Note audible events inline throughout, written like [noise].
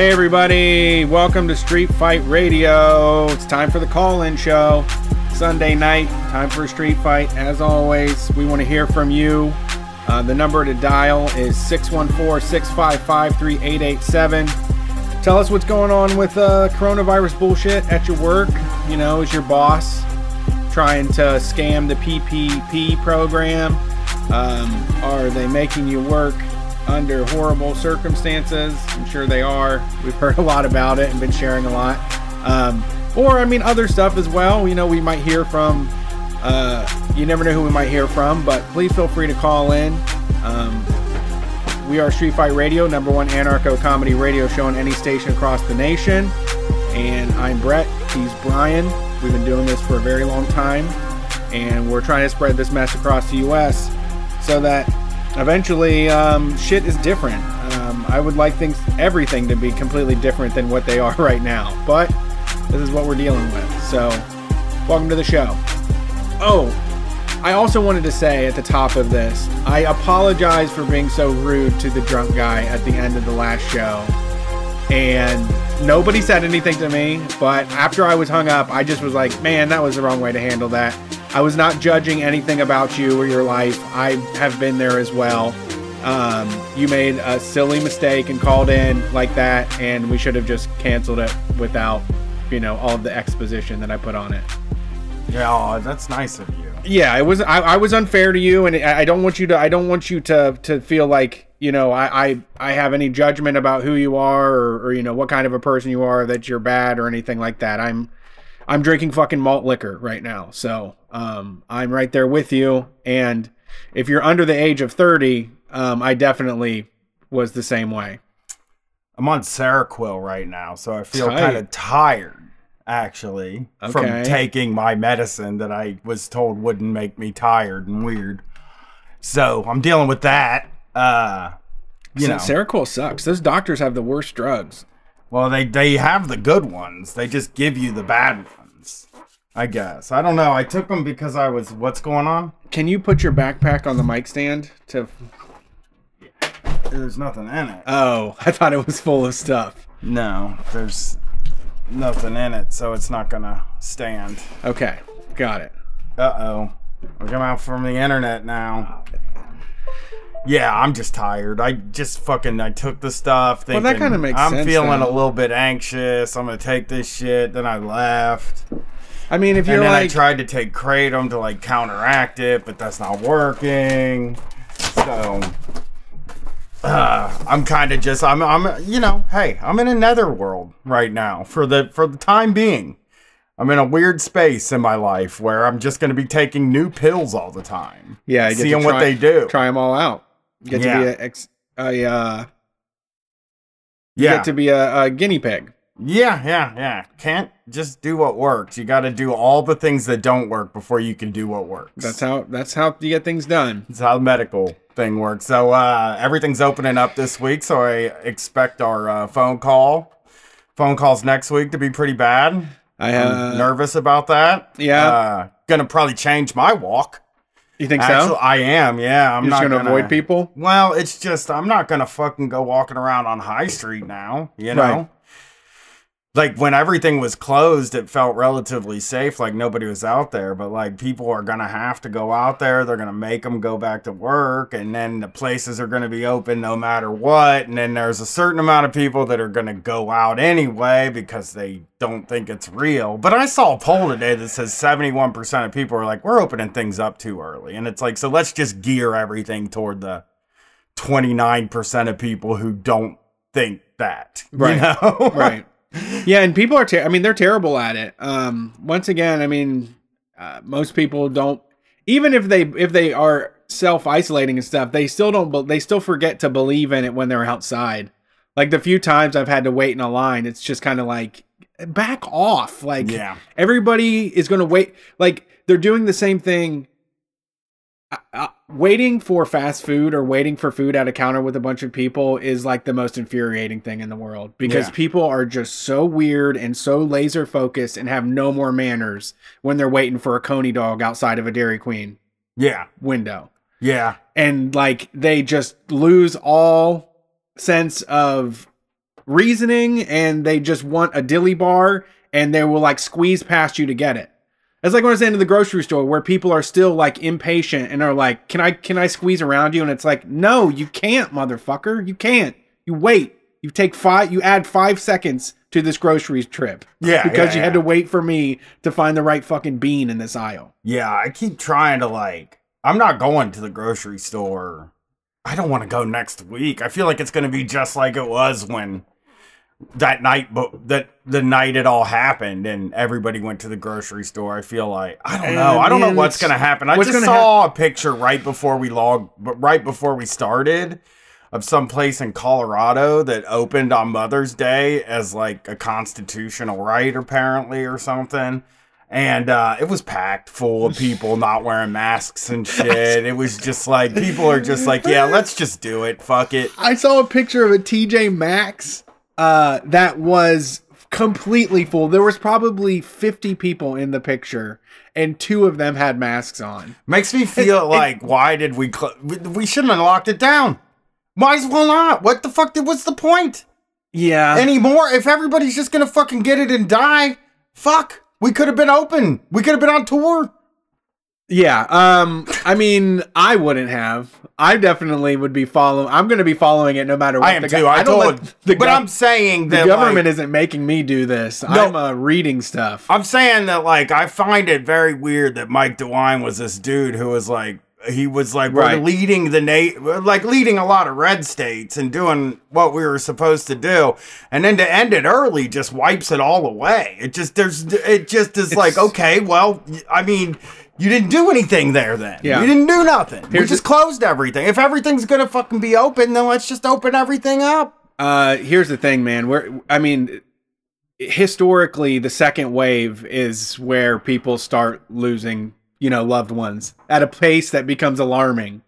Hey, everybody, welcome to Street Fight Radio. It's time for the call in show. Sunday night, time for a street fight. As always, we want to hear from you. Uh, the number to dial is 614 655 3887. Tell us what's going on with uh, coronavirus bullshit at your work. You know, is your boss trying to scam the PPP program? Um, are they making you work under horrible circumstances? I'm sure they are. We've heard a lot about it and been sharing a lot. Um, or, I mean, other stuff as well. You know, we might hear from, uh, you never know who we might hear from, but please feel free to call in. Um, we are Street Fight Radio, number one anarcho comedy radio show on any station across the nation. And I'm Brett. He's Brian. We've been doing this for a very long time. And we're trying to spread this mess across the U.S. so that eventually um, shit is different. Um, I would like things, everything to be completely different than what they are [laughs] right now. But this is what we're dealing with. So, welcome to the show. Oh, I also wanted to say at the top of this, I apologize for being so rude to the drunk guy at the end of the last show. And nobody said anything to me, but after I was hung up, I just was like, man, that was the wrong way to handle that. I was not judging anything about you or your life. I have been there as well. Um, you made a silly mistake and called in like that, and we should have just canceled it without, you know, all of the exposition that I put on it. Yeah, oh, that's nice of you. Yeah, it was. I, I was unfair to you, and I I don't want you to. I don't want you to to feel like you know I I, I have any judgment about who you are or, or you know what kind of a person you are that you're bad or anything like that. I'm I'm drinking fucking malt liquor right now, so um, I'm right there with you. And if you're under the age of 30, um, I definitely was the same way. I'm on Seroquel right now, so I feel kind of tired actually from taking my medicine that I was told wouldn't make me tired and weird. So I'm dealing with that. Uh, you know, Seroquel sucks. Those doctors have the worst drugs. well, they they have the good ones. They just give you the bad ones. I guess. I don't know. I took them because I was. What's going on? Can you put your backpack on the mic stand to? There's nothing in it. Oh, [laughs] I thought it was full of stuff. No, there's nothing in it, so it's not gonna stand. Okay, got it. Uh oh. I come out from the internet now. Yeah, I'm just tired. I just fucking I took the stuff. Well, that kinda makes sense. I'm feeling a little bit anxious. I'm gonna take this shit. Then I left, I mean, if you're and then I tried to take kratom to like counteract it, but that's not working. So. Uh, I'm kind of just I'm I'm you know hey I'm in a netherworld right now for the for the time being. I'm in a weird space in my life where I'm just going to be taking new pills all the time. yeah, you get to seeing what they do. try them all out. You get Yeah. to be a, ex, a uh, you Yeah, get to be a, a guinea pig. Yeah, yeah, yeah. Can't just do what works. You got to do all the things that don't work before you can do what works. That's how that's how you get things done. That's how the medical thing works. So uh, everything's opening up this week, so I expect our uh, phone call, phone calls next week to be pretty bad. I I'm uh, nervous about that. yeah. uh, gonna probably change my walk. you think Actually, so? I am. Yeah, I'm You're just not gonna, avoid people. Well, it's just I'm not gonna fucking go walking around on High Street now. You know, Right. Like when everything was closed, it felt relatively safe, like nobody was out there. But like people are gonna have to go out there. They're gonna make them go back to work, and then the places are gonna be open no matter what. And then there's a certain amount of people that are gonna go out anyway because they don't think it's real. But I saw a poll today that says 71% of people are like, we're opening things up too early, and it's like, so let's just gear everything toward the 29% of people who don't think that. Right. You know? right. Yeah, and people are. Ter- I mean, they're terrible at it. Um, once again, I mean, uh, most people don't. Even if they if they are self isolating and stuff, they still don't. They still forget to believe in it when they're outside. Like the few times I've had to wait in a line, it's just kind of like back off. Like Yeah. everybody is going to wait. Like they're doing the same thing. Uh, uh, waiting for fast food or waiting for food at a counter with a bunch of people is like the most infuriating thing in the world because Yeah. people are just so weird and so laser focused and have no more manners when they're waiting for a coney dog outside of a Dairy Queen Yeah. window. Yeah. And like they just lose all sense of reasoning and they just want a dilly bar and they will like squeeze past you to get it. It's like when I was in the grocery store where people are still like impatient and are like, "Can I can I squeeze around you?" And it's like, "No, you can't, motherfucker. You can't. You wait. You take five. You add five seconds to this grocery trip. Yeah, because yeah, you had to wait for me to find the right fucking bean in this aisle. Yeah, I keep trying to like. I'm not going to the grocery store. I don't want to go next week. I feel like it's going to be just like it was when that night, but that the night it all happened and everybody went to the grocery store. I feel like I don't know. I don't know what's to happen. I just gonna saw a picture right before we logged, but right before we started. Of some place in Colorado that opened on Mother's Day as like a constitutional right, apparently, or something and uh, it was packed full of people not wearing masks and [laughs] shit. It was just like people are just like, yeah, let's just do it. Fuck it. I saw a picture of a TJ Maxx uh, that was completely full. There was probably 50 people in the picture, and two of them had masks on. Makes me feel like, why did we? Cl- we, shouldn't have locked it down. Might as well not. What the fuck? Did, what's the point Yeah. anymore? If everybody's just gonna fucking get it and die, fuck. We could have been open. We could have been on tour. Yeah. Um, I mean, I wouldn't have. I definitely would be following. I'm going to be following it no matter what. I am the too. go- I, don't told. let the but gov- I'm saying the government like, isn't making me do this. No. I'm uh, reading stuff. I'm saying that like I find it very weird that Mike DeWine was this dude who was like he was like we're leading the na- like leading a lot of red states and doing what we were supposed to do, and then to end it early just wipes it all away. It just there's it just is like okay, well I mean. You didn't do anything there then. Yeah. You didn't do nothing. we just the- closed everything. If everything's gonna fucking be open, then let's just open everything up. Uh, here's the thing, man. We're, I mean, historically, the second wave is where people start losing, you know, loved ones at a pace that becomes alarming.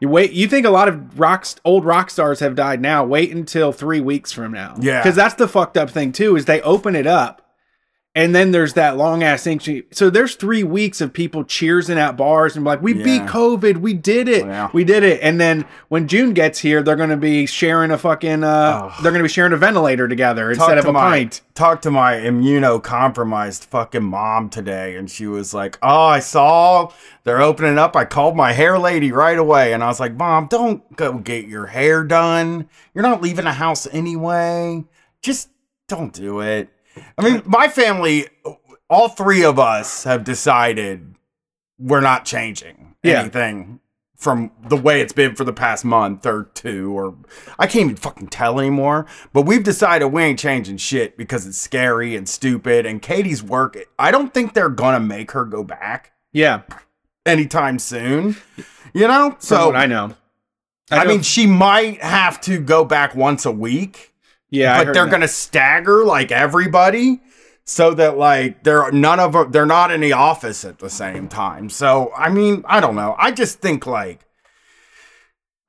You wait. You think a lot of rock, old rock stars have died now? Wait until three weeks from now. Yeah. because that's the fucked up thing too. Is they open it up. And then there's that long ass thing. So there's three weeks of people cheersing at bars and like, we beat COVID, we did it, Yeah. we did it. And then when June gets here, they're gonna be sharing a fucking, uh, they're gonna be sharing a ventilator together instead of to a my, pint. Talked to my immunocompromised fucking mom today, and she was like, "Oh, I saw they're opening up. I called my hair lady right away, and I was like, Mom, don't go get your hair done. You're not leaving the house anyway. Just don't do it." I mean, my family, all three of us have decided we're not changing Yeah. anything from the way it's been for the past month or two or I can't even fucking tell anymore. But we've decided we ain't changing shit because it's scary and stupid. And Katie's work, I don't think they're gonna make her go back Yeah, anytime soon. You know? so I know. I, know- mean she might have to go back once a week yeah, but they're that. gonna stagger like everybody so that like they're none of them they're not in the office at the same time so i mean i don't know i just think like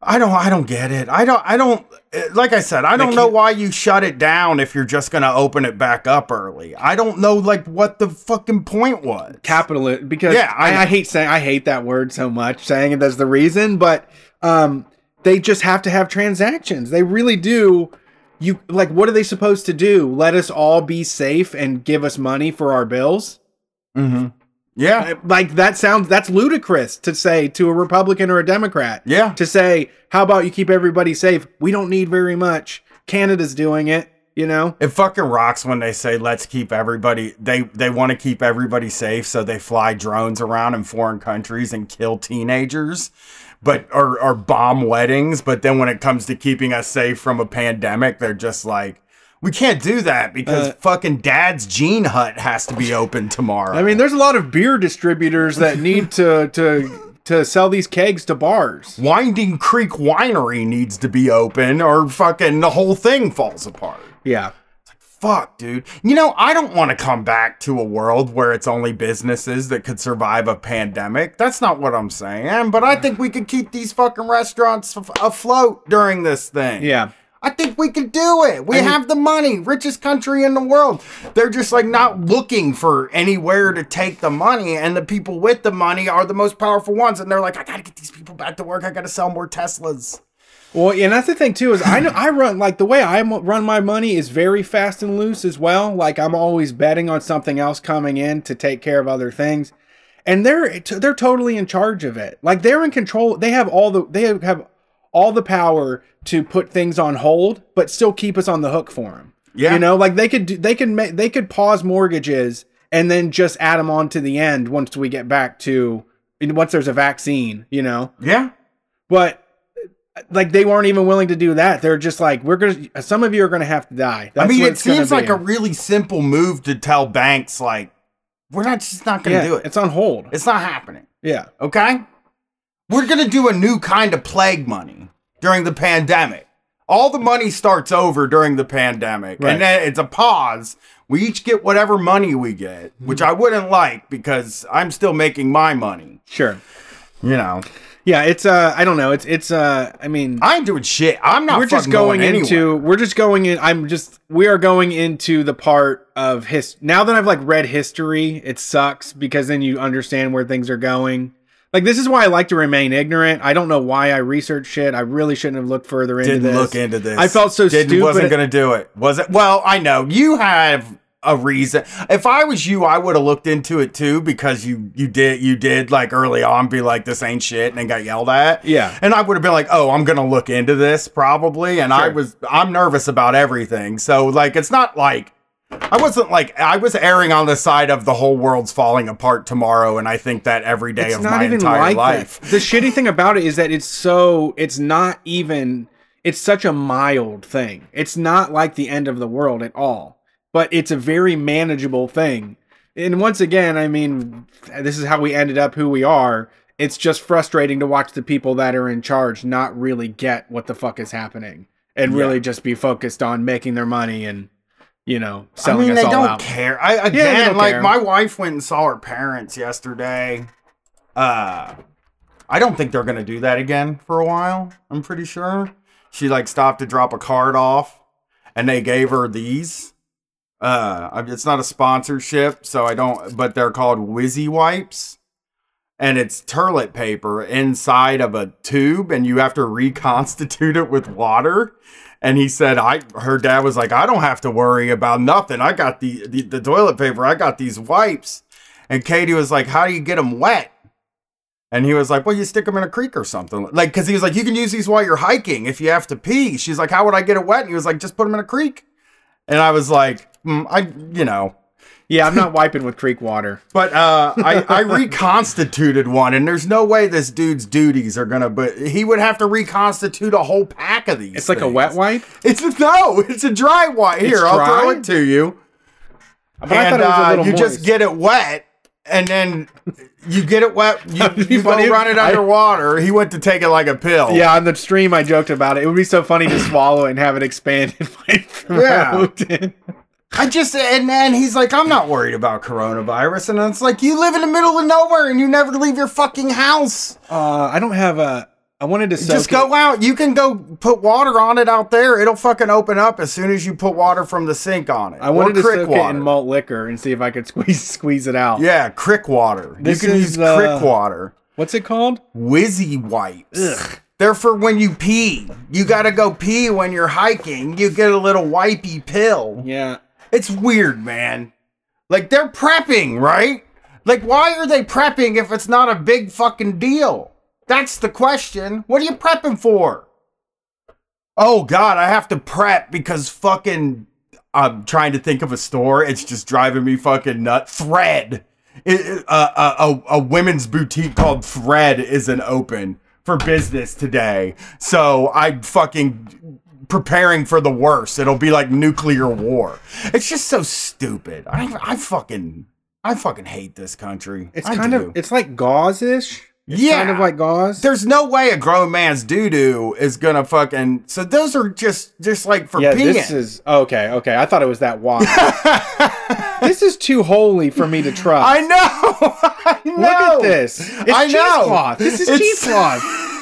i don't i don't get it i don't i don't eh, like i said i don't know why you shut it down if you're just gonna open it back up early i don't know like what the fucking point was capitalist because Yeah, I I. I hate saying I hate that word so much, saying it as the reason, but um, they just have to have transactions. They really do. You like what are they supposed to do? Let us all be safe and give us money for our bills? mm-hmm. yeah Like that sounds that's ludicrous to say to a Republican or a Democrat. yeah To say, how about you keep everybody safe? We don't need very much. Canada's doing it, you know? It fucking rocks when they say let's keep everybody they they want to keep everybody safe so they fly drones around in foreign countries and kill teenagers but or or bomb weddings but then when it comes to keeping us safe from a pandemic they're just like we can't do that because Uh, fucking dad's gene hut has to be open tomorrow. I mean, there's a lot of beer distributors that need to to to sell these kegs to bars. Winding Creek Winery needs to be open or fucking the whole thing falls apart. Yeah. Fuck, dude. You know, I don't want to come back to a world where it's only businesses that could survive a pandemic. That's not what I'm saying. But I think we could keep these fucking restaurants af- afloat during this thing. Yeah. I think we could do it. We I mean- have the money, richest country in the world. They're just like not looking for anywhere to take the money, and the people with the money are the most powerful ones. And they're like, I gotta get these people back to work. I gotta sell more Teslas. Well, and that's the thing too is I know I run like the way I run my money is very fast and loose as well. Like I'm always betting on something else coming in to take care of other things, and they're they're totally in charge of it. Like they're in control. They have all the they have, all the power to put things on hold, but still keep us on the hook for them. Yeah. you know, like they could do, they could make they could pause mortgages and then just add them on to the end once we get back to once there's a vaccine. You know, Yeah. but like they weren't even willing to do that. They're just like, we're gonna. Some of you are gonna have to die. I mean, it seems like a really simple move to tell banks, like, we're not just not to yeah, do it. It's on hold. It's not happening. yeah, Okay? We're to do a new kind of plague money during the pandemic. All the money starts over during the pandemic, Right. and then it's a pause. We each get whatever money we get, which hmm. I wouldn't like because I'm still making my money. sure. You know, Yeah, it's uh, I don't know. It's it's uh, I mean, I ain't doing shit. I'm not. we're just going, going into we're just going in i'm just we are going into the part of his now that i've like read history it sucks because then you understand where things are going like this is why i like to remain ignorant i don't know why i researched shit i really shouldn't have looked further into Didn't this look into this. i felt so Didn't, stupid Wasn't gonna do it. Was it? Well, I know you have a reason. If I was you, I would have looked into it too because you you did you did like early on be like this ain't shit and then got yelled at. Yeah. And I would have been like, oh, I'm gonna look into this probably. And I was I'm nervous about everything. So like it's not like. I wasn't like I was erring on the side of the whole world's falling apart tomorrow, and I think that every day it's of my entire like life. that. The shitty thing about it is that it's so it's not even it's such a mild thing. It's not like the end of the world at all. But it's a very manageable thing. And once again, I mean, this is how we ended up who we are. It's just frustrating to watch the people that are in charge not really get what the fuck is happening and Yeah. really just be focused on making their money and you know I selling mean, us all don't out. care. I again, don't like care. my wife went and saw her parents yesterday. Uh, I don't think they're gonna do that again for a while. I'm pretty sure. She like stopped to drop a card off, and they gave her these. Uh, it's not a sponsorship, so I don't. But they're called Wizzy wipes. And it's toilet paper inside of a tube, and you have to [laughs] reconstitute it with water. And he said, "I." Her dad was like, "I don't have to worry about nothing. I got the the, the toilet paper. I got these wipes." And Katie was like, "How do you get them wet?" And he was like, "Well, you stick them in a creek or something." Like, because he was like, "You can use these while you're hiking if you have to pee." She's like, "How would I get it wet?" And he was like, "Just put them in a creek." And I was like, mm, "I, you know." Yeah, I'm not wiping with creek water. But uh, I, I reconstituted one, and there's no way this dude's duties are gonna. But he would have to reconstitute a whole pack of these. It's like a wet wipe. It's a, no, it's a dry wipe. Here, I'll throw it to you. But I thought and it was a uh, you moist. just get it wet, and then you get it wet. You, you go run it I- underwater. He went to take it like a pill. Yeah, on the stream I joked about it. It would be so funny to swallow it and have it expand in my Yeah. [laughs] I just and then he's like, I'm not worried about coronavirus, and it's like you live in the middle of nowhere and you never leave your fucking house. uh, I don't have a. I wanted to soak Just go out. You can go put water on it out there. It'll fucking open up as soon as you put water from the sink on it. I wanted to soak it in malt liquor and see if I could [laughs] squeeze squeeze it out. Yeah, crick water. This you can is, use uh, crick water. What's it called? Wizzy wipes. Ugh. They're for when you pee. You gotta go pee when you're hiking. You get a little wipey pill. Yeah. It's weird, man. Like they're prepping, right? Like why are they prepping if it's not a big fucking deal? That's the question. What are you prepping for? Oh god, I have to prep because fucking I'm trying to think of a store. It's just driving me fucking nut. Thread. It, uh, a, a, a women's boutique called Thread isn't open for business today. So I'm fucking preparing for the worst. It'll be like nuclear war. It's just so stupid. I, I fucking I fucking hate this country. It's I kind do. of it's like gauze ish. It's Yeah. kind of like gauze. There's no way a grown man's doo doo is gonna fucking. So those are just just like for yeah, peeing. this is okay. Okay, I thought it was that wide. [laughs] this is too holy for me to trust. I know. [laughs] I know. Look at this. It's I know. cheesecloth. This is It's- cheesecloth. [laughs]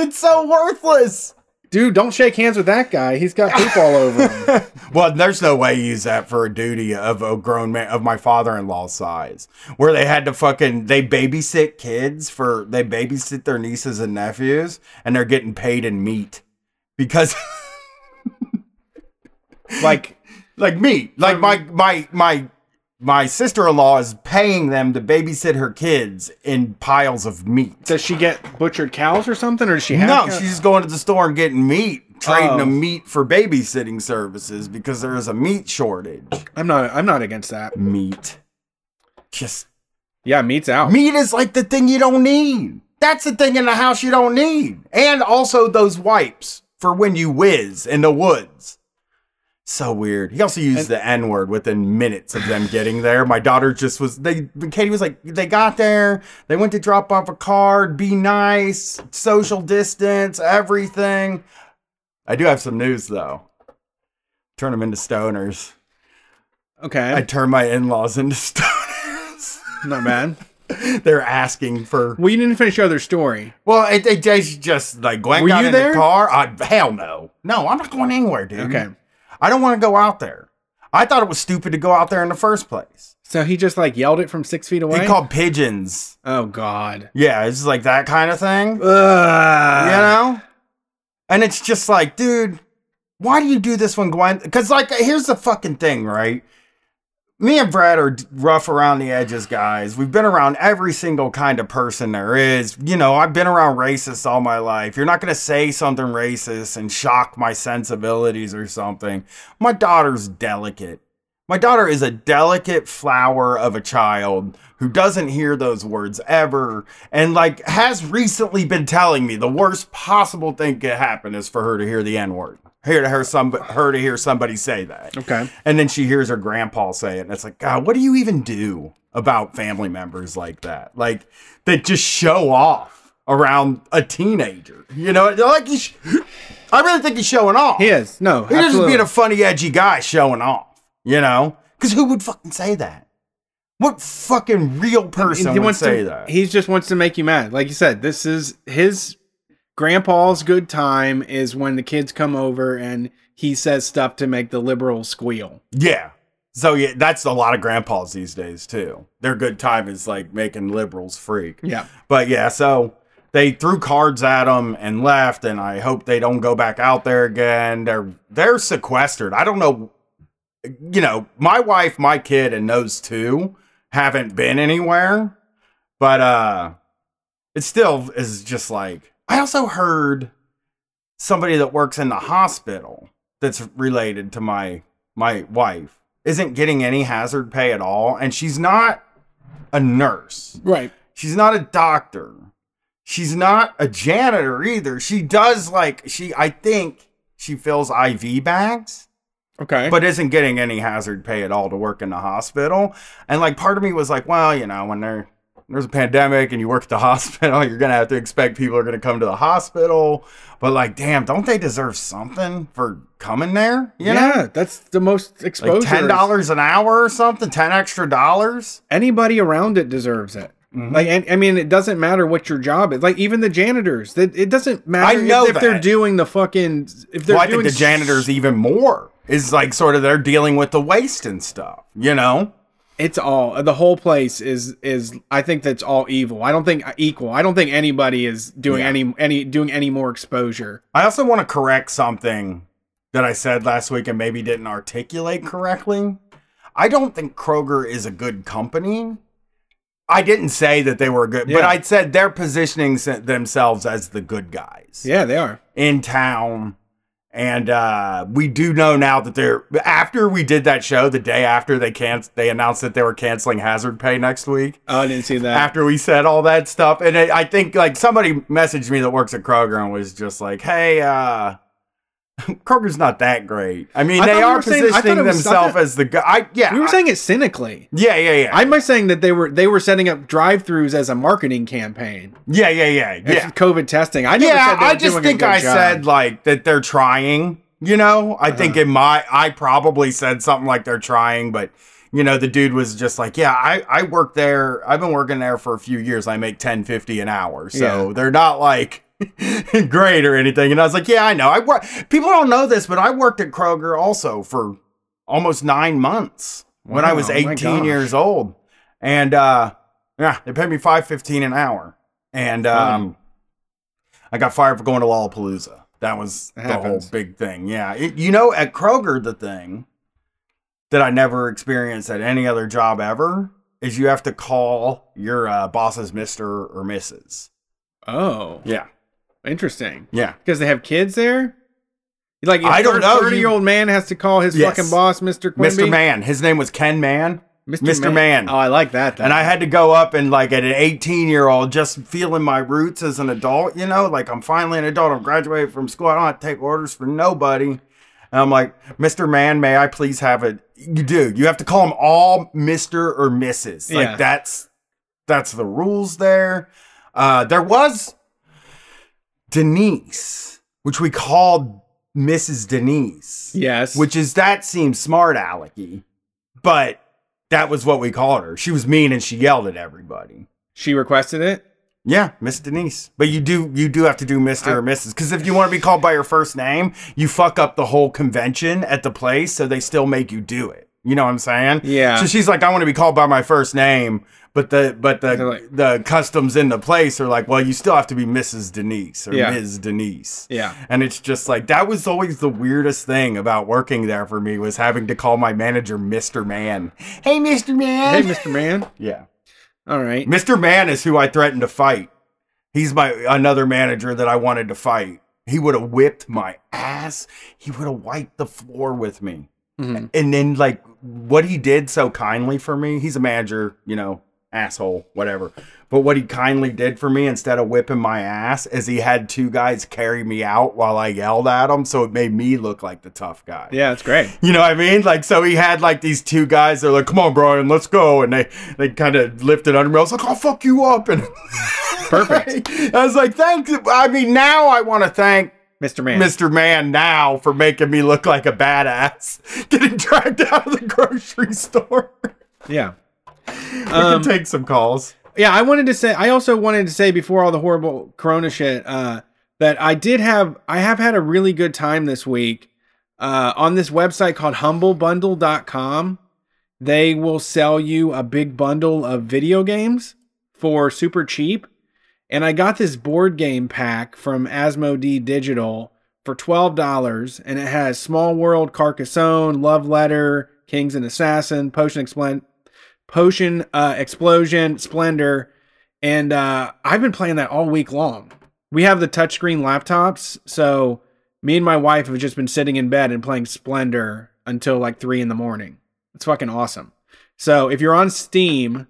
It's so worthless. Dude, don't shake hands with that guy. He's got poop all over him. [laughs] Well, there's no way you use that for a duty of a grown man of my father-in-law's size, where they had to fucking they babysit kids for they babysit their nieces and nephews, and they're getting paid in meat because [laughs] Like, like me, like my my my my sister-in-law is paying them to babysit her kids in piles of meat. does she get butchered cows or something, or does she have? No, cows? she's just going to the store and getting meat, trading Oh. them meat for babysitting services because there is a meat shortage. I'm not. I'm not against that. Meat. Just Yeah, meat's out. meat is like the thing you don't need. That's the thing in the house you don't need. And also those wipes for when you whiz in the woods. So weird. He also used And- the N word within minutes of them getting there. My daughter just was, they, Katie was like, they got there, they went to drop off a card, be nice, social distance, everything. I do have some news though. Turn them into stoners. Okay, I turn my in laws into [laughs] stoners. not bad. [laughs] They're asking for Well, you didn't finish your other story. Well, it, it just just like Gwen Were got you in there? the car. I, hell no, no, I'm not going anywhere, dude. Okay, I don't want to go out there. I thought it was stupid to go out there in the first place. so he just like yelled it from six feet away. He called pigeons. oh God. Yeah, it's like that kind of thing. Ugh. you know, and it's just like, dude, why do you do this when Gwen? Because like, here's the fucking thing, right? Me and Brad are rough around the edges, guys. We've been around every single kind of person there is. You know, I've been around racists all my life. You're not going to say something racist and shock my sensibilities or something. My daughter's delicate. My daughter is a delicate flower of a child who doesn't hear those words ever and like has recently been telling me the worst possible thing could happen is for her to hear the n-word. Hear to her some her to hear somebody say that. Okay. And then she hears her grandpa say it, and it's like, God, what do you even do about family members like that? Like that just show off around a teenager. You know, like he's. I really think he's showing off. He is no. He's just being a funny, edgy guy showing off. You know, because who would fucking say that? What fucking real person he would say to, that? He just wants to make you mad. Like you said, this is his grandpa's good time is when the kids come over and he says stuff to make the liberals squeal. Yeah. So yeah, that's a lot of grandpas these days too. Their good time is like making liberals freak. Yeah. But yeah, so they threw cards at them and left, and I hope they don't go back out there again. They're they're sequestered. I don't know. You know, my wife, my kid, and those two haven't been anywhere, but uh, it still is just like. I also heard somebody that works in the hospital that's related to my my wife isn't getting any hazard pay at all, and she's not a nurse. Right. She's not a doctor. She's not a janitor either. She does like she I think she fills IV bags, Okay. but isn't getting any hazard pay at all to work in the hospital. And like part of me was like, well, you know, when there there's a pandemic and you work at the [laughs] hospital, you're gonna have to expect people are gonna come to the hospital. But like, damn, don't they deserve something for coming there? You know? yeah, that's the most exposure. Like ten dollars an hour or something, ten extra dollars. Anybody around it deserves it. Mm-hmm. Like, and, I mean, it doesn't matter what your job is. Like, even the janitors, that it doesn't matter I know if, if they're doing the fucking. If they're well, I doing think the janitors even more is like sort of they're dealing with the waste and stuff. You know? It's all the whole place is is. I think that's all evil. I don't think equal. I don't think anybody is doing Yeah. any any doing any more exposure. I also want to correct something that I said last week and maybe didn't articulate correctly. I don't think Kroger is a good company. I didn't say that they were good, but I said they're positioning themselves as the good guys Yeah, they are. in town. And uh, we do know now that they're after we did that show the day after they can they announced that they were canceling hazard pay next week. Oh, I didn't see that. after we said all that stuff. And I I think like somebody messaged me that works at Kroger and was just like, "Hey, uh [laughs] Kroger's not that great." I mean, I they thought we are saying- positioning it was- I themselves as the guy. I, yeah, we were I- saying it cynically. yeah, yeah, yeah, I'm saying that they were they were setting up drive-throughs as a marketing campaign. yeah, yeah, yeah, yeah. COVID testing. I Yeah, said I just think I job. said like that they're trying. You know, I think Uh-huh. in my I probably said something like they're trying, but you know, the dude was just like, "Yeah, I I work there. I've been working there for a few years. I make ten fifty an hour, so Yeah. they're not like." [laughs] great or anything and i was like yeah i know i work people don't know this but i worked at kroger also for almost nine months when i was 18 years old and uh yeah they paid me 515 an hour and um i got fired for going to lollapalooza That was That the whole big thing. Yeah. It- you know, at Kroger, the thing that I never experienced at any other job ever is you have to call your uh, bosses Mr. or Mrs. Oh, Yeah. Interesting. Yeah. Because they have kids there. Like I don't know, you- Thirty-year-old man has to call his Yes. fucking boss, Mister Quimby. Mr. Man. His name was Ken Man. Mr. Man. Oh, I like that. Then. And I had to go up and like at an 18 year old, just feeling my roots as an adult, you know, like I'm finally an adult. I'm graduated from school. I don't have to take orders for nobody. And I'm like, Mr. Man, may I please have it? You do. You have to call them all Mr. or Mrs. Like Yeah. that's that's the rules there. Uh, there was Denise, which we called Mrs. Denise yes. which is that seems smart alecky but that was what we called her she was mean and she yelled at everybody she requested it. yeah miss denise but you do you do have to do mr or mrs because if you want to be called by your first name you fuck up the whole convention at the place so they still make you do it you know what i'm saying Yeah. so she's like i want to be called by my first name but the but the like- the customs in the place are like well you still have to be mrs denise or Yeah. ms denise Yeah. and it's just like that was always the weirdest thing about working there for me was having to call my manager Mr. Man. Hey Mr. Man. Hey, Mister Man. yeah. All right. Mr. Man is who I threatened to fight. He's my another manager that I wanted to fight. He would have whipped my ass. He would have wiped the floor with me. Mhm. And then like what he did so kindly for me, he's a manager, you know, asshole, whatever. But what he kindly did for me instead of whipping my ass is he had two guys carry me out while I yelled at him, so it made me look like the tough guy. Yeah, that's great. You know what I mean? Like, so he had like these two guys. They're like, "Come on, Brian, let's go," and they they kind of lifted under me. I was like, "I'll fuck you up," and [laughs] Perfect. I was like, "Thanks." I mean, now I want to thank Mister Man. Mr. Man now for making me look like a badass, [laughs] getting dragged out of the grocery store. Yeah. [laughs] we Um, can take some calls. Yeah, I wanted to say. I also wanted to say before all the horrible Corona shit uh, that I did have. I have had a really good time this week uh, on this website called HumbleBundle.com. They will sell you a big bundle of video games for super cheap, and I got this board game pack from Asmodee Digital for twelve dollars, and it has Small World, Carcassonne, Love Letter, Kings and Assassin, Potion Explain. Potion uh, Explosion Splendor, and uh, I've been playing that all week long. We have the touchscreen laptops, so me and my wife have just been sitting in bed and playing Splendor until like three in the morning. It's fucking awesome. So if you're on Steam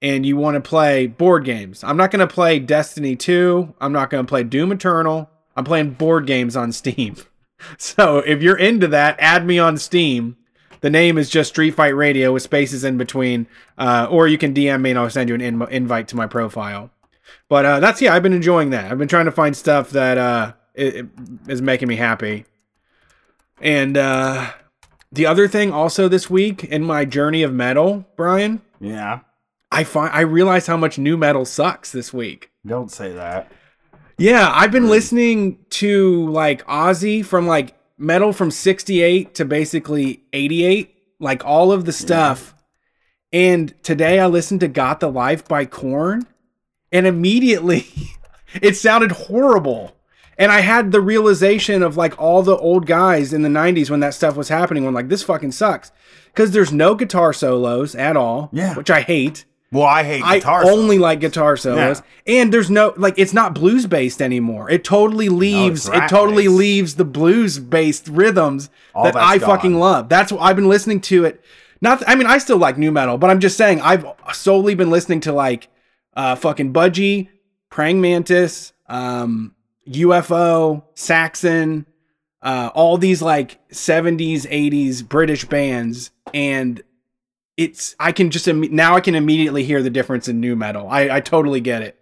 and you want to play board games, I'm not going to play Destiny 2. I'm not going to play Doom Eternal. I'm playing board games on Steam. [laughs] So if you're into that, add me on Steam. The name is just Street Fight Radio with spaces in between, uh, or you can DM me and I'll send you an in- invite to my profile. But uh, that's yeah, I've been enjoying that. I've been trying to find stuff that uh, it, it is making me happy. And uh, the other thing, also this week in my journey of metal, Brian, Yeah, I find I realize how much new metal sucks this week. don't say that. Yeah, I've been listening to like Ozzy from like metal from 68 to basically 88, like all of the stuff. And today I listened to Got the Life by Korn, and immediately [laughs] it sounded horrible. And I had the realization of like all the old guys in the 90s when that stuff was happening, when like this fucking sucks. Because there's no guitar solos at all, Yeah. which I hate. Well, I hate I guitar. only like guitar solos, and there's no like it's not blues based anymore. It totally leaves. it totally rap-based. leaves the blues based rhythms All that I fucking love. That's what I've been listening to it. Not, I mean, I still like new metal, but I'm just saying I've solely been listening to like uh fucking Budgie, Praying Mantis, um, UFO, Saxon, uh, all these like 70s, 80s British bands, and it's I can just imme- now I can immediately hear the difference in new metal. I I totally get it.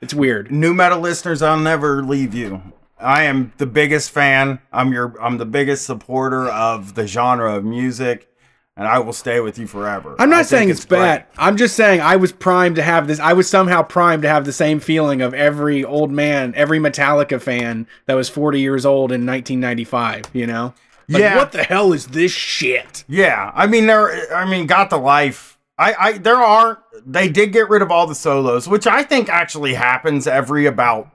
It's weird. new metal listeners, I'll never leave you. I am the biggest fan. I'm your I'm the biggest supporter of the genre of music, and I will stay with you forever. I'm not saying it's, bad. great. I'm just saying I was primed to have this. I was somehow primed to have the same feeling of every old man, every Metallica fan that was 40 years old in 1995. You know? Like, Yeah. What the hell is this shit? Yeah, I mean there. I mean, got the life. I, I there aren't. They did get rid of all the solos, which I think actually happens every about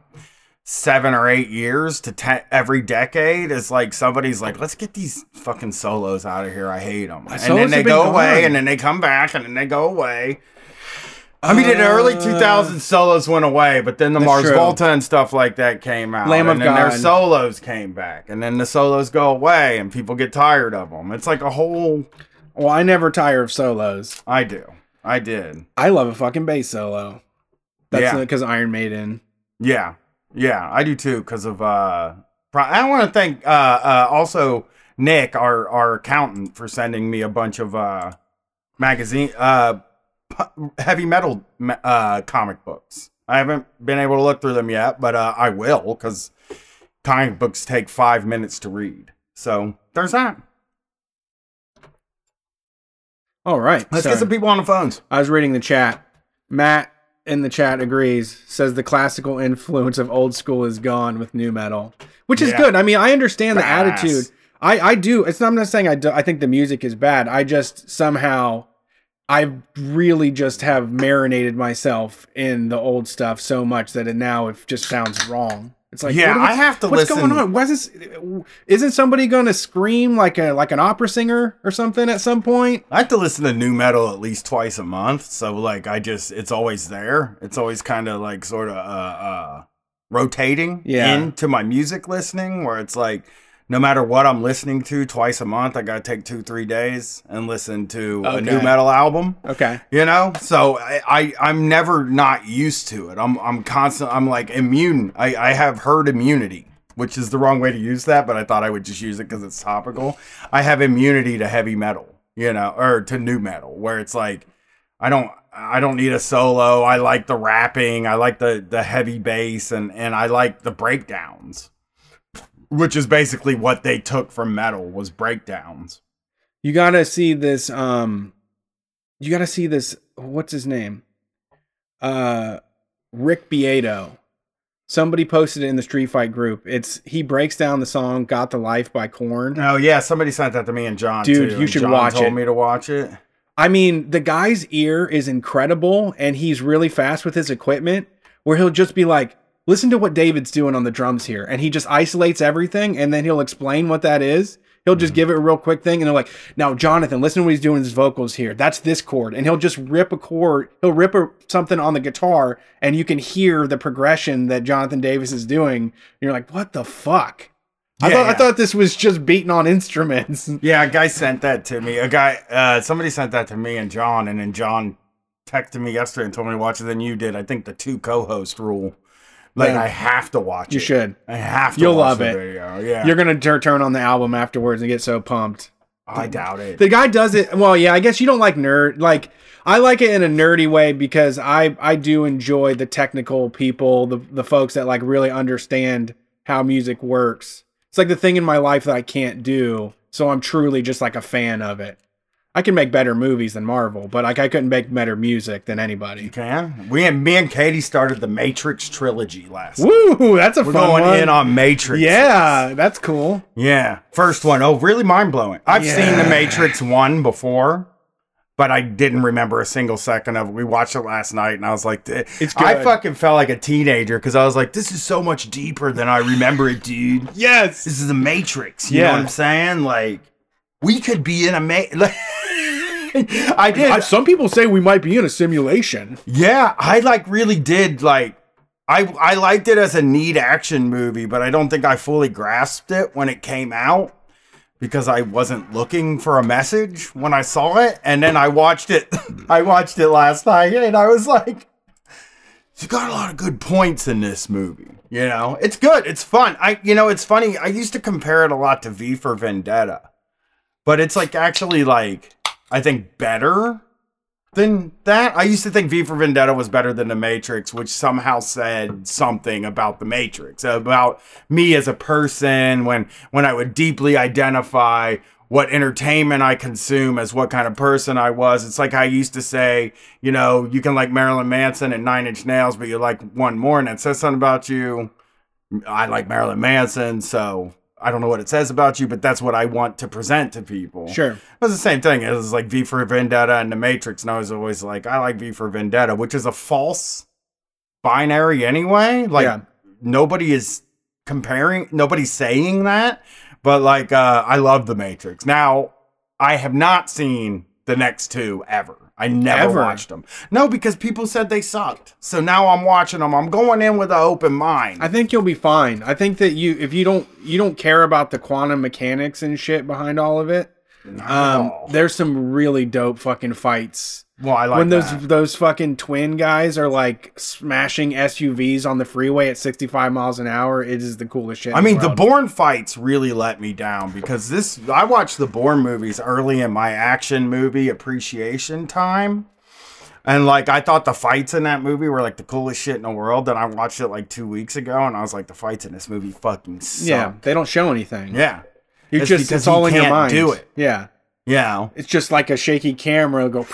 seven or eight years to te- every decade is like somebody's like, let's get these fucking solos out of here. I hate them. And then they go away gone. and then they come back and then they go away. I mean, in the early 2000s, solos went away, but then the Uh, Mars true. Volta and stuff like that came out. Lamb of and then their solos came back, and then the solos go away, and people get tired of them. It's like a whole. Well, I never tire of solos. I do. I did. I love a fucking bass solo. That's Yeah. because Iron Maiden. Yeah, yeah, I do too. Because of uh, pro- I want to thank uh, uh, also Nick, our our accountant, for sending me a bunch of uh magazine uh heavy metal uh comic books. I haven't been able to look through them yet, but uh, I will because comic books take five minutes to read. So there's that. All right. Let's so get some people on the phones. I was reading the chat. Matt in the chat agrees. Says the classical influence of old school is gone with new metal, which is Yeah. good. I mean, I understand the Badass. attitude. I I do. It's not, I'm not saying I do, I think the music is bad. I just somehow I really just have marinated myself in the old stuff so much that it now it just sounds wrong. It's like Yeah, what- I have to listen. what's listen- going on? Why is this? Isn't somebody going to scream like a like an opera singer or something at some point? I have to listen to new metal at least twice a month. So like I just it's always there. It's always kind of like sort of uh uh rotating Yeah. into my music listening where it's like no matter what I'm listening to twice a month, I gotta take two, three days and listen to a new metal album. Okay. You know? So I, I I'm never not used to it. I'm I'm constant I'm like immune. I, I have herd immunity. Which is the wrong way to use that, but I thought I would just use it because it's topical. I have immunity to heavy metal, you know, or to new metal, where it's like I don't I don't need a solo. I like the rapping, I like the the heavy bass and and I like the breakdowns. Which is basically what they took from metal was breakdowns. You gotta see this. Um, you gotta see this. What's his name? Uh, Rick Beato. Somebody posted it in the Street Fight group. It's he breaks down the song "Got the Life" by Korn. Oh yeah, somebody sent that to me and John. Dude, too, you should John watch told it. me to watch it. I mean, the guy's ear is incredible, and he's really fast with his equipment. Where he'll just be like, "Listen to what David's doing on the drums here," and he just isolates everything, and then he'll explain what that is. He'll just give it a real quick thing, and they're like, "Now, Jonathan, listen to what he's doing with his vocals here. That's this chord," and he'll just rip a chord. He'll rip a, something on the guitar, and you can hear the progression that Jonathan Davis is doing. And you're like, "What the fuck?" I Yeah, thought I thought this was just beating on instruments. [laughs] Yeah, a guy sent that to me. A guy, uh, somebody sent that to me and John, and then John texted me yesterday and told me to watch it. Then you did. I think the two co-host rule. Like Yeah. I have to watch You it. should. I have to. You'll watch love the it. Video. Yeah, You're gonna tur- turn on the album afterwards and get so pumped. Oh, I doubt it. The guy does it well, yeah. I guess you don't like nerd. Like I like it in a nerdy way because I I do enjoy the technical people, the the folks that like really understand how music works. It's like the thing in my life that I can't do, so I'm truly just like a fan of it. I can make better movies than Marvel, but like I couldn't make better music than anybody. you can. We and me and Katie started the Matrix trilogy last. Woo, that's a We're fun going one. in on Matrix. yeah, that's cool. Yeah. First one. Oh, really mind blowing. I've seen The Matrix 1 before, but I didn't remember a single second of it. We watched it last night and I was like, It's I fucking felt like a teenager because I was like, this is so much deeper than I remember it, dude. Yes. This is The Matrix. You Yeah. know what I'm saying? Like, we could be in a. Ma- [laughs] I did. Some people say we might be in a simulation. Yeah, I like really did like I I liked it as a neat action movie, but I don't think I fully grasped it when it came out because I wasn't looking for a message when I saw it and then I watched it [laughs] I watched it last night and I was like you got a lot of good points in this movie. You know, it's good. It's fun. I, you know, it's funny. I used to compare it a lot to V for Vendetta, but it's like actually like I think better than that. I used to think V for Vendetta was better than The Matrix, which somehow said something about The Matrix, about me as a person when when I would deeply identify what entertainment I consume as what kind of person I was. It's like I used to say, you know, you can like Marilyn Manson and Nine Inch Nails, but you like one more, and it says something about you. I like Marilyn Manson, so I don't know what it says about you, but that's what I want to present to people. Sure. It was the same thing. It was like V for Vendetta and The Matrix, and I was always like, I like V for Vendetta, which is a false binary anyway. Like Yeah. nobody is comparing, nobody's saying that, but like uh I love The Matrix. Now, I have not seen the next two ever. I never Ever? watched them. No, because people said they sucked. So now I'm watching them. I'm going in with an open mind. I think you'll be fine. I think that you if you don't you don't care about the quantum mechanics and shit behind all of it. Um, there's some really dope fucking fights well, I like when those that. those fucking twin guys are like smashing SUVs on the freeway at 65 miles an hour. It is the coolest shit. I mean, the world. Bourne fights really let me down because this. I watched the Bourne movies early in my action movie appreciation time, and like I thought the fights in that movie were like the coolest shit in the world. Then I watched it like two weeks ago, and I was like, the fights in this movie fucking suck. yeah, they don't show anything. yeah, you it's just it's all in your mind. do it. Yeah, yeah, it's just like a shaky camera go.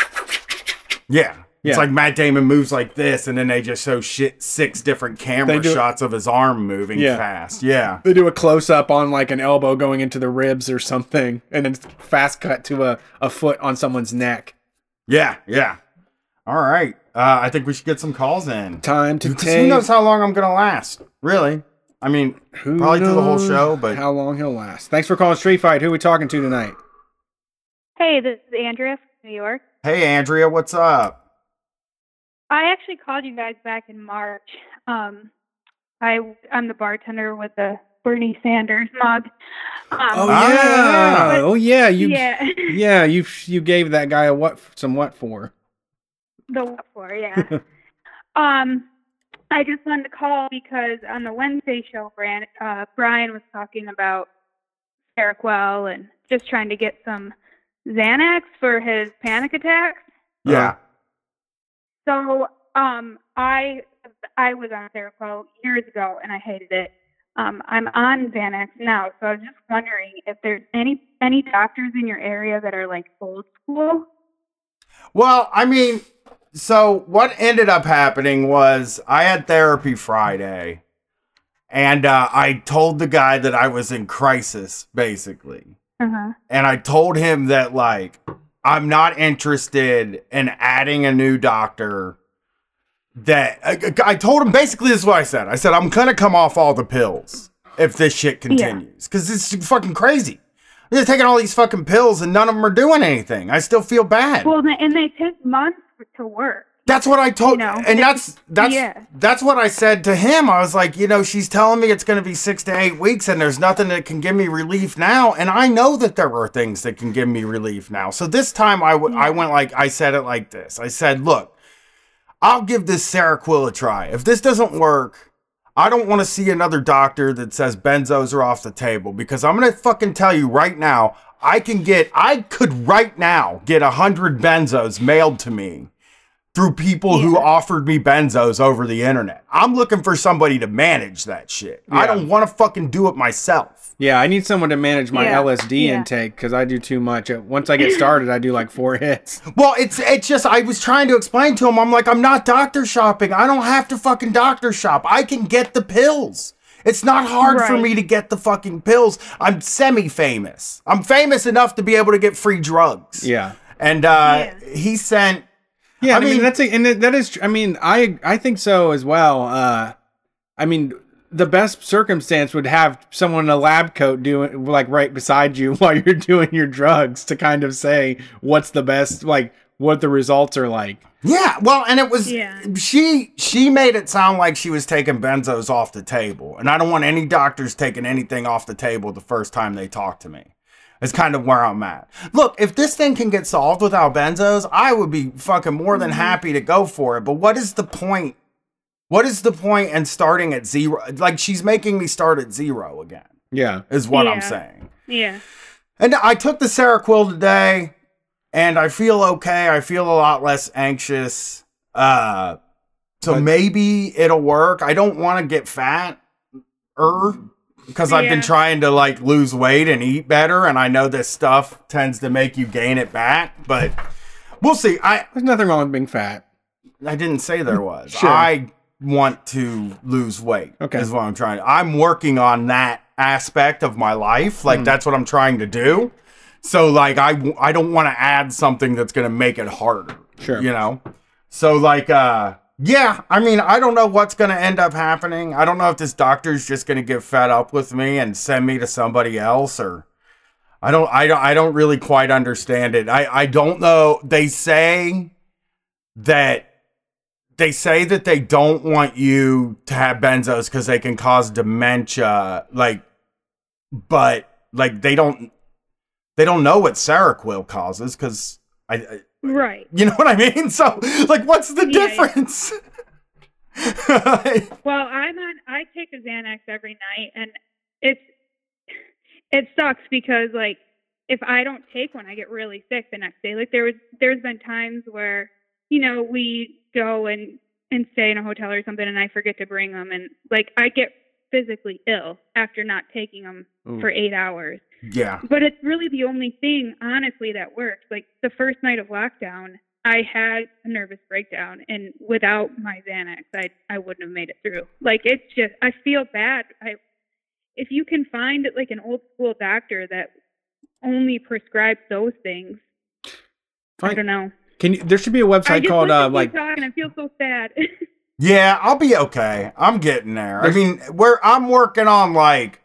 yeah. Yeah. It's like Matt Damon moves like this, and then they just show shit six different camera shots of his arm moving Yeah. fast. Yeah, They do a close up on like an elbow going into the ribs or something, and then fast cut to a, a foot on someone's neck. yeah, yeah. All right, uh, I think we should get some calls in. Time to take. who knows how long I'm gonna last? Really? I mean, Who probably through the whole knows show, but how long he'll last. Thanks for calling Street Fight. Who are we talking to tonight? Hey, this is Andrea from New York. hey, Andrea, what's up? I actually called you guys back in March. Um, I I'm the bartender with the Bernie Sanders mug. Um, Oh Ah. yeah, oh yeah. You yeah, [laughs] yeah, you you gave that guy a what some what for? the what for? Yeah. [laughs] um, I just wanted to call because on the Wednesday show, Brian, uh, Brian was talking about Seroquel and just trying to get some Xanax for his panic attacks. Yeah. So, um, I I was on Seroquel years ago and I hated it. Um, I'm on Xanax now, so I was just wondering if there's any any doctors in your area that are like old school. Well, I mean, so what ended up happening was I had therapy Friday, and uh, I told the guy that I was in crisis, basically. Uh-huh. and I told him that like I'm not interested in adding a new doctor. That I, I told him basically this is what I said. I said I'm gonna come off all the pills if this shit continues because it's fucking crazy. I'm just taking all these fucking pills and none of them are doing anything. I still feel bad. Well, and they take months to work. That's what I told, You know, and that's that's yeah. that's what I said to him. I was like, you know, she's telling me it's going to be six to eight weeks, and there's nothing that can give me relief now. And I know that there are things that can give me relief now. So this time, I w- I went like I said it like this. I said, look, I'll give this Seroquel a try. If this doesn't work, I don't want to see another doctor that says benzos are off the table because I'm gonna fucking tell you right now, I can get, I could right now get a hundred benzos mailed to me through people who offered me benzos over the internet. I'm looking for somebody to manage that shit. I don't want to fucking do it myself. Yeah, I need someone to manage my Yeah, LSD yeah. intake because I do too much. Once I get started, I do like four [laughs] hits. Well, it's it's just I was trying to explain to him. I'm like, I'm not doctor shopping. I don't have to fucking doctor shop. I can get the pills. It's not hard for me to get the fucking pills. I'm semi-famous. I'm famous enough to be able to get free drugs. Yeah. And uh, Yeah. he sent. Yeah, I I, mean, mean- that's a, and that is. I mean, I I think so as well. Uh, I mean, the best circumstance would have someone in a lab coat doing like right beside you [laughs] while you're doing your drugs to kind of say what's the best, like what the results are like. Yeah, well, and it was Yeah. she she made it sound like she was taking benzos off the table, and I don't want any doctors taking anything off the table the first time they talk to me. It's kind of where I'm at. Look, if this thing can get solved without benzos, I would be fucking more than mm-hmm. happy to go for it. But what is the point? What is the point in starting at zero? Like she's making me start at zero again. Yeah. Is what I'm saying. Yeah. And I took the Seroquel today, and I feel okay. I feel a lot less anxious. Uh, so But- maybe it'll work. I don't want to get fat, er, because I've been trying to like lose weight and eat better, and I know this stuff tends to make you gain it back. But we'll see. I There's nothing wrong with being fat. I didn't say there was. Sure. I want to lose weight. Okay. Is what I'm trying. I'm working on that aspect of my life. Like Hmm. that's what I'm trying to do. So like I I don't want to add something that's going to make it harder. Sure. You know. So like uh yeah, I mean, I don't know what's going to end up happening. I don't know if this doctor's just going to get fed up with me and send me to somebody else or I don't I don't I don't really quite understand it. I I don't know. They say that they say that they don't want you to have benzos cuz they can cause dementia like but like they don't they don't know what Seroquel causes cuz I, I Right. you know what I mean? [laughs] So, like, what's the Yeah, yeah. difference? [laughs] Well, I'm on. I take a Xanax every night, and it's it sucks because like if I don't take one, I get really sick the next day. Like there was there's been times where you know we go and and stay in a hotel or something, and I forget to bring them, and like I get physically ill after not taking them Ooh. for eight hours. yeah. But it's really the only thing, honestly, that worked. Like the first night of lockdown, I had a nervous breakdown, and without my Xanax, I I wouldn't have made it through. Like it's just, I feel bad. I if you can find like an old school doctor that only prescribes those things, I don't know. Can you, there should be a website called listen uh, to you like talk and I feel so sad. [laughs] Yeah, I'll be okay. I'm getting there. I mean, where I'm working on like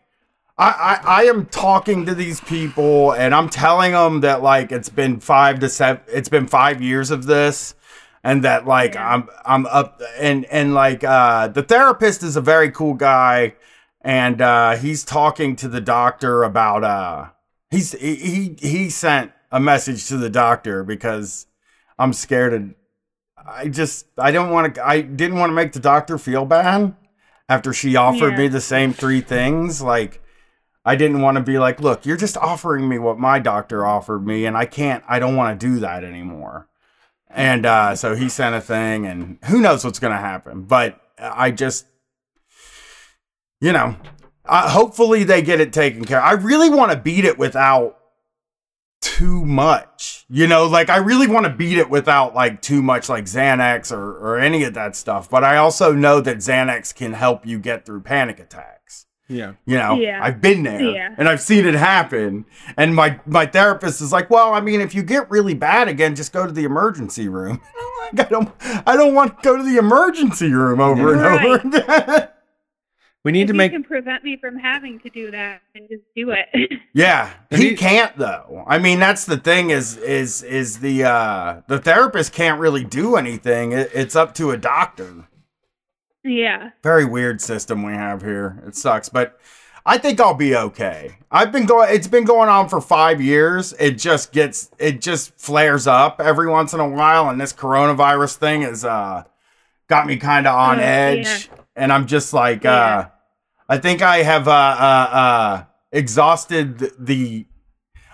I, I I am talking to these people and I'm telling them that like it's been five to seven it's been five years of this and that like Yeah. I'm I'm up and and like uh the therapist is a very cool guy and uh he's talking to the doctor about uh he's he he, he sent a message to the doctor because I'm scared and I just I don't want to I didn't want to make the doctor feel bad after she offered Yeah. me the same three things like I didn't want to be like look you're just offering me what my doctor offered me and I can't I don't want to do that anymore and uh so he sent a thing and who knows what's going to happen but I just you know uh, hopefully they get it taken care I really want to beat it without too much. You know, like I really want to beat it without like too much like Xanax or, or any of that stuff. But I also know that Xanax can help you get through panic attacks. yeah. You know, Yeah. I've been there Yeah. and I've seen it happen. And my, my therapist is like, well, I mean, if you get really bad again, just go to the emergency room. [laughs] I don't, I don't want to go to the emergency room over and over again. We need if to you make can prevent me from having to do that, and just do it. [laughs] Yeah, And he he- can't though. I mean, that's the thing is is is the uh the therapist can't really do anything. It, it's up to a doctor. yeah. Very weird system we have here. It sucks, but I think I'll be okay. I've been going it's been going on for 5 years. It just gets it just flares up every once in a while and this coronavirus thing is uh got me kind of on Oh, edge yeah. And I'm just like Yeah. uh I think I have uh uh uh exhausted the,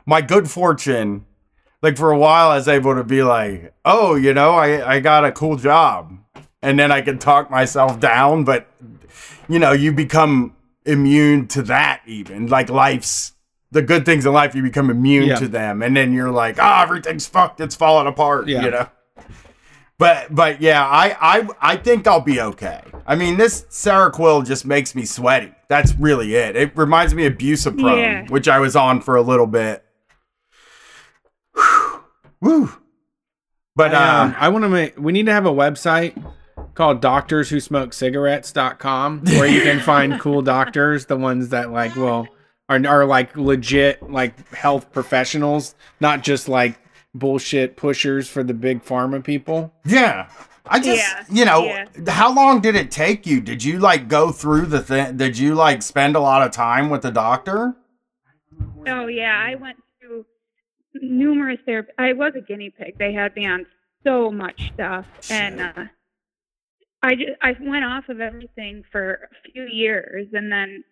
my good fortune like for a while I was able to be like, "Oh, you know, I I got a cool job." And then I can talk myself down, but you know, you become immune to that even. Like life's the good things in life you become immune Yeah. to them and then you're like, "Ah, everything's fucked. It's falling apart." Yeah. You know. But but yeah, I I I think I'll be okay. I mean, this Seroquel just makes me sweaty. That's really it. It reminds me of Buspirone, Yeah. which I was on for a little bit. [sighs] Woo. But I, uh, um, I want to make. We need to have a website called Doctors Who Smoke Cigarettes.com [laughs] where you can find cool doctors, the ones that like well are are like legit like health professionals, not just like bullshit pushers for the big pharma people. yeah. I just, Yeah, you know, yeah. how long did it take you? Did you like go through the thing? Did you like spend a lot of time with the doctor? Oh yeah, I went through numerous therapy. I was a guinea pig. They had me on so much stuff, and uh, I just I went off of everything for a few years, and then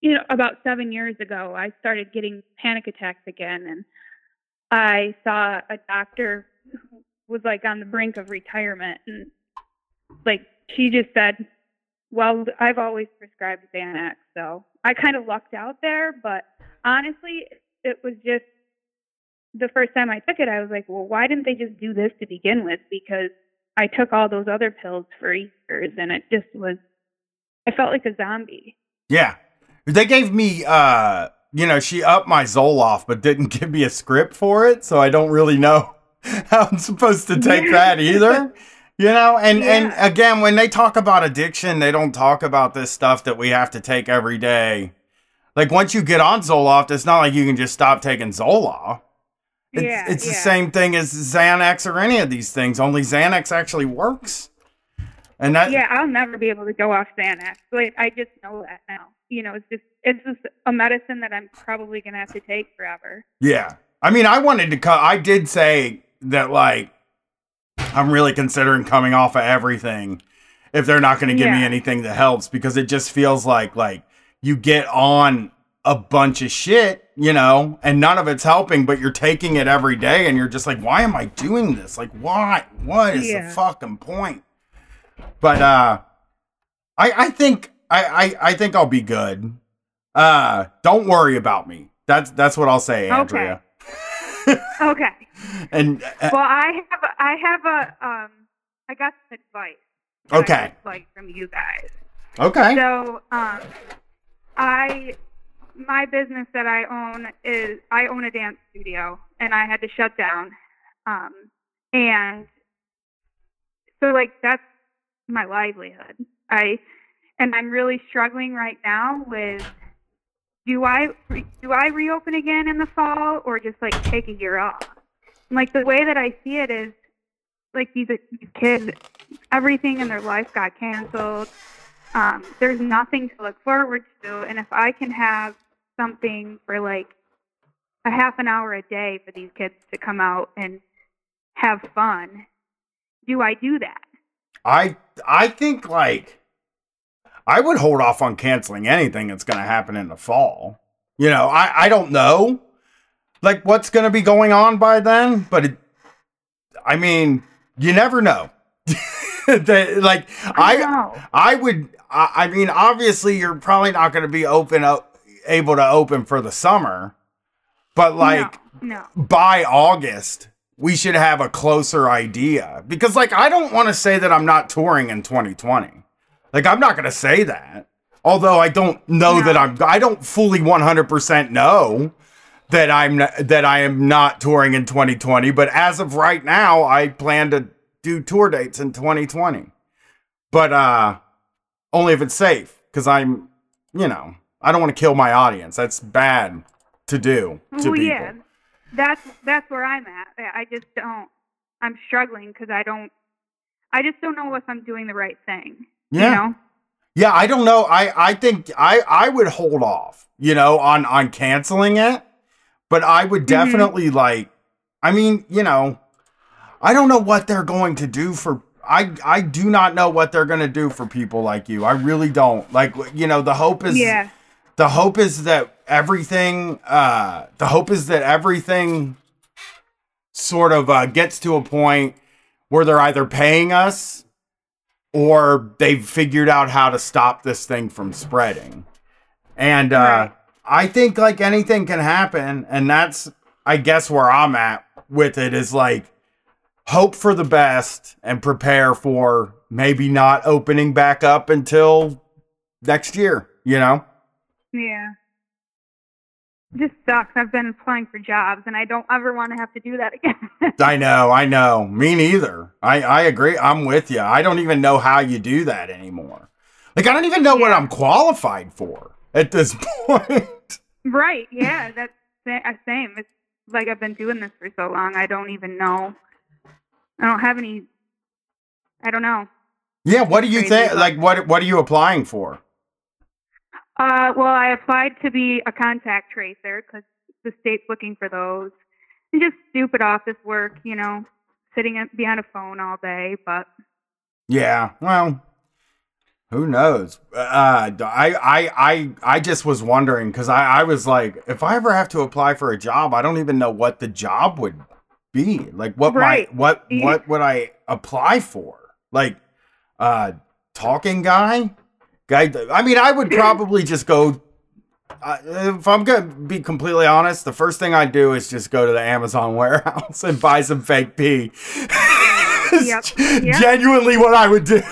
you know about seven years ago, I started getting panic attacks again, and I saw a doctor who was like on the brink of retirement, and like she just said, "Well, I've always prescribed Xanax, so I kind of lucked out there, but." honestly, it was just the first time I took it, I was like, well, why didn't they just do this to begin with? Because I took all those other pills for years and it just was, I felt like a zombie. Yeah. They gave me uh you know, she upped my Zoloft but didn't [laughs] give me a script for it, so I don't really know [laughs] how I'm supposed to take that either. [laughs] You know, and and again, when they talk about addiction, they don't talk about this stuff that we have to take every day. Like once you get on Zoloft, it's not like you can just stop taking Zoloft. It's, Yeah, it's the yeah. same thing as Xanax or any of these things. Only Xanax actually works. And that Yeah, I'll never be able to go off Xanax. Like I just know that now. You know, it's just it's just a medicine that I'm probably gonna have to take forever. Yeah. I mean, I wanted to cut. I did say that, like, I'm really considering coming off of everything if they're not going to give me anything that helps because it just feels like, like, you get on a bunch of shit, you know, and none of it's helping, but you're taking it every day and you're just like, why am I doing this? Like, why? What is Yeah. the fucking point? But, uh, I, I think, I, I, I think I'll be good. Uh, don't worry about me. That's, that's what I'll say, Andrea. Okay. okay. [laughs] And uh, Well, I have I have a um I got some advice. Okay. would Like from you guys. okay, So, um, I my business that I own is I own a dance studio, and I had to shut down. Um, and so like that's my livelihood. I and I'm really struggling right now with do I do I reopen again in the fall or just like take a year off? And, like the way that I see it is like these, these kids, everything in their life got canceled um, there's nothing to look forward to. And if I can have something for like a half an hour a day for these kids to come out and have fun, do I do that? I I think like I would hold off on canceling anything that's going to happen in the fall. You know, I I don't know like what's going to be going on by then, but it, I mean, you never know. [laughs] That, like I know. I would. I, I mean, obviously, you're probably not going to be open up, able to open for the summer, but like no, by August, we should have a closer idea because, like, I don't want to say that I'm not touring in 2020. Like, I'm not going to say that. Although I don't know No. that I'm. I don't fully 100% know that I'm that I am not touring in 2020. But as of right now, I plan to do tour dates in 2020. But uh only if it's safe because I'm, you know, I don't want to kill my audience. That's bad to do to well, people. yeah, that's that's where I'm at. I I just don't. I'm struggling because I don't. I just don't know if I'm doing the right thing. Yeah. You know? Yeah, I don't know. I I think I I would hold off, you know, on on canceling it, but I would definitely like I mean, you know, I don't know what they're going to do for I I do not know what they're going to do for people like you. I really don't. Like you know, the hope is Yeah. the hope is that everything uh the hope is that everything sort of uh, gets to a point where they're either paying us or they've figured out how to stop this thing from spreading and uh Right. i think like anything can happen and that's i guess where i'm at with it is like hope for the best and prepare for maybe not opening back up until next year you know Yeah. Just sucks. I've been applying for jobs and I don't ever want to have to do that again. [laughs] I know, I know. Me neither. I, I agree. I'm with you. I don't even know how you do that anymore. Like, I don't even know what I'm qualified for at this [laughs] point. right. Yeah. That's sa- uh, same. It's like I've been doing this for so long. I don't even know. I don't have any. I don't know. yeah, what do you think? Like, what what are you applying for? Uh, well, I applied to be a contact tracer because the state's looking for those. And just stupid office work, you know, sitting behind a phone all day. But Yeah, well, who knows? Uh, I I I I just was wondering because I I was like, if I ever have to apply for a job, I don't even know what the job would be. Like, what Right. my what what would I apply for? Like, uh, talking guy, guy. I mean, I would probably just go. Uh, if I'm gonna be completely honest, the first thing I do is just go to the Amazon warehouse and buy some fake pee. Yep. Yep. Genuinely, what I would do.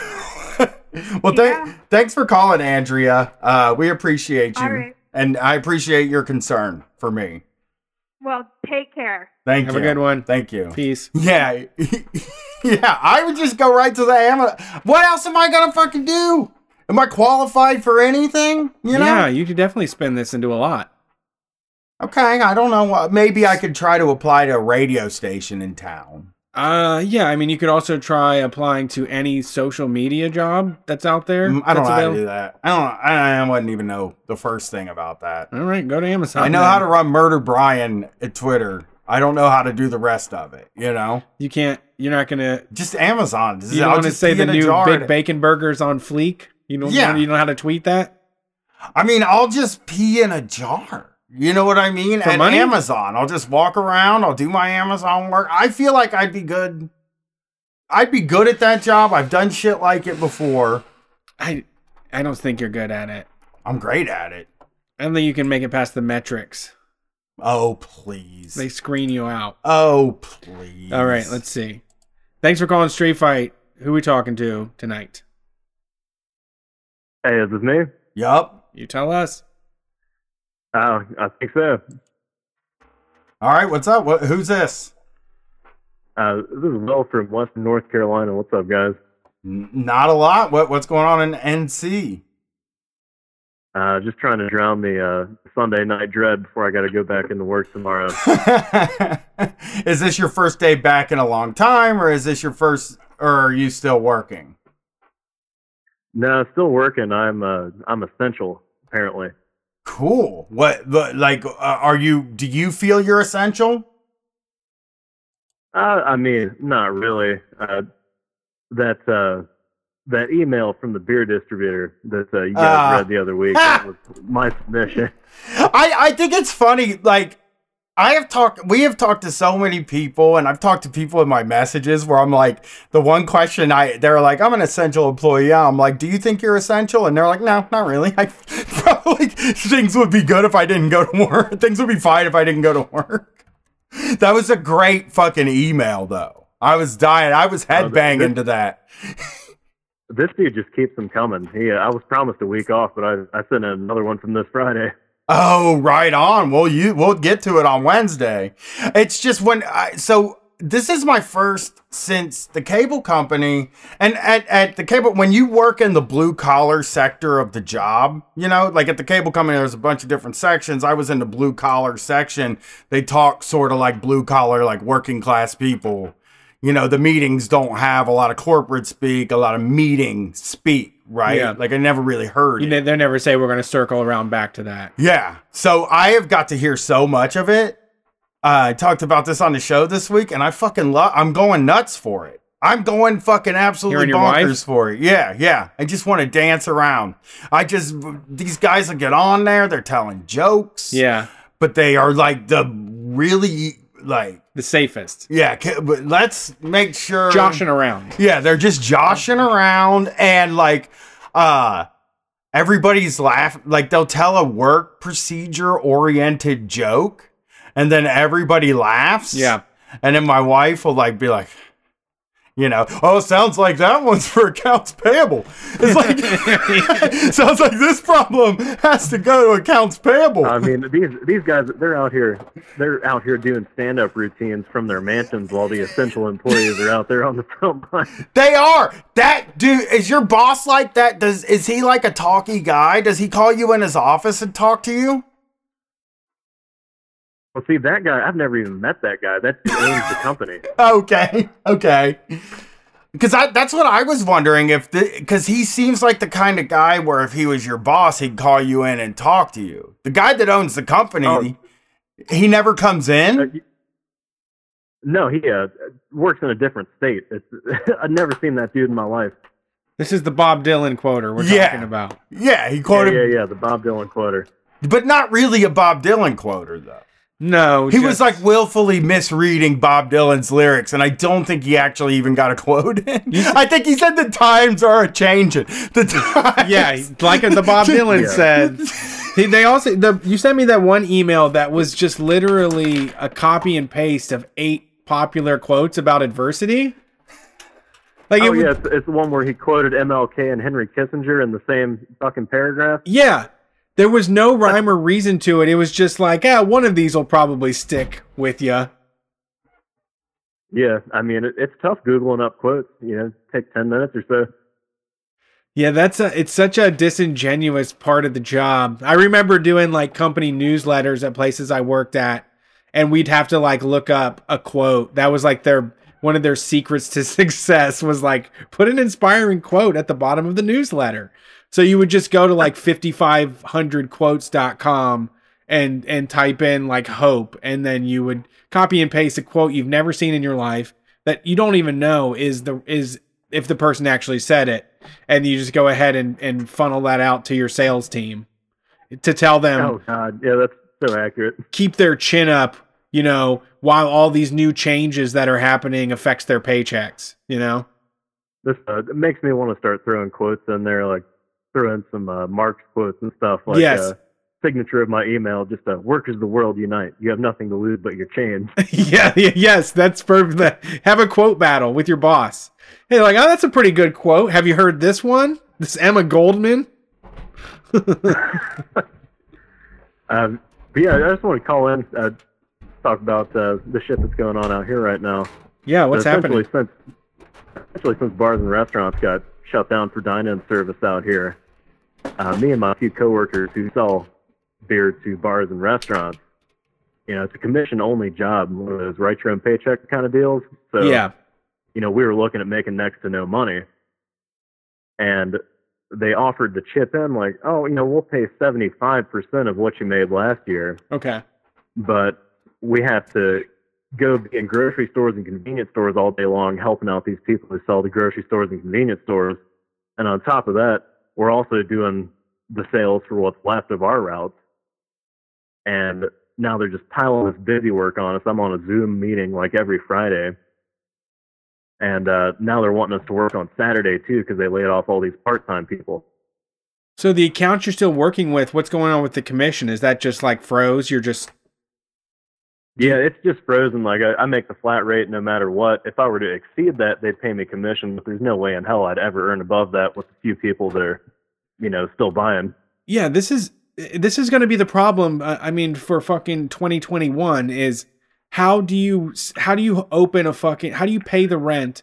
well, th- Yeah. thanks for calling, Andrea. Uh, we appreciate you, All right. and I appreciate your concern for me. well, take care. Thank Have you. Have a good one. Thank you. Peace. Yeah. [laughs] Yeah, I would just go right to the Amazon. What else am I gonna fucking do? Am I qualified for anything? You know? Yeah, you could definitely spin this into a lot. Okay, I don't know. Maybe I could try to apply to a radio station in town. Uh, yeah. I mean, you could also try applying to any social media job that's out there. Mm, I don't know how to do that. I don't. I, I wouldn't even know the first thing about that. All right, go to Amazon. I know then. how to run Murder Brian at Twitter. I don't know how to do the rest of it. You know, You can't. You're not gonna. just Amazon. Just- You want to say the new big bacon burgers on fleek. You don't. Yeah. You know how to tweet that. I mean, I'll just pee in a jar. You know what I mean? For At money? Amazon, I'll just walk around. I'll do my Amazon work. I feel like I'd be good. I'd be good at that job. I've done shit like it before. I. I don't think you're good at it. I'm great at it. I don't think you can make it past the metrics. Oh please. They screen you out. oh please. All right, let's see. Thanks for calling Street Fight. Who we talking to tonight? Hey, is this me? Yup. You tell us. Oh, I think so. All right. What's up? What? Who's this? Uh, this is Will from Western North Carolina. What's up, guys? N- not a lot. What? What's going on in NC? Uh, just trying to drown the uh, Sunday night dread before I got to go back into work tomorrow. [laughs] is this your first day back in a long time, or is this your first? Or are you still working? No, still working. I'm uh, I'm essential apparently. Cool. What? Like, uh, are you? Do you feel you're essential? Uh, I mean, not really. Uh, that uh, that email from the beer distributor that uh, you guys Ah. read the other week that was [laughs] my submission. I I think it's funny. Like, I have talked. We have talked to so many people, and I've talked to people in my messages where I'm like, the one question I they're like, I'm an essential employee. I'm like, do you think you're essential? And they're like, no, not really. [laughs] I probably things would be good if I didn't go to work. [laughs] Things would be fine if I didn't go to work. That was a great fucking email, though. I was dying. I was headbanging to that. This dude just keeps them coming. He, uh, I was promised a week off, but I I sent another one from this Friday. Oh, right on. Well, you we'll get to it on Wednesday. It's just when I so this is my first since the cable company and at, at the cable when you work in the blue collar sector of the job you know like at the cable company there's a bunch of different sections i was in the blue collar section they talk sort of like blue collar like working class people you know the meetings don't have a lot of corporate speak a lot of meeting speak right Yeah. like i never really heard You it. they never say we're going to circle around back to that. Yeah. So I have got to hear so much of it. Uh, I talked about this on the show this week, and I fucking love. I'm going nuts for it. I'm going fucking absolutely and your wife? bonkers for it. Yeah, yeah. I just want to dance around. I just these guys will get on there. They're telling jokes. Yeah, but they are like the really like the safest. yeah. But let's make sure Joshing around. yeah, they're just joshing around and like uh everybody's laugh like they'll tell a work procedure oriented joke and then everybody laughs. Yeah. And then my wife will like be like you know, oh, sounds like that one's for accounts payable. It's like [laughs] [laughs] sounds like this problem has to go to accounts payable. I mean, these these guys, they're out here, they're out here doing stand up routines from their mansions while the essential employees are out there on the front line. They are. That dude is your boss like that? Does is he like a talky guy? Does he call you in his office and talk to you? Well, see, that guy, I've never even met that guy. That owns the company. [laughs] Okay, okay. Because that's what I was wondering if because he seems like the kind of guy where if he was your boss, he'd call you in and talk to you. The guy that owns the company, Oh. he, he never comes Uh, in. y- no, he uh, works in a different state. It's, [laughs] I've never seen that dude in my life. This is the Bob Dylan quoter we're Yeah. talking about. Yeah, he Yeah, quoted, yeah, yeah, the Bob Dylan quoter. but not really a Bob Dylan quoter though. No, He just- was like willfully misreading Bob Dylan's lyrics, and I don't think he actually even got a quote in. I think he said the times are a changing. The times. yeah, like the Bob [laughs] Dylan Yeah. said. He, they also the you sent me that one email that was just literally a copy and paste of eight popular quotes about adversity. Like it Oh would- yeah, it's, it's the one where he quoted MLK and Henry Kissinger in the same fucking paragraph. Yeah. There was no rhyme or reason to it. It was just like, ah, one of these will probably stick with you. Yeah, I mean it, it's tough googling up quotes. You know, take ten minutes or so. Yeah, that's a it's such a disingenuous part of the job. I remember doing like company newsletters at places I worked at and we'd have to like look up a quote. That was like their one of their secrets to [laughs] success was like put an inspiring quote at the bottom of the newsletter. So you would just go to like 5500quotes.com and and type in like hope and then you would copy and paste a quote you've never seen in your life that you don't even know is the is if the person actually said it and you just go ahead and, and funnel that out to your sales team to tell them Oh God, yeah, that's so accurate. keep their chin up, you know, while all these new changes that are happening affects their paychecks, you know? This uh, it makes me want to start throwing quotes in there, like throw in some uh, Marx quotes and stuff. Like Yes. uh, signature of my email, just uh, "Workers, the world unite. You have nothing to lose but your chains." [laughs] yeah, yeah, yes, that's perfect. Have a quote battle with your boss. Hey, like, oh, that's a pretty good quote. Have you heard this one? This Emma Goldman? [laughs] Um, but yeah, I just want to call in, uh, talk about uh, the shit that's going on out here right now. Yeah, what's happening? Since, essentially, since bars and restaurants got shut down for dine-in service out here, uh, me and my few coworkers who sell beer to bars and restaurants, you know, it's a commission-only job, one of those write your own paycheck kind of deals. So, yeah. you know, we were looking at making next to no money, and they offered to chip in, like, oh, you know, we'll pay 75% of what you made last year Okay. but we have to go in grocery stores and convenience stores all day long helping out these people who sell to grocery stores and convenience stores. And on top of that, we're also doing the sales for what's left of our routes. And now they're just piling this busy work on us. I'm on a Zoom meeting like every Friday. And uh, now they're wanting us to work on Saturday too because they laid off all these part time people. So the accounts you're still working with, what's going on with the commission? Is that just like froze? You're just Yeah, it's just frozen. Like I, I make the flat rate no matter what. If I were to exceed that, they'd pay me commission, but there's no way in hell I'd ever earn above that with a few people that are, you know, still buying. yeah this is this is going to be the problem i mean for fucking 2021 is how do you how do you open a fucking how do you pay the rent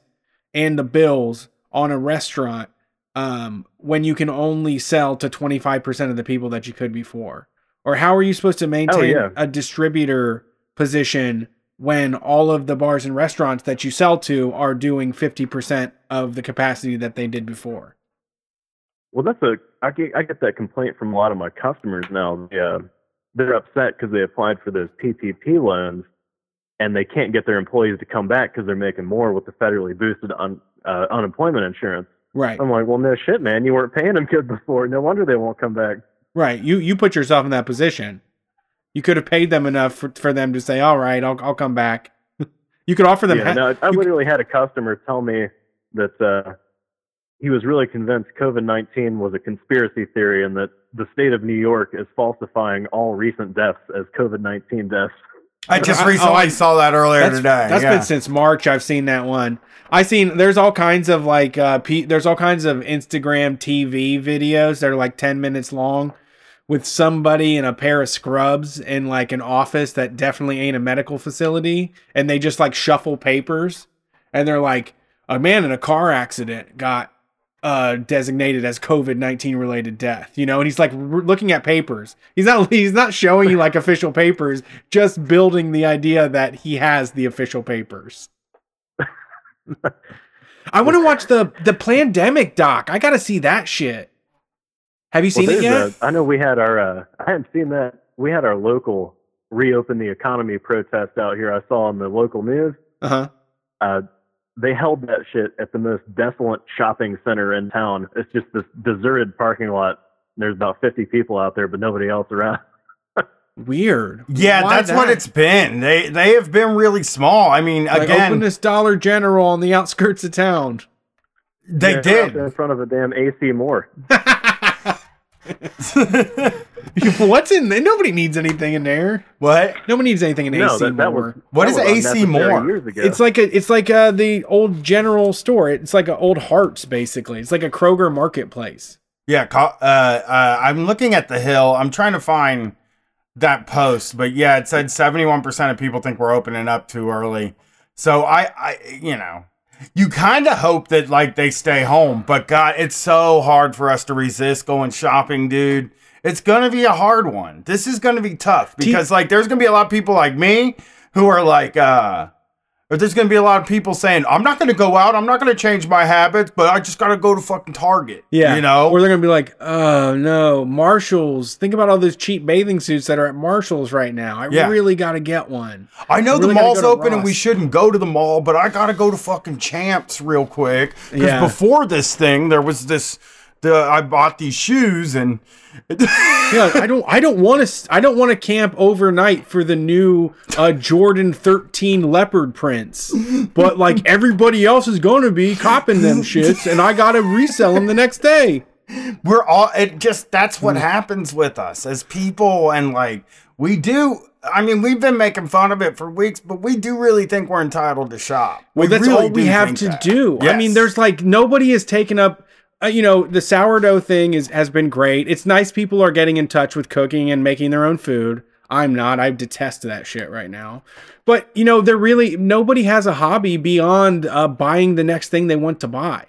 and the bills on a restaurant um when you can only sell to 25% of the people that you could before or how are you supposed to maintain yeah. a distributor position when all of the bars and restaurants that you sell to are doing 50% of the capacity that they did before Well, that's a I get I get that complaint from a lot of my customers now. They, uh, they're upset because they applied for those PPP loans, and they can't get their employees to come back because they're making more with the federally boosted un, uh, unemployment insurance. right I'm like, well, no shit, man. You weren't paying them good before. No wonder they won't come back. Right. You you put yourself in that position. You could have paid them enough for, for them to say, "All right, I'll I'll come back." [laughs] you could offer them. Yeah, ha- no, I you- literally had a customer tell me that uh, he was really convinced COVID 19 was a conspiracy theory and that the state of New York is falsifying all recent deaths as COVID 19 deaths. I just I- oh, recently I- saw that earlier that's today. that's yeah. been since March. I've seen that one. I seen there's all kinds of like uh P, there's all kinds of Instagram TV videos that are like 10 minutes long with somebody in a pair of scrubs in like an office that definitely ain't a medical facility and they just like shuffle papers and they're like a man in a car accident got uh designated as COVID-19 related death, you know, and he's like looking at papers. He's not [laughs] he's not showing you like official papers, just building the idea that he has the official papers. [laughs] I want to watch the the pandemic doc. I got to see that shit. Have you seen Well, it there's yet? a- I know we had our, uh, [laughs] I hadn't seen that. We had our local reopen the economy protest out here. I saw on the local news. Uh-huh. Uh, they held that shit at the most desolate shopping center in town. It's just this deserted parking lot. There's about 50 people out there, but nobody else around. [laughs] Weird. Yeah, Why that's what it's been. They they have been really small. I mean, like again, open this Dollar General on the outskirts of town. they They're did. in front of a damn AC Moore. [laughs] [laughs] What's in there? Nobody needs anything in there. what? Nobody needs anything in No, AC that, that more. was What that is AC unnecessary Moore? Years ago. It's like a, it's like uh the old general store. It's like an old Hearts basically. It's like a Kroger marketplace. Yeah, uh, uh, I'm looking at the hill. I'm trying to find that post, but yeah, it said 71% of people think we're opening up too early. So I, I, you know, you kind of hope that like they stay home, but God, it's so hard for us to resist going shopping, dude. It's gonna be a hard one. This is gonna be tough because like there's gonna be a lot of people like me who are like, uh, or there's gonna be a lot of people saying, I'm not gonna go out, I'm not gonna change my habits, but I just gotta go to fucking Target. Yeah. You know? Or they're going to be like, oh no, Marshalls. Think about all those cheap bathing suits that are at Marshalls right now. I Yeah. really got to get one. I know I really the mall's go to open and we shouldn't go to the mall, but I gotta go to fucking Champs real quick. Because Yeah. before this thing, there was this. The I bought these shoes and [laughs] Yeah, I don't I don't want to I don't want to camp overnight for the new uh, Jordan 13 leopard prints. But like everybody else is going to be copping them shits and I got to resell them the next day. we're all it just that's what happens with us as people and like we do I mean we've been making fun of it for weeks, but we do really think we're entitled to shop. Well, We that's really all we have to that. do. I mean, there's like nobody has taken up. Uh, you know, the sourdough thing is has been great. It's nice people are getting in touch with cooking and making their own food. I'm not. I detest that shit right now. But you know, they're really nobody has a hobby beyond uh, buying the next thing they want to buy.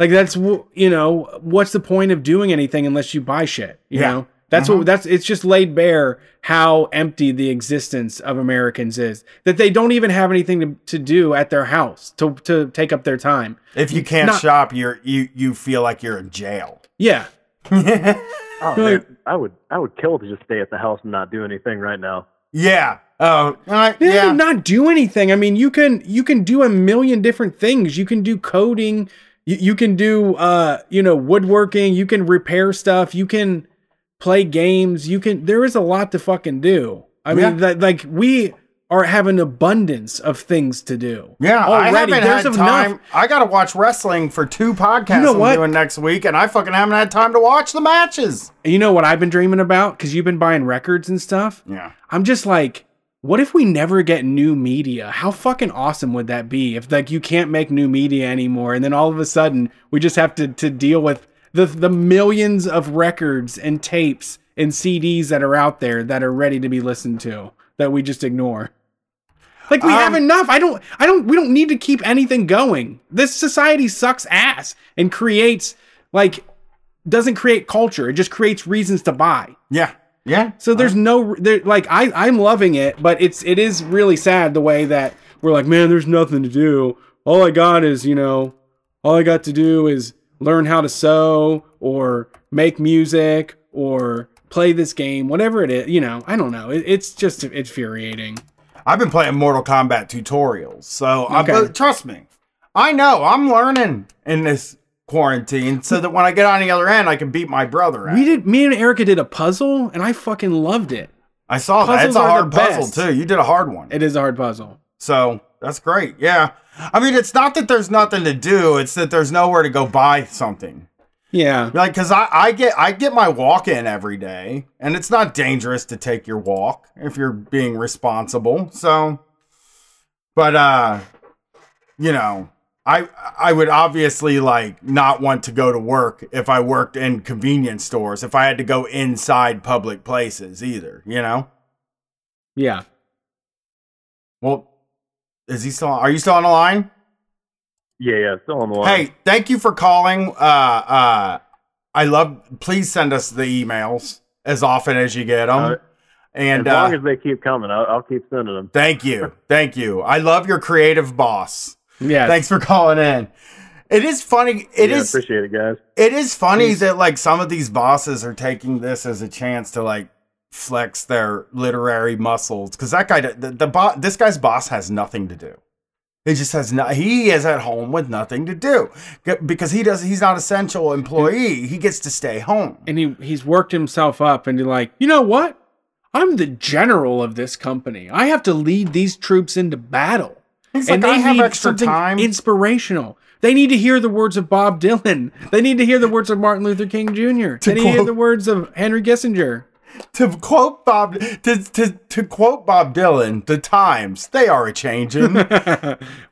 Like that's you know, what's the point of doing anything unless you buy shit? You Yeah. know, that's Mm-hmm. what that's. It's just laid bare how empty the existence of Americans is. That they don't even have anything to, to do at their house to to take up their time. If you can't Not- shop, you're you you feel like you're in jail. Yeah, [laughs] Oh, man, I would I would kill to just stay at the house and not do anything right now. yeah. Oh, uh, yeah. yeah. not do anything. I mean, you can you can do a million different things. You can do coding. You, you can do uh you know woodworking. You can repair stuff. You can play games. You can. There is a lot to fucking do. I mean, Yeah. that like we are have an abundance of things to do. Yeah, I already. haven't There's had enough. time. I got to watch wrestling for two podcasts You know I'm what? doing next week, and I fucking haven't had time to watch the matches. You know what I've been dreaming about? Because you've been buying records and stuff. Yeah. I'm just like, what if we never get new media? How fucking awesome would that be if like you can't make new media anymore and then all of a sudden we just have to to deal with the the millions of records and tapes and CDs that are out there that are ready to be listened to that we just ignore. Like we have Um, enough. I don't I don't we don't need to keep anything going. This society sucks ass and creates like doesn't create culture. It just creates reasons to buy. Yeah. Yeah. So there's no there, like I I'm loving it, but it's it is really sad the way that we're like, man, there's nothing to do. All I got is you know, all I got to do is learn how to sew or make music or play this game, whatever it is. You know, I don't know. It, it's just infuriating. I've been playing Mortal Kombat tutorials, so I, Okay. but trust me, I know I'm learning in this quarantine, so that when I get on the other end, I can beat my brother. We did. Me and Erica did a puzzle, and I fucking loved it. I saw that. It's puzzles a hard puzzle best. too. You did a hard one, It is a hard puzzle. so that's great. Yeah. I mean, it's not that there's nothing to do; it's that there's nowhere to go buy something. Yeah. Like, cause I, I get I get my walk in every day, and it's not dangerous to take your walk if you're being responsible. So, but uh, you know, I I would obviously like not want to go to work if I worked in convenience stores if I had to go inside public places either. You know. Yeah. Well, is he still? Are you still on the line? Yeah, yeah, still on the line. Hey, thank you for calling. Uh, uh, I love. Please send us the emails as often as you get them. Uh, and as uh, long as they keep coming, I'll, I'll keep sending them. thank you, [laughs] thank you. I love your creative boss. Yeah. Thanks for calling in. It is funny. It yeah, is. appreciate it, guys. It is funny that like some of these bosses are taking this as a chance to like flex their literary muscles because that guy, the, the bo- this guy's boss has nothing to do. He just has no. He is at home with nothing to do because he does. He's not essential employee. He gets to stay home. and he he's worked himself up and he's like, you know what? I'm the general of this company. I have to lead these troops into battle. He's and like, they have need extra something time. inspirational. They need to hear the words of Bob Dylan. They need to hear the words of Martin Luther King Jr. They need to hear the words of Henry Kissinger. To quote Bob to, to to quote Bob Dylan, the times they are a changing. [laughs]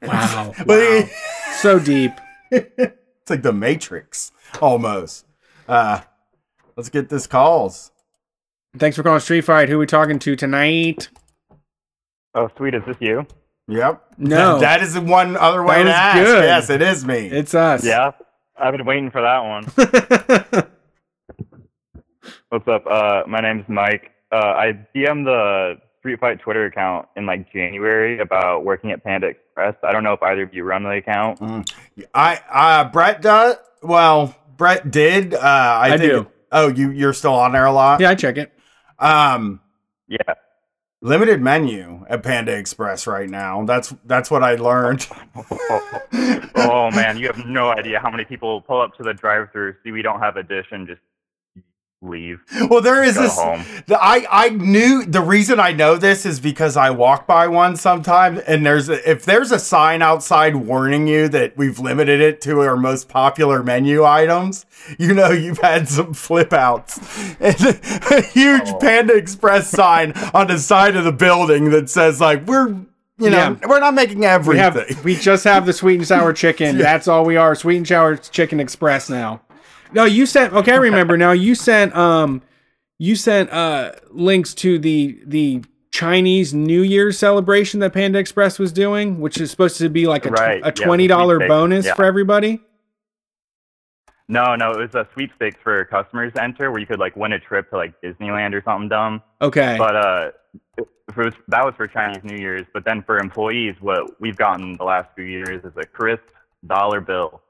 Wow. [laughs] Wow. [laughs] so deep. it's like the Matrix almost. Uh, let's get this calls. Thanks for calling Street Fight. Who we talking to tonight? Oh, sweet. Is this you? Yep. No. that is the one other way That to ask. good. Yes, it is me. It's us. Yeah, I've been waiting for that one. What's up? Uh, my name's Mike. Uh, I DM the Street Fight Twitter account in like January about working at Panda Express. I don't know if either of you run the account. I uh Brett does well, Brett did. Uh I, I think do. Oh, you you're still on there a lot? yeah, I check it. Um Yeah. limited menu at Panda Express right now. That's that's what I learned. [laughs] oh man, you have no idea how many people pull up to the drive-through, see we don't have a dish, and just leave. Well, there is Go this. home. the- I I knew the reason I know this is because I walk by one sometimes, and there's a, if there's a sign outside warning you that we've limited it to our most popular menu items, you know you've had some flip outs. [laughs] And a huge Oh. Panda Express sign on the side of the building that says like we're you know Yeah. we're not making everything. We everything. have we just have the sweet and sour chicken. [laughs] Yeah. That's all we are. Sweet and sour chicken express now. No, you sent okay, I remember now. You sent um you sent uh links to the the Chinese New Year celebration that Panda Express was doing, which is supposed to be like a, Right, yeah, a twenty dollar sweepstakes, bonus yeah. for everybody. No, no, it was a sweepstakes for customers to enter where you could like win a trip to like Disneyland or something dumb. Okay. But uh, was, that was for Chinese New Year's. But then for employees, what we've gotten the last few years is a crisp dollar bill.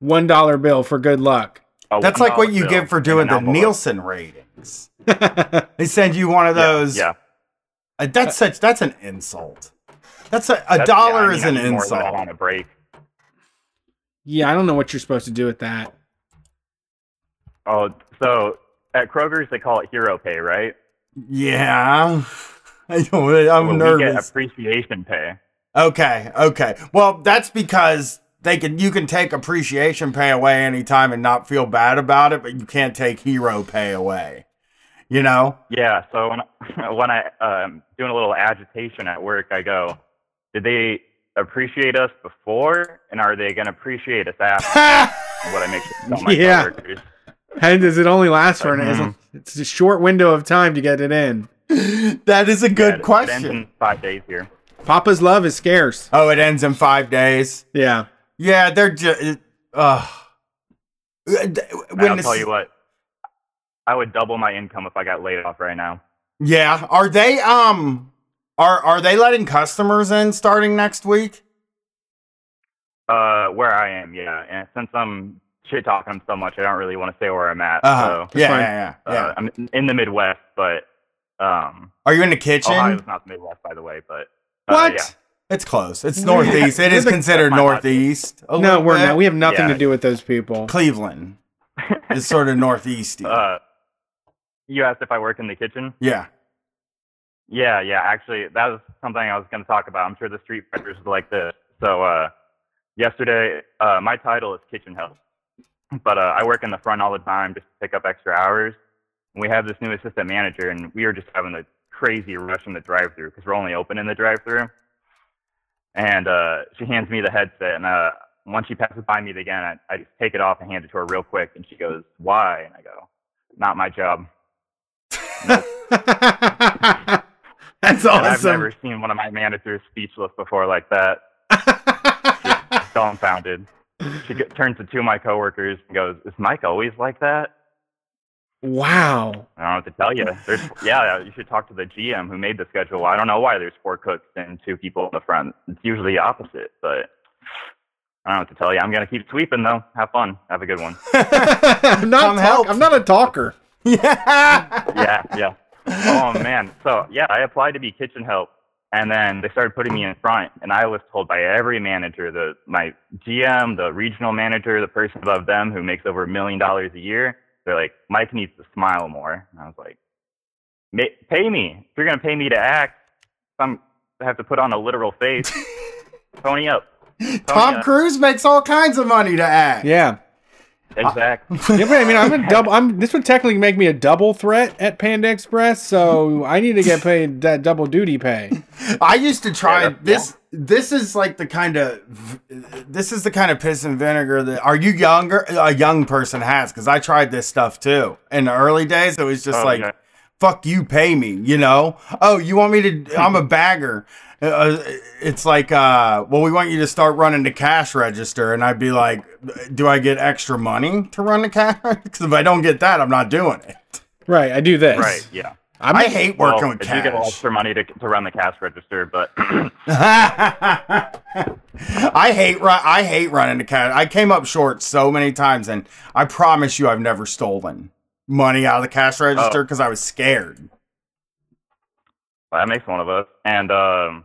One dollar bill for good luck. A That's like what you bill get for doing the envelope. Nielsen ratings. [laughs] They send you one of those. Yeah, Uh, that's such. That's an insult. That's a, a That's- dollar yeah, I is an I need more of that insult. on a break. yeah, I don't know what you're supposed to do with that. Oh, so at Kroger's they call it hero pay, right? Yeah, [laughs] I don't. I'm Well, We get nervous. appreciation pay. Okay, okay. Well, that's because they can. You can take appreciation pay away anytime and not feel bad about it, but you can't take hero pay away. You know. Yeah. So when I, [laughs] when I um doing a little agitation at work, I go, did they appreciate us before, and are they going to appreciate us after? [laughs] what I make sure my Yeah. coworkers. And does it only last for an Mhm. it's a short window of time to get it in. [laughs] that is a Yeah, good it- It ends question. in five days here. Papa's love is scarce. Oh, it ends in five days. Yeah. Yeah, they're just. Uh, And when I'll tell you what, I would double my income if I got laid off right now. Yeah. Are they um are are they letting customers in starting next week? Uh, where I am, yeah. And since I'm shit talking them so much, I don't really want to say where I'm at. Uh-huh. So Yeah, fine. yeah, yeah, uh. I'm in the Midwest, but um, Are you in the kitchen? Ohio's not the Midwest, by the way. But uh, what? yeah. It's close. It's northeast. It is considered northeast. a No, little we're bit. not. We have nothing Yeah. to do with those people. Cleveland is sort of [laughs] northeast. Uh, you asked if I work in the kitchen. yeah. Yeah, yeah. Actually, that was something I was going to talk about. I'm sure the street fighters would like this. So, uh, yesterday, uh, my title is kitchen help, but uh, I work in the front all the time just to pick up extra hours. And we have this new assistant manager, and we were just having a crazy rush in the drive-through because we're only open in the drive-through. And uh, she hands me the headset, and uh, once she passes by me again, I, I just take it off and hand it to her real quick, and she goes, "Why?" And I go, "Not my job." [laughs] That's And I've never seen one of my managers speechless before like that. [laughs] dumbfounded. She turns to two of my coworkers and goes, "Is Mike always like that?" Wow. I don't know what to tell you. There's, yeah, you should talk to the GM who made the schedule. I don't know why there's four cooks and two people in the front. It's usually the opposite, but I don't know what to tell you. I'm gonna keep sweeping though. Have fun. Have a good one. [laughs] I'm not. Come talk- help. I'm not a talker. [laughs] Yeah. yeah, yeah. Oh man. So yeah, I applied to be kitchen help, and then they started putting me in front, and I was told by every manager, the my GM, the regional manager, the person above them who makes over a million dollars a year, they're like, Mike needs to smile more. And I was like, "Ma- pay me. If you're gonna pay me to act, I'm I have to put on a literal face. [laughs] Pony up. Tom yeah. Cruise makes all kinds of money to act. Yeah. Exactly. [laughs] Yeah, but I mean, I'm a double. I'm. This would technically make me a double threat at Panda Express, so I need to get paid that double duty pay. [laughs] I used to try Yeah, that's- this. This is like the kind of this is the kind of piss and vinegar that are you younger a young person has because I tried this stuff too in the early days. It was just Oh, like yeah. fuck you, pay me. You know? Oh, you want me to? I'm a bagger. Uh, it's like, uh, well, we want you to start running the cash register, and I'd be like, do I get extra money to run the cash? Because [laughs] if I don't get that, I'm not doing it. Right, I do this. Right. Yeah. I'm, I hate working well, with if you get cash. extra money to, to run the cash register, but [laughs] [laughs] I hate run. I hate running the cash. I came up short so many times, and I promise you, I've never stolen money out of the cash register Oh. because I was scared. that makes one of us. And um,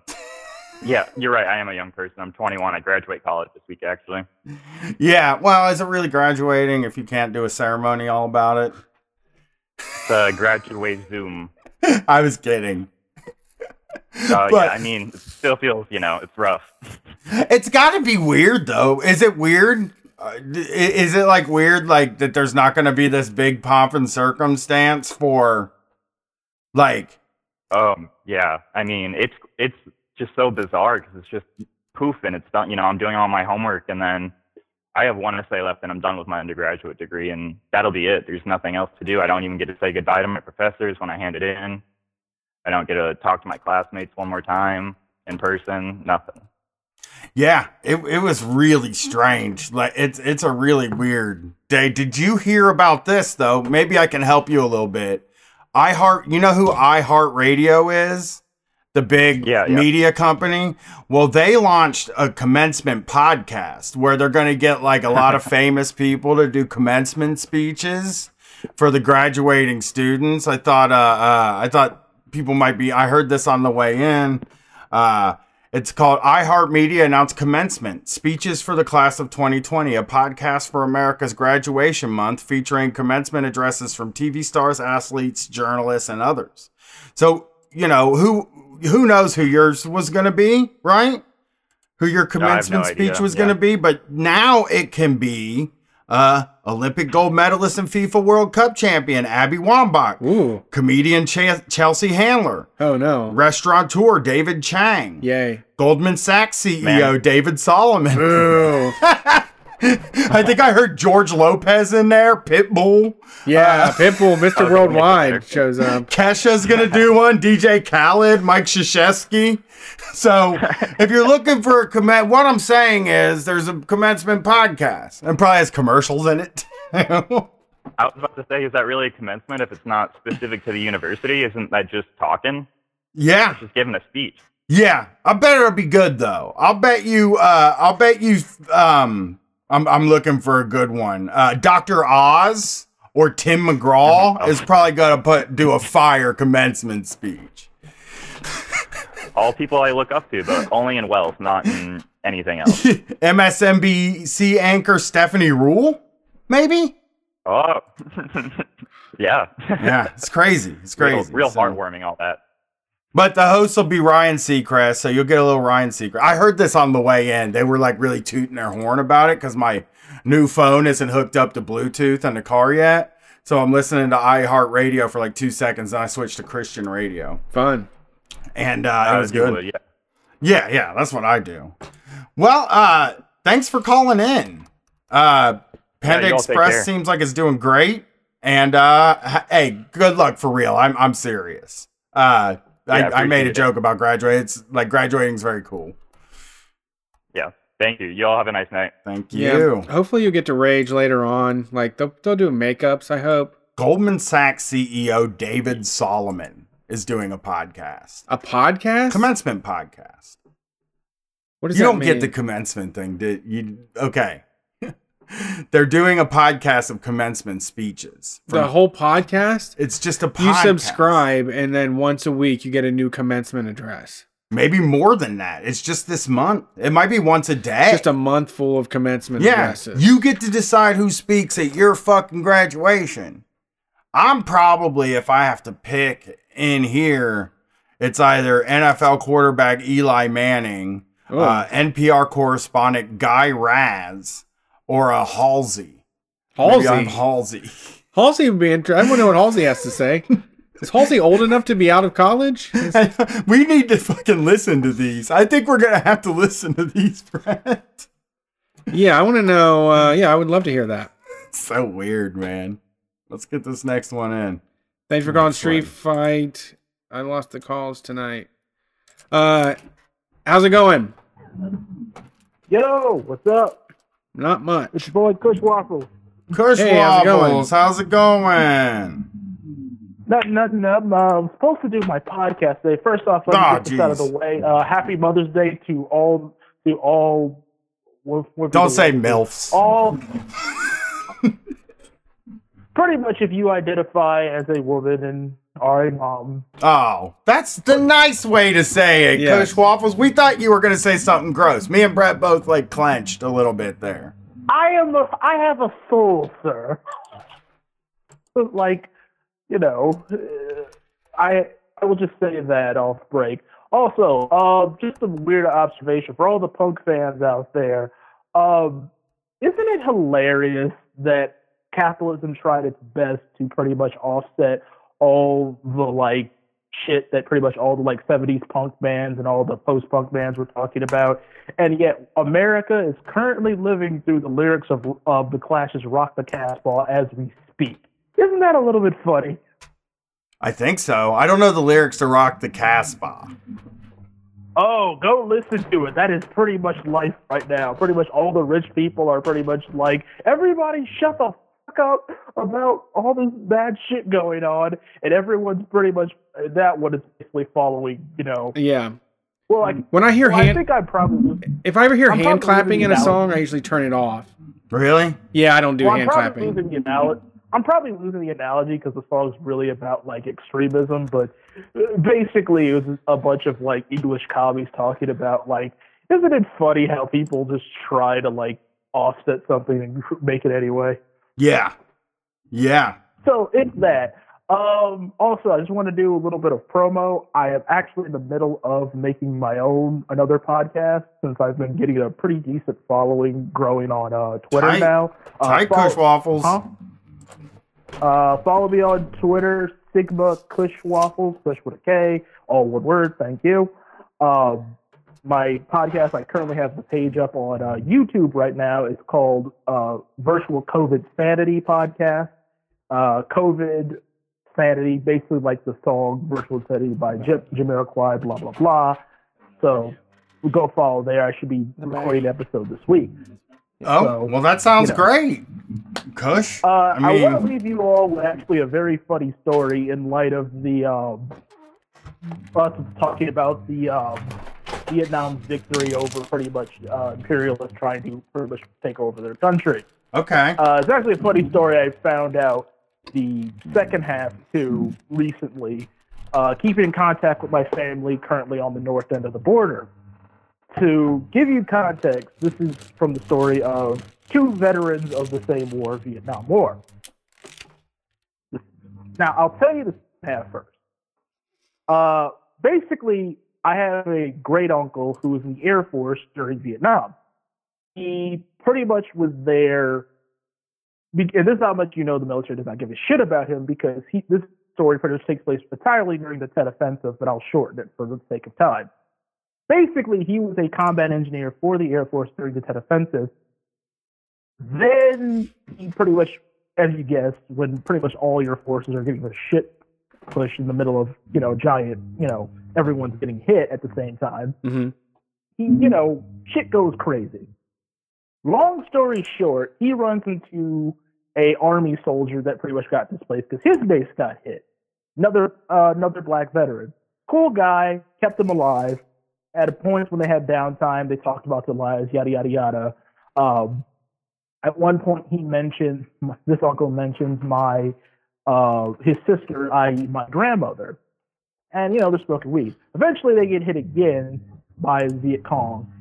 yeah, you're right. I am a young person. I'm 21. I graduate college this week, actually. Yeah. Well, is it really graduating if you can't do a ceremony all about it? The graduate Zoom. [laughs] I was kidding. Uh, But- yeah, I mean, it still feels, you know, it's rough. It's got to be weird though. Is it weird? Uh, is it like weird like that there's not going to be this big pomp and circumstance for like Um, yeah, I mean, it's it's just so bizarre because it's just poof and it's done. You know, I'm doing all my homework and then I have one essay left and I'm done with my undergraduate degree and that'll be it. There's nothing else to do. I don't even get to say goodbye to my professors when I hand it in. I don't get to talk to my classmates one more time in person. Nothing. Yeah, it it was really strange. Like it's it's a really weird day. Did you hear about this though? Maybe I can help you a little bit. iHeart, you know who iHeartRadio is? The big Yeah, yeah. media company. Well, they launched a commencement podcast where they're going to get like a lot of [laughs] famous people to do commencement speeches for the graduating students. I thought uh, uh I thought people might be I heard this on the way in. Uh it's called iHeartMedia announced commencement speeches for the class of 2020, a podcast for America's graduation month featuring commencement addresses from TV stars, athletes, journalists, and others. So, you know, who who knows who yours was going to be, right? Who your commencement idea, speech was yeah. going to be, but now it can be uh Olympic gold medalist and FIFA World Cup champion Abby Wambach, Ooh. comedian Ch- Chelsea Handler, Oh no. restaurateur David Chang, Yay. Goldman Sachs CEO Man. David Solomon. Ooh. [laughs] [laughs] I think I heard George Lopez in there, Pitbull. Yeah, Pitbull, Mr. [laughs] Worldwide shows up. Kesha's gonna do one. DJ Khaled, Mike Krzyzewski. So if you're looking for a comment, what I'm saying is there's a commencement podcast and probably has commercials in it. [laughs] I was about to say, is that really a commencement if it's not specific to the university? Isn't that just talking? yeah, Just giving a speech. yeah. I bet it'll be good though. I'll bet you. Uh, I'll bet you. Um, I'm I'm looking for a good one. Uh, Doctor Oz or Tim McGraw [laughs] is probably gonna put do a fire commencement speech. [laughs] All people I look up to, but only in wealth, not in anything else. [laughs] MSNBC anchor Stephanie Ruhle, maybe. Oh, yeah. Yeah, it's crazy. It's real, crazy. real So- heartwarming, all that. But the host will be Ryan Seacrest, so you'll get a little Ryan Seacrest. I heard this on the way in. They were like really tooting their horn about it because my new phone isn't hooked up to Bluetooth in the car yet. So I'm listening to iHeartRadio for like two seconds, and I switched to Christian radio, Fun. and uh, it was good. would, yeah. Yeah, yeah, that's what I do. Well, uh, thanks for calling in. Uh, Panda you all take Express seems like it's doing great, and uh, hey, good luck for real. I'm I'm serious. Uh, Yeah, I, I made a it. joke about graduating. It's like graduating is very cool. Yeah. Thank you. You all have a nice night. Thank Yeah. you. Hopefully you get to rage later on. Like they'll they'll do makeups, I hope. Goldman Sachs CEO David Solomon is doing a podcast, A podcast? commencement podcast. What does you that don't get the commencement thing, did you? Okay. They're doing a podcast of commencement speeches. the whole podcast? It's just a podcast. You subscribe and then once a week you get a new commencement address. Maybe more than that. It's just this month. It might be once a day. Just a month full of commencement yeah. addresses. You get to decide who speaks at your fucking graduation. I'm probably, if I have to pick in here, it's either NFL quarterback Eli Manning, Oh. uh, NPR correspondent Guy Raz, or a Halsey. Maybe I'm Halsey. Halsey. Halsey would be interesting. I wonder what Halsey has to say. Is Halsey old enough to be out of college? [laughs] we need to fucking listen to these. I think we're gonna have to listen to these, [laughs] Brett. Yeah, I want to know. Uh, yeah, I would love to hear that. so weird, man. Let's get this next one in. Thanks for calling Street Fight. I lost the calls tonight. Uh, how's it going? Yo, what's up? Not much. It's your boy Kush Waffle. Kush Hey, how's it going? Wobbles, how's it going? Nothing, nothing. I'm uh, supposed to do my podcast today. First off, let me Aw, get this out of the way. Uh, happy Mother's Day to all, to all. What, what Don't say MILFs. All. [laughs] pretty much, if you identify as a woman and are a mom, Oh, that's the nice way to say it, Yeah. Kush Waffles. We thought you were gonna say something gross. Me and Brett both like clenched a little bit there. I am. A, I have a soul, sir. [laughs] like, you know, uh, I I will just say that off break. Also, uh, just a weird observation for all the punk fans out there. Um, isn't it hilarious that capitalism tried its best to pretty much offset all the like shit that pretty much all the like 70s punk bands and all the post punk bands were talking about and yet America is currently living through the lyrics of of the Clash's "Rock the Casbah" as we speak. Isn't that a little bit funny? I think so. I don't know the lyrics to Rock the Casbah. Oh, go listen to it. That is pretty much life right now. Pretty much all the rich people are pretty much like, everybody shut the fuck up about all this bad shit going on, and everyone's pretty much that one is basically following, you know. Yeah. Well, like, When I hear well, I think I probably. if I ever hear I'm hand clapping in a song, I usually turn it off. Really? Yeah, I don't do well, I'm hand clapping. the analogy. I'm probably losing the analogy because the song's really about like extremism, but uh, basically it was a bunch of like English commies talking about like, isn't it funny how people just try to like offset something and [laughs] make it anyway? Yeah. Yeah. So it's that. Um, also, I just want to do a little bit of promo. I am actually in the middle of making my own another podcast since I've been getting a pretty decent following growing on uh, Twitter Tight. now. Uh, Tight follow- Kush Waffles. Huh? Uh, follow me on Twitter, Sigma Kush Waffles, Kush with a K, all one word. Thank you. Um, my podcast, I currently have the page up on uh, YouTube right now. It's called uh, Virtual COVID Sanity Podcast. Uh, COVID Sanity, basically like the song Virtual Sanity by Jim, Jamiroquai, blah, blah, blah. So go follow there. I should be recording an episode this week. Oh, So, well, that sounds you know. great. Kush? Uh, I I, want to leave you all with actually a very funny story in light of the um, us talking about the um, Vietnam's victory over pretty much uh, imperialists trying to pretty much take over their country. Okay. Uh, it's actually a funny story I found out the second half too recently. Uh, keeping in contact with my family currently on the north end of the border. To give you context, this is from the story of two veterans of the same war, Vietnam War. Now, I'll tell you the half first. Uh, basically, I have a great uncle who was in the Air Force during Vietnam. He pretty much was there and this is how much you know the military does not give a shit about him because he this story pretty much takes place entirely during the Tet Offensive, but I'll shorten it for the sake of time. Basically, he was a combat engineer for the Air Force during the Tet Offensive. Then he pretty much, as you guessed, when pretty much all your forces are getting the shit push in the middle of you know giant, you know everyone's getting hit at the same time hmm he, you know, shit goes crazy. Long story short, he runs into a army soldier that pretty much got displaced because his base got hit. Another uh, another black veteran, cool guy, kept him alive. At a point when they had downtime, they talked about their lives, yada yada yada. Um, at one point, he mentioned [laughs] this uncle mentions my uh, his sister, i.e., my grandmother, and you know they're smoking weed. Eventually, they get hit again by Viet Cong.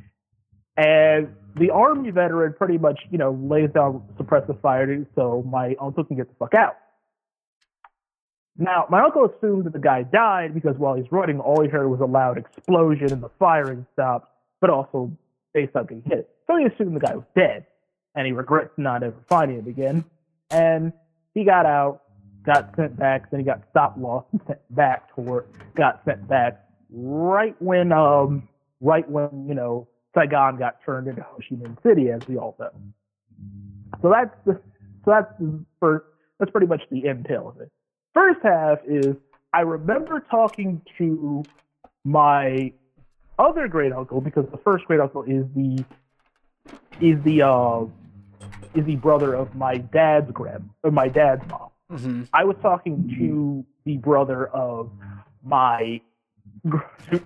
And the army veteran pretty much, you know, lays down suppressive fire so my uncle can get the fuck out. Now, my uncle assumed that the guy died because while he's running, all he heard was a loud explosion and the firing stopped, but also they stopped getting hit. So he assumed the guy was dead, and he regrets not ever finding him again. And he got out, got sent back, then he got stop loss and [laughs] sent back to work, got sent back right when um right when, you know, Saigon got turned into Ho Chi Minh City, as we all know. So that's the so that's the first that's pretty much the entail of it. First half is I remember talking to my other great uncle because the first great uncle is the is the uh is the brother of my dad's grand of my dad's mom. Mm-hmm. I was talking to the brother of my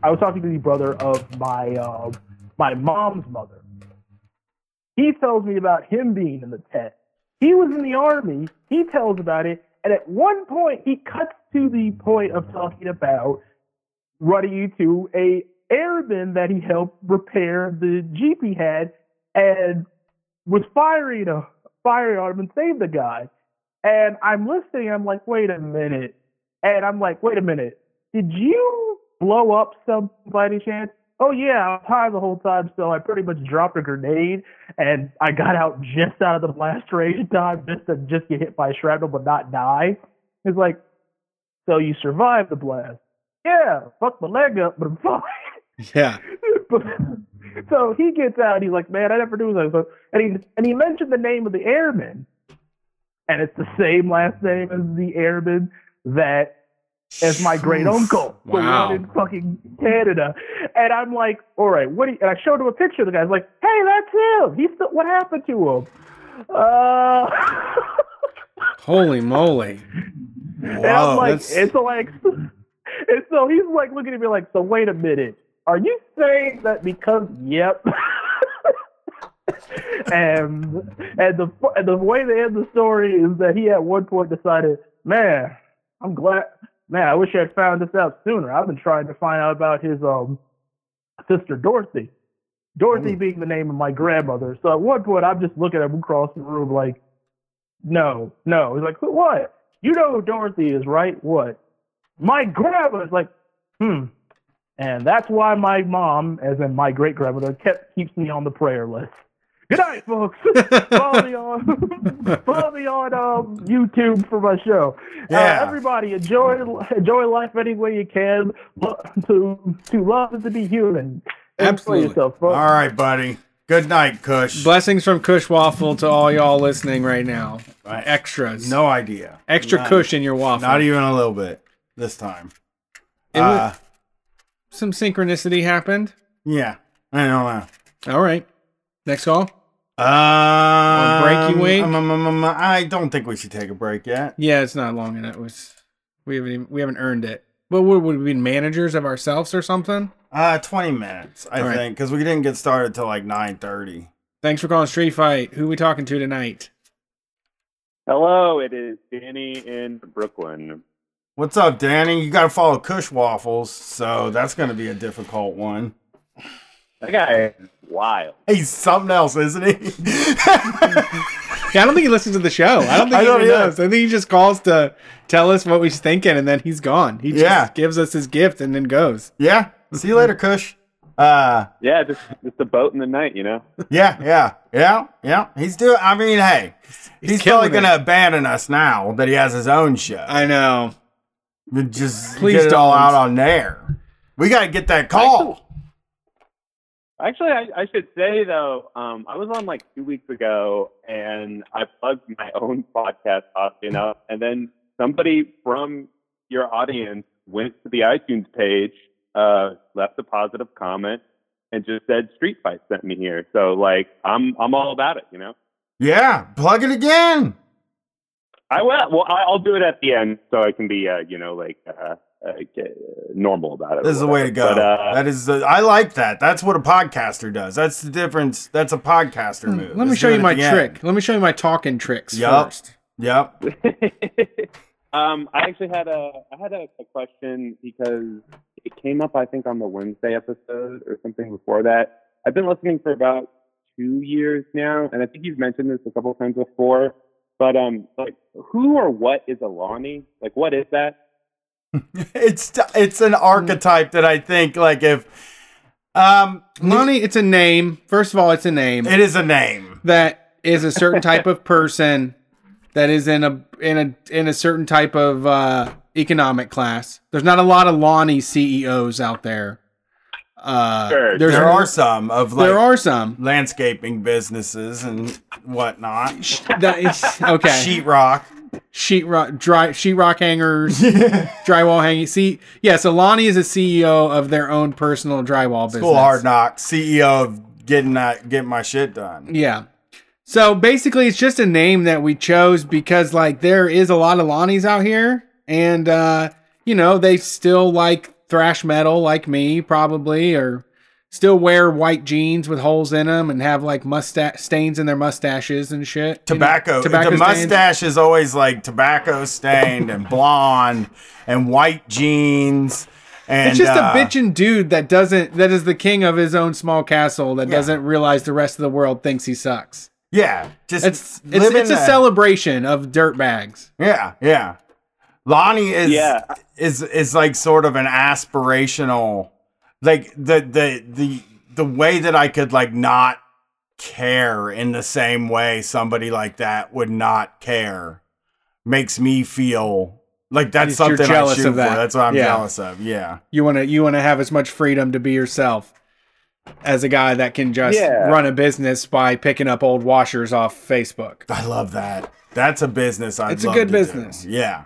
I was talking to the brother of my uh, my mom's mother. He tells me about him being in the tent. He was in the army. He tells about it, and at one point he cuts to the point of talking about running you to a airman that he helped repair the jeep he had, and was firing a firing on him and saved the guy. And I'm listening. I'm like, wait a minute. And I'm like, wait a minute. Did you blow up some by any chance? Oh yeah, I was high the whole time, so I pretty much dropped a grenade and I got out just out of the blast range time just to just get hit by shrapnel but not die. It's like, so you survived the blast. Yeah, fuck my leg up, but I'm fine. Yeah. But- [laughs] so he gets out and he's like, man, I never knew that. And he and he mentioned the name of the airman, and it's the same last name as the airman that as my great uncle, the Wow. one in fucking Canada. And I'm like, all right, what? Do you, and I showed him a picture of the guy. I was like, hey, that's him. He's still, what happened to him? Uh, [laughs] Holy moly. and I'm like, that's- it's like, and so he's like looking at me like, so wait a minute, are you saying that because, yep. [laughs] and and the and the way they end the story is that he at one point decided, man, I'm glad, man, I wish I had found this out sooner. I've been trying to find out about his um sister Dorothy. Dorothy being the name of my grandmother. So at one point, I'm just looking at him across the room like, no, no. He's like, what? You know who Dorothy is, right? What? My grandma's like, hmm. And that's why my mom, as in my great grandmother, kept keeps me on the prayer list. Good night, folks. [laughs] follow me on [laughs] follow me on um, YouTube for my show. Yeah. Uh, everybody enjoy enjoy life any way you can. Lo- To to love is to be human. Enjoy Absolutely. yourself, folks. All right, buddy. Good night, Kush. Blessings from Kush Waffle to all y'all listening right now. Right. Extras. No idea. Extra Not- Kush in your waffle. Not even a little bit this time. It wa- Uh, Some synchronicity happened. yeah, I don't know. All right. Next call. Um, break you wait? um, um, um, um, I don't think we should take a break yet. Yeah, it's not long enough. It was we haven't even, we haven't earned it. But what would we be managers of ourselves or something? Uh, twenty minutes, I All right. think, because we didn't get started till like nine thirty. Thanks for calling Street Fight. Who we talking to tonight? Hello, it is Danny in Brooklyn. What's up, Danny? You got to follow Kush Waffles, so that's going to be a difficult one. That guy is wild. He's something else, isn't he? [laughs] Yeah, I don't think he listens to the show. I don't [laughs] think I he don't even either. knows. I think he just calls to tell us what he's thinking, and then he's gone. He just gives us his gift and then goes. yeah. See you later, Kush. Uh, Yeah, just just a boat in the night, you know. yeah, yeah, yeah, yeah. He's doing. I mean, hey, he's, killing probably going to abandon us now that he has his own show. I know. Just Please get it all out on there. We got to get that call. Actually, I, I should say though, um, I was on like two weeks ago, and I plugged my [laughs] own podcast, oddly enough, and then somebody from your audience went to the iTunes page, uh, left a positive comment, and just said "Street Fight sent me here." So like, I'm I'm all about it, you know. Yeah, plug it again. I will. Well, I'll do it at the end, so I can be, uh, you know, like uh, normal about it. or This is the way to go. But, uh, that is, the, I like that. That's what a podcaster does. That's the difference. That's a podcaster move. Hmm, Let me is show you my at the end. trick. Let me show you my talking tricks Yup. first. Yep. [laughs] um, I actually had a I had a, a question because it came up I think on the Wednesday episode or something before that. I've been listening for about two years now, and I think you've mentioned this a couple times before. But um, like, who or what is a Lonnie? Like, what is that? [laughs] It's it's an archetype that I think like if um Lonnie, it's a name. First of all, it's a name it is a name. that is a certain type of person that is in a in a in a certain type of uh, economic class. There's not a lot of Lonnie CEOs out there. Uh, Sure, there's there are some of like there are some. landscaping businesses and whatnot. That is okay. Sheetrock. Sheetrock dry sheetrock hangers, [laughs] drywall hanging. See, yeah. So Lonnie is a CEO of their own personal drywall business. School hard knock, CEO of getting that getting my shit done. Yeah. So basically, it's just a name that we chose because like there is a lot of Lonnies out here, and uh, you know they still like thrash metal, like me, probably, or still wear white jeans with holes in them and have like mustache stains in their mustaches and shit. You know, Tobacco. tobacco the stains. mustache is always like tobacco stained and blonde and white jeans. And It's just uh, a bitchin' dude that doesn't that is the king of his own small castle that Yeah. doesn't realize the rest of the world thinks he sucks. Yeah, just It's it's it's a the- celebration of dirt bags. Yeah, yeah. Lonnie is Yeah. is is like sort of an aspirational like the the the the way that I could like not care in the same way somebody like that would not care makes me feel like that's You're something I jealous shoot of that. for. That's what I'm Yeah. jealous of. Yeah. You want to you want to have as much freedom to be yourself as a guy that can just Yeah. run a business by picking up old washers off Facebook. I love that. That's a business I It's a good business. Yeah.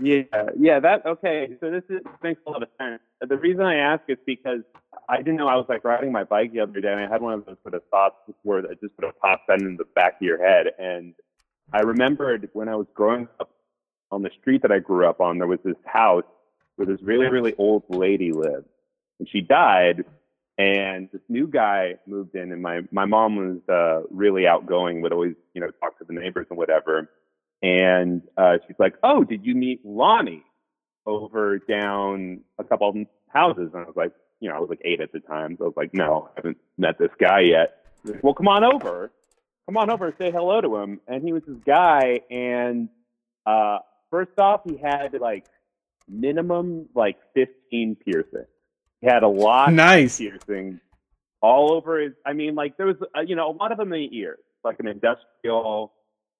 Yeah, yeah, that okay. So this is makes a lot of sense. The reason I ask is because I didn't know I was like riding my bike the other day, and I had one of those sort of thoughts where that just sort of pops in in the back of your head. And I remembered when I was growing up on the street that I grew up on, there was this house where this really, really old lady lived, and she died. And this new guy moved in, and my my mom was uh, really outgoing, would always you know talk to the neighbors and whatever. And uh, she's like, "Oh, did you meet Lonnie over down a couple of houses?" And I was like, "You know, I was like eight at the time, so I was like, no, I haven't met this guy yet." Like, well, come on over, come on over, say hello to him. And he was this guy, and uh, first off, he had like minimum like fifteen piercings. He had a lot Nice. piercings all over his. I mean, like there was, uh, you know, a lot of them in the ears, like an industrial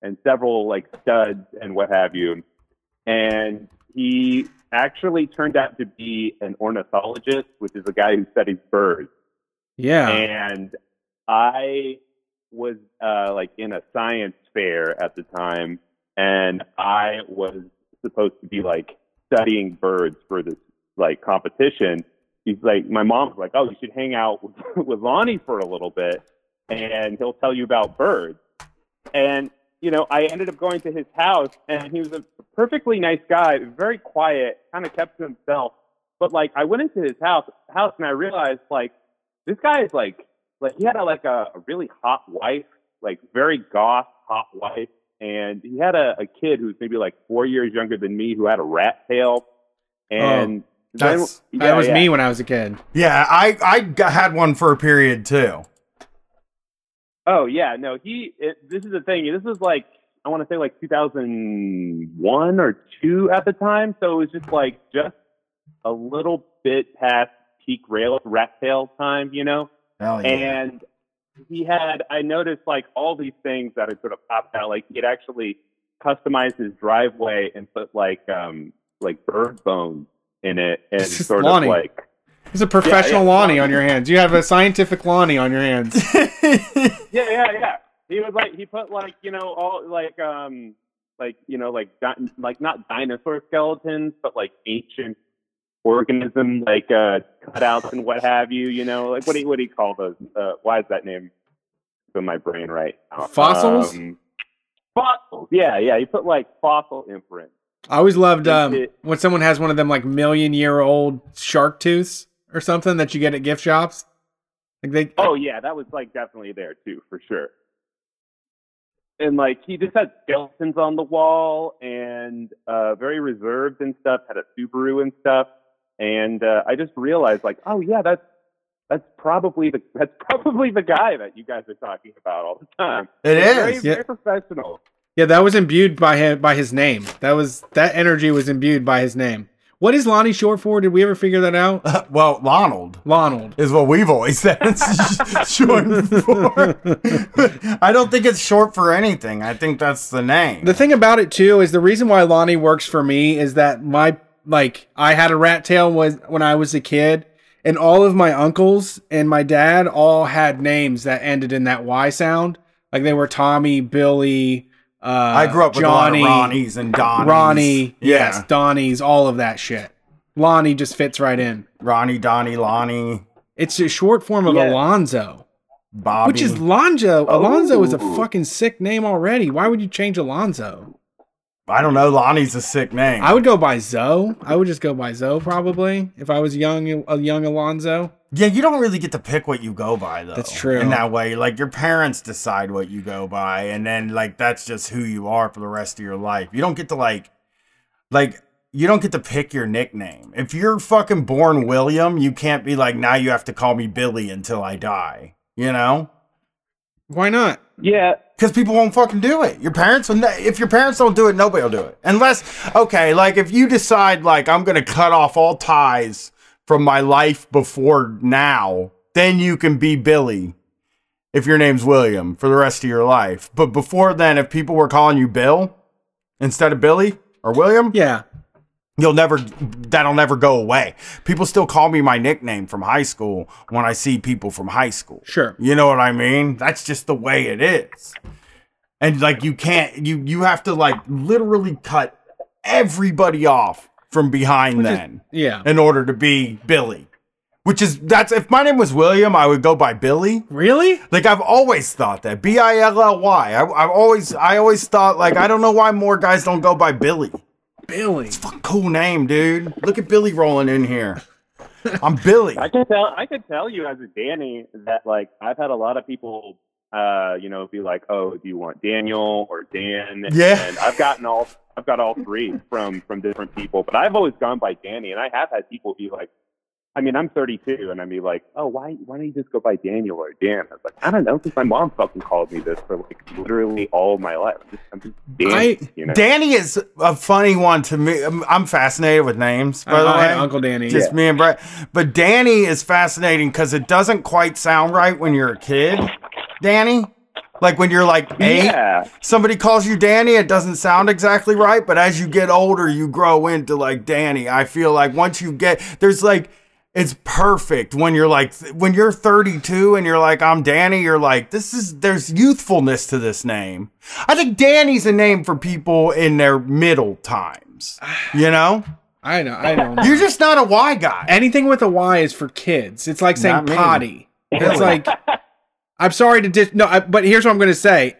and several like studs and what have you. And he actually turned out to be an ornithologist, which is a guy who studies birds. Yeah. And I was uh, like in a science fair at the time, and I was supposed to be like studying birds for this like competition. He's like, my mom's like, oh, you should hang out with, [laughs] with Lonnie for a little bit, and he'll tell you about birds. And you know, I ended up going to his house, and he was a perfectly nice guy, very quiet, kind of kept to himself. But like, I went into his house, house, and I realized like this guy is like, like he had a, like a, a really hot wife, like very goth hot wife, and he had a, a kid who's maybe like four years younger than me who had a rat tail, oh, and then- That's- that yeah, was yeah. me when I was a kid. Yeah, I I got, had one for a period too. Oh yeah, no, he. It, this is the thing. This was like I want to say like 2001 or two at the time, so it was just like just a little bit past peak rail rat tail time, you know. Hell yeah. And he had, I noticed like all these things that had sort of popped out. Like he had actually customized his driveway and put like um like bird bones in it, and sort of like It's a professional yeah. Lonnie on your hands. You have a scientific Lonnie on your hands. [laughs] yeah, yeah, yeah. He was like he put like you know all like um like you know like di- like not dinosaur skeletons, but like ancient organism like uh cutouts and what have you. You know like what do you, what do you call those? Uh, why is that name in my brain right now? Fossils? Um, fossils. Yeah, yeah. He put like fossil imprints. I always loved um, when someone has one of them like million year old shark tooths or something that you get at gift shops. Like they, Oh yeah, that was like definitely there too, for sure. And like he just had skeletons on the wall and uh very reserved and stuff, had a Subaru and stuff. And uh, I just realized like, oh yeah, that's that's probably the [laughs] that's probably the guy that you guys are talking about all the time. It Very, is. Yeah. very professional. yeah, that was imbued by him by his name. That was that energy was imbued by his name. What is Lonnie short for? Did we ever figure that out? [laughs] well, Lonald Lonald. is what we've always said [laughs] it's short for. [laughs] I don't think it's short for anything. I think that's the name. The thing about it too is the reason why Lonnie works for me is that my like I had a rat tail was when I was a kid, and all of my uncles and my dad all had names that ended in that Y sound. Like they were Tommy, Billy, Uh, I grew up with Johnny, a lot of Ronnies and Donnies. Ronnie, yeah, yes, Donnie's, all of that shit. Lonnie just fits right in. Ronnie, Donnie, Lonnie, It's a short form of Yeah. Alonzo, Bobby. which is Lonzo. Alonzo is a fucking sick name already. Why would you change Alonzo? I don't know. Lonnie's a sick name. I would go by Zoe. I would just go by Zoe probably if I was young, a young Alonzo. yeah, you don't really get to pick what you go by though. That's true. In that way, like your parents decide what you go by, and then like that's just who you are for the rest of your life. You don't get to like, like you don't get to pick your nickname. If you're fucking born William, you can't be like now you have to call me Billy until I die. You know. Why not? Yeah, Because people won't fucking do it. Your parents, will ne- if your parents don't do it, nobody will do it. Unless, okay, like if you decide, like, I'm to cut off all ties from my life before now, then you can be Billy if your name's William for the rest of your life. But before then, if people were calling you Bill instead of Billy or William, Yeah. You'll never, that'll never go away. People still call me my nickname from high school when I see people from high school. Sure. You know what I mean? That's just the way it is. And like you can't you you have to like literally cut everybody off from behind Which is- then Yeah. in order to be Billy. Which is that's if my name was William, I would go by Billy. Really? Like I've always thought that B I L L Y. I- I've always I always thought like I don't know why more guys don't go by Billy. Billy. it's Fucking cool name, dude. Look at Billy rolling in here. I'm Billy. I can tell. I can tell you as a Danny that like I've had a lot of people, uh, you know, be like, "Oh, do you want Daniel or Dan?" Yeah. And I've gotten all. I've got all three from from different people, but I've always gone by Danny, and I have had people be like, I mean, I'm 32, and I'd be like, "Oh, why why don't you just go by Daniel or Dan?" I was like, "I don't know, because my mom fucking called me this for like literally all of my life. I'm just, I'm just Danny, I- you know." Danny is a funny one to me. I'm- I'm fascinated with names, by the Uh, way. Uncle Danny. Just me and Brett. But Danny is fascinating because it doesn't quite sound right when you're a kid. Danny, like when you're like eight, yeah, somebody calls you Danny, it doesn't sound exactly right. But as you get older, you grow into like Danny. I feel like once you get there's like it's perfect when you're like when you're 32 and you're like I'm Danny. You're like this is there's youthfulness to this name. I think Danny's a name for people in their middle times. [sighs] You know, I know. I know. you're just not a Y guy. Anything with a Y is for kids. It's like saying potty. It's like I'm sorry to dis- no, I, but here's what I'm going to say.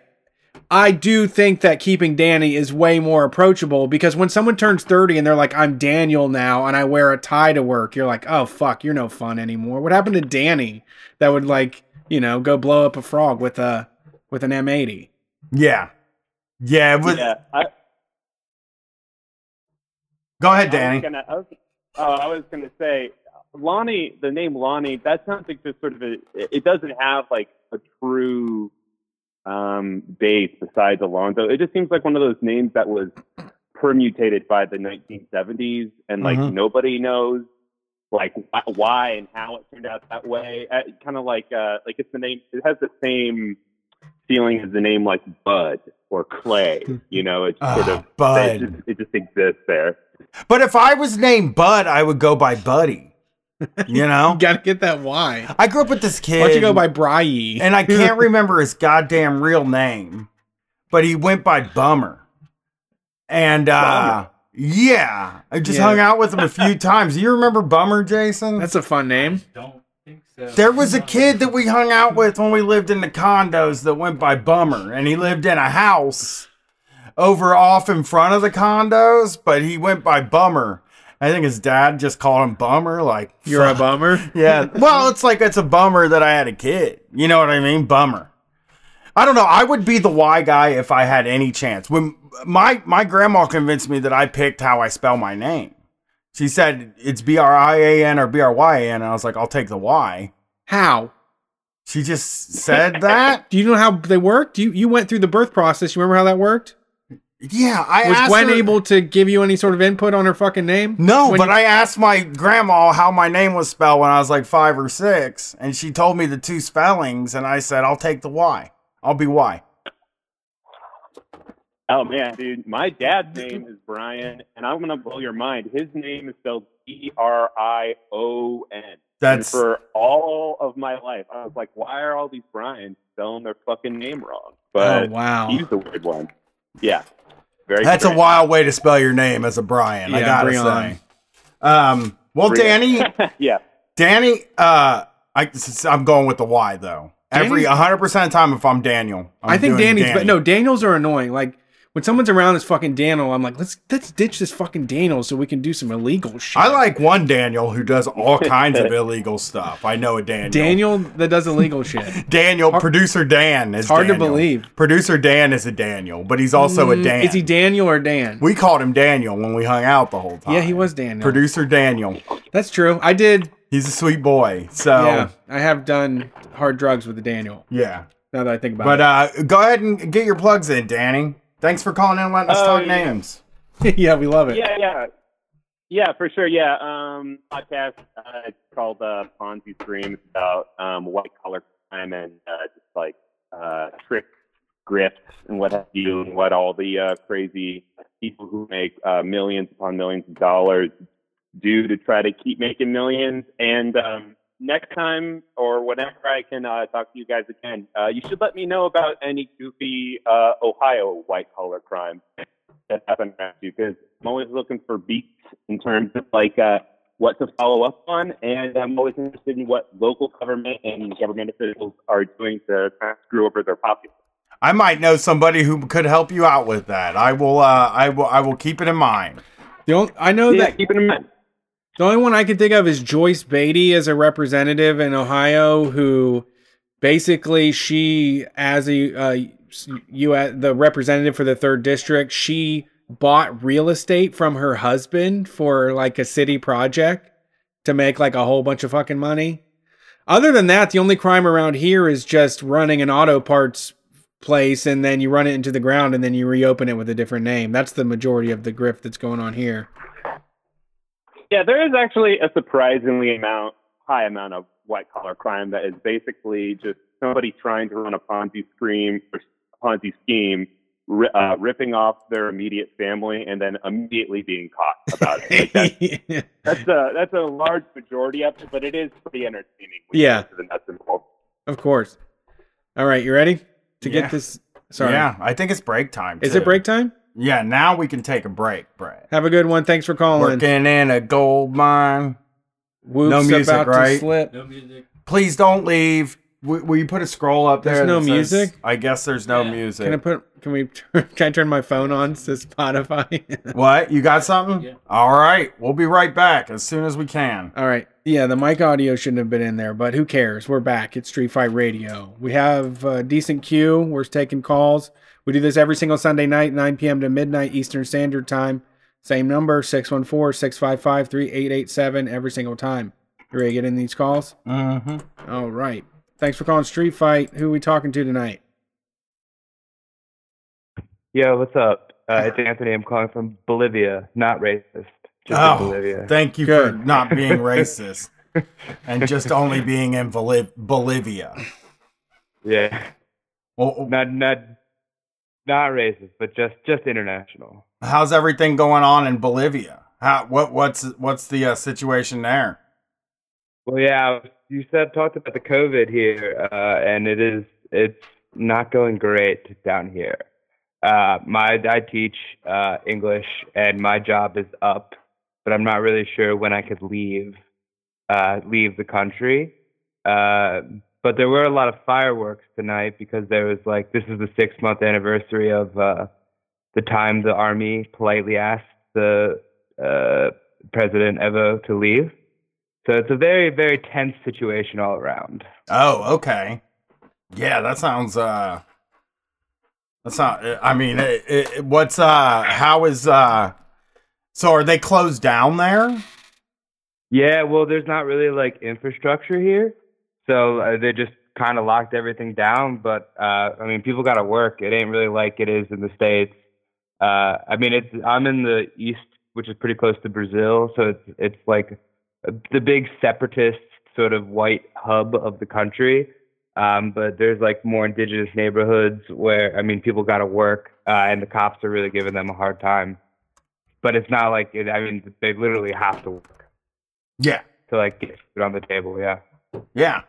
I do think that keeping Danny is way more approachable because when someone turns 30 and they're like, I'm Daniel now and I wear a tie to work, you're like, oh, fuck, you're no fun anymore. What happened to Danny that would, like, you know, go blow up a frog with a with an M80? Yeah. Yeah. But yeah. I, Go ahead, I was Danny. gonna, I was, oh, I was gonna say, Lonnie. The name Lonnie. That sounds like just sort of a. It doesn't have like a true um, base besides Alonzo. It just seems like one of those names that was permutated by the 1970s, and like Mhm. nobody knows like why and how it turned out that way. Uh, kind of like uh, like it's the name. It has the same feeling as the name like Bud or Clay. You know, it's [laughs] sort Ah, of it Bud. just, it just exists there. But if I was named Bud, I would go by Buddy. [laughs] You know? You got to get that Y. I grew up with this kid. Why don't you go by Bry? and I can't [laughs] remember his goddamn real name, but he went by Bummer. And uh yeah, I just Yeah. hung out with him a few [laughs] times. You remember Bummer, Jason? That's a fun name. Don't think so. There was a kid that we hung out with when we lived in the condos that went by Bummer, and he lived in a house over off in front of the condos, but he went by Bummer. I think his dad just called him Bummer. Like You're a bummer. [laughs] Yeah. Well, it's like it's a bummer that I had a kid. You know what I mean? Bummer. I don't know. I would be the Y guy if I had any chance. When my my grandma convinced me that I picked how I spell my name. She said it's B R I A N or B R Y A N, and I was like, I'll take the Y. How? She just said that. [laughs] Do you know how they worked? You you went through the birth process. You remember how that worked? Yeah, I Was asked Gwen her- able to give you any sort of input on her fucking name? No, but you- I asked my grandma how my name was spelled when I was like five or six, and she told me the two spellings, and I said, I'll take the Y. I'll be Y. Oh man, dude, my dad's name is Brian, and I'm gonna blow your mind. His name is spelled B R I O N. And That's for all of my life, I was like, why are all these Brian's spelling their fucking name wrong? Oh, but oh wow. he's the weird one. Yeah. Very That's a wild way to spell your name as a Brian. I gotta Brian. say. Um. Well, Brian. Danny, [laughs] yeah. Danny, uh, I, I'm going with the Y though. Every 100 percent of the time, if I'm Daniel, I'm I think doing Danny's, Danny. but no, Daniels are annoying. Like when someone's around this fucking Daniel, I'm like, let's let's ditch this fucking Daniel so we can do some illegal shit. I like one Daniel who does all [laughs] kinds of illegal stuff. I know a Daniel. Daniel that does illegal shit. [laughs] Daniel, Hard- producer Dan is hard to believe. Producer Dan is a Daniel, but he's also a Mm, Dan. Is he Daniel or Dan? we called him Daniel when we hung out the whole time. yeah, he was Daniel. Producer Daniel. That's true. I did. He's a sweet boy. So Yeah, I have done hard drugs with the Daniel. yeah. Now that I think about it. But uh, go ahead and get your plugs in, Danny. Thanks for calling in and letting us Oh, talk yeah. names. [laughs] yeah, we love it. Yeah, yeah. Yeah, for sure. Yeah. Um, podcast uh, it's called uh, Ponzi Scream. It's about um, white collar crime and uh, just like uh, trick grifts and what have you, and what all the uh, crazy people who make uh, millions upon millions of dollars do to try to keep making millions. And um, next time or whenever I can uh, talk to you guys again, uh, you should let me know about any goofy uh, Ohio white collar crime that happened around you because I'm always looking for beats in terms of like uh, what to follow up on, and I'm always interested in what local government and government officials are doing to kind of screw over their populace. I might know somebody who could help you out with that. I will. Uh, I will. I will keep it in mind. The only, I know yeah, that keep it in mind. The only one I can think of is Joyce Beatty as a representative in Ohio, who basically she, as a uh, you uh, the representative for the third district, she bought real estate from her husband for like a city project to make like a whole bunch of fucking money. Other than that, the only crime around here is just running an auto parts place and then you run it into the ground and then you reopen it with a different name. That's the majority of the grift that's going on here. Yeah, there is actually a surprisingly amount high amount of white collar crime that is basically just somebody trying to run a Ponzi scheme or Ponzi scheme, uh, ripping off their immediate family and then immediately being caught about it. Like that's, [laughs] that's a that's a large majority of it, but it is pretty entertaining. when Yeah. get to the nuts and of course. All right, you ready to Yeah. get this? Sorry. Yeah, I think it's break time. Is it break time? Yeah, now we can take a break, Brad. Have a good one. Thanks for calling. Working in a gold mine. Whoops No music, about right? to slip. No music. Please don't leave. W- Will you put a scroll up there? There's no says- music? I guess there's no Yeah. music. Can I put? Can we? [laughs] Can I turn my phone on to Spotify? [laughs] what? You got something? Yeah. All right. We'll be right back as soon as we can. All right. Yeah, the mic audio shouldn't have been in there, but who cares? We're back. It's Street Fight Radio. We have a decent queue. We're taking calls. We do this every single Sunday night, 9 p.m. to midnight Eastern Standard Time. Same number, 614 655 3887, every single time. You ready to get in these calls? Mm-hmm. All right. Thanks for calling Street Fight. Who are we talking to tonight? Yo, what's up? Uh, it's Anthony. I'm calling from Bolivia. Not racist. Just Oh, Bolivia. Thank you for not being [laughs] racist and just only being in Boli- Bolivia. yeah. Well, Not not not racist, but just just international. how's everything going on in Bolivia? How, what what's what's the uh, situation there? Well, yeah. You said talked about the COVID here, uh, and it is it's not going great down here. Uh, my I teach uh, English, and my job is up, but I'm not really sure when I could leave uh, leave the country. But there were a lot of fireworks tonight because there was like this is the six month anniversary of uh, the time the army politely asked the uh, President Evo to leave. So it's a very very tense situation all around. Oh, okay. Yeah, that sounds. uh That's not. I mean, it, it, what's uh? How is uh? So are they closed down there? Yeah, well, there's not really like infrastructure here, so uh, they just kind of locked everything down. But uh, I mean, people got to work. It ain't really like it is in the states. Uh, I mean, it's I'm in the east, which is pretty close to Brazil, so it's it's like the big separatist sort of white hub of the country. Um, but there's like more indigenous neighborhoods where I mean, people got to work, uh, and the cops are really giving them a hard time. But it's not like it, I mean, they literally have to work Yeah, to like get food on the table. Yeah. yeah.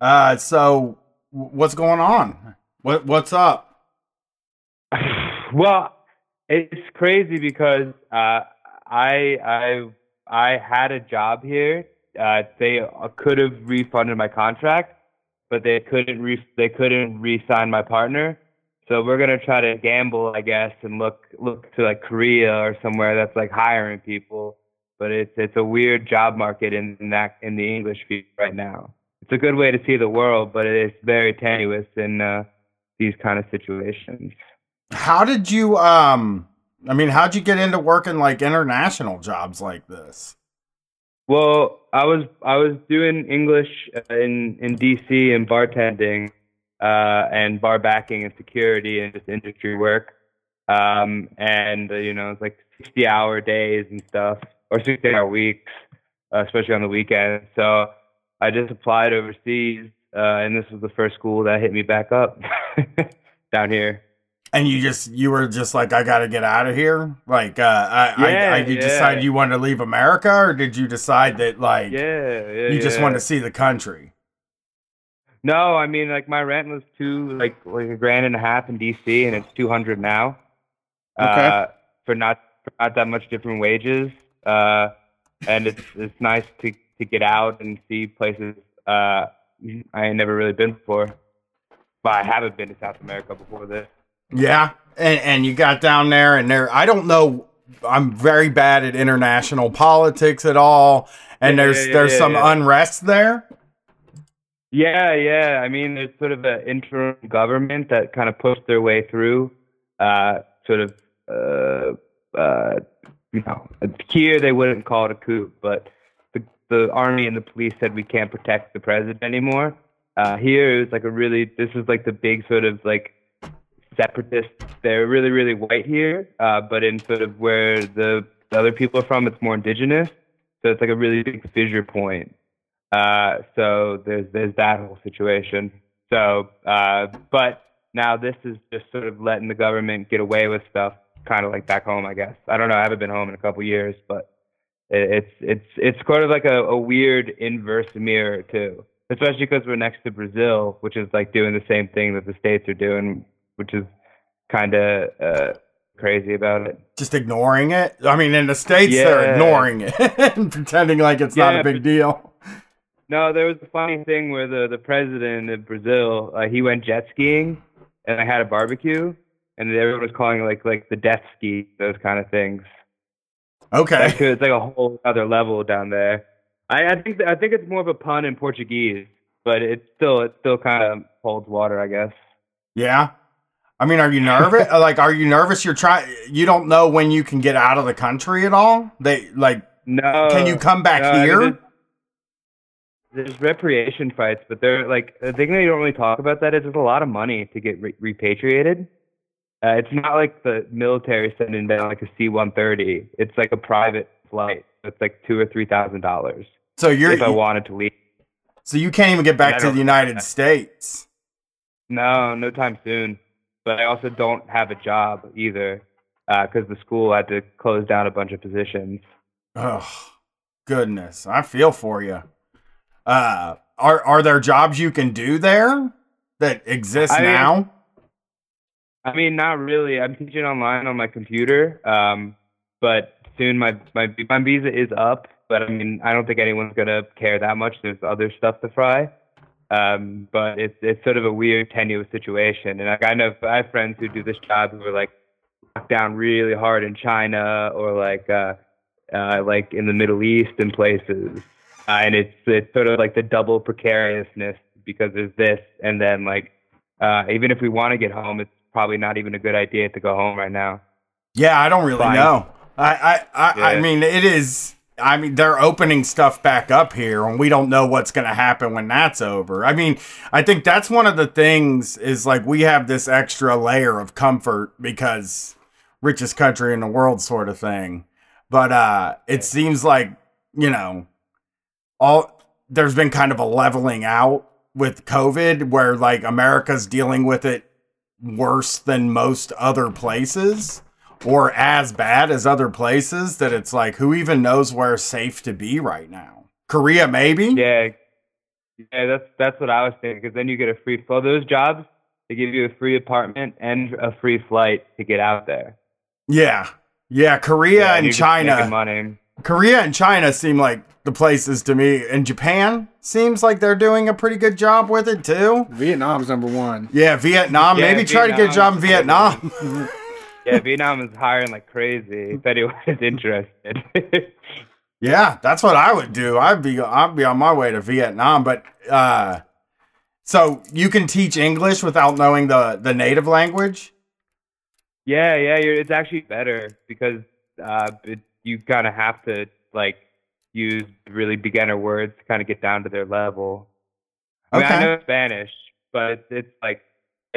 Uh, so what's going on? What what's up? [sighs] Well, it's crazy because uh, I I I had a job here. Uh, they could have refunded my contract, but they couldn't re- they couldn't re-sign my partner. So we're gonna try to gamble, I guess, and look look to like Korea or somewhere that's like hiring people. But it's it's a weird job market in, in that in the English field right now. It's a good way to see the world, but it's very tenuous in uh, these kind of situations. How did you um I mean, how'd you get into working like international jobs like this? Well, I was I was doing English uh, in in DC and bartending, uh, and bar backing and security and just industry work, um, and uh, you know it's like sixty hour days and stuff or sixty hour weeks, uh, especially on the weekends. So I just applied overseas, uh, and this was the first school that hit me back up [laughs] down here. And you just you were just like, I gotta get out of here. Like, uh, I, Yeah, I, I you yeah. decided you wanted to leave America, or did you decide that like Yeah, yeah. you just wanted to see the country? No, I mean like my rent was two like like a grand and a half in DC, and it's two hundred now. Okay. Uh, for not for not that much different wages. Uh, and it's it's nice to to get out and see places uh I ain't never really been before. But I haven't been to South America before this. Yeah, and and you got down there, and there. I don't know. I'm very bad at international politics at all, and Yeah, there's yeah, there's yeah, some unrest there. Yeah, yeah. I mean, there's sort of an interim government that kind of pushed their way through. Uh, sort of, uh, uh, you know, here they wouldn't call it a coup, but the army and the police said we can't protect the president anymore. Uh, here it was like a really, this is like the big sort of like separatist. They're really, really white here, uh, but in sort of where the, the other people are from, it's more indigenous. So it's like a really big fissure point. Uh, so there's there's that whole situation. So, uh, but now this is just sort of letting the government get away with stuff, kind of like back home, I guess. I don't know. I haven't been home in a couple years, but it's it's it's sort of like a, a weird inverse mirror too, especially because we're next to Brazil, which is like doing the same thing that the states are doing, which is kind of uh, crazy about it. Just ignoring it. I mean, in the states, they're ignoring it [laughs] and pretending like it's not a big deal. No, there was a funny thing where the the president of Brazil, uh, he went jet skiing, and I had a barbecue, and everyone was calling it like like the death ski, those kind of things. Okay. Like, it's like a whole other level down there. I, I think I think it's more of a pun in Portuguese, but it's still it still kind of holds water, I guess. Yeah. I mean, are you nervous? [laughs] Uh, like, are you nervous? You're trying. You don't know when you can get out of the country at all. They like. No. Can you come back no, I mean, here? there's, there's repatriation fights, but they're like the thing they don't really talk about that is there's a lot of money to get re- repatriated. Uh, it's not like the military sending down like a C-130. It's like a private flight. It's like two or three thousand dollars So you're. if I wanted to leave. so you can't even get back to the United [laughs] States. No, no time soon. But I also don't have a job either because the school had to close down a bunch of positions. Oh, goodness. I feel for you. Uh, are are there jobs you can do there that exist I now? I mean, not really. I'm teaching online on my computer, um, but soon my, my my visa is up. But I mean, I don't think anyone's gonna care that much. There's other stuff to fry. Um, but it's it's sort of a weird, tenuous situation. And like, I know I have friends who do this job who are like locked down really hard in China or like uh, uh, like in the Middle East and places. Uh, and it's it's sort of like the double precariousness because there's this, and then like uh, even if we want to get home, it's probably not even a good idea to go home right now. Yeah, I don't really Fine. know. I I I, I mean, it is. I mean, they're opening stuff back up here, and we don't know what's going to happen when that's over. I mean, I think that's one of the things is like we have this extra layer of comfort because richest country in the world, sort of thing. But uh, it seems like you know, all there's been kind of a leveling out with COVID, where like America's dealing with it worse than most other places or as bad as other places that it's like who even knows where safe to be right now korea maybe Yeah, yeah, that's that's what I was thinking. Because then you get a free flow. Those jobs, they give you a free apartment and a free flight to get out there. Yeah. Yeah, Korea Yeah, and you're just making China. money. Korea and China seem like the places to me. And Japan seems like they're doing a pretty good job with it too. Vietnam's number one. Yeah, Vietnam. Yeah, Maybe try to get a job in Vietnam. [laughs] [laughs] Yeah, Vietnam is hiring like crazy. If anyone is interested. [laughs] yeah, that's what I would do. I'd be I'd be on my way to Vietnam. But uh so you can teach English without knowing the the native language? Yeah, yeah, you're, it's actually better because uh, it, you kind of have to like use really beginner words to kind of get down to their level. I mean, I know Spanish, but it's, it's like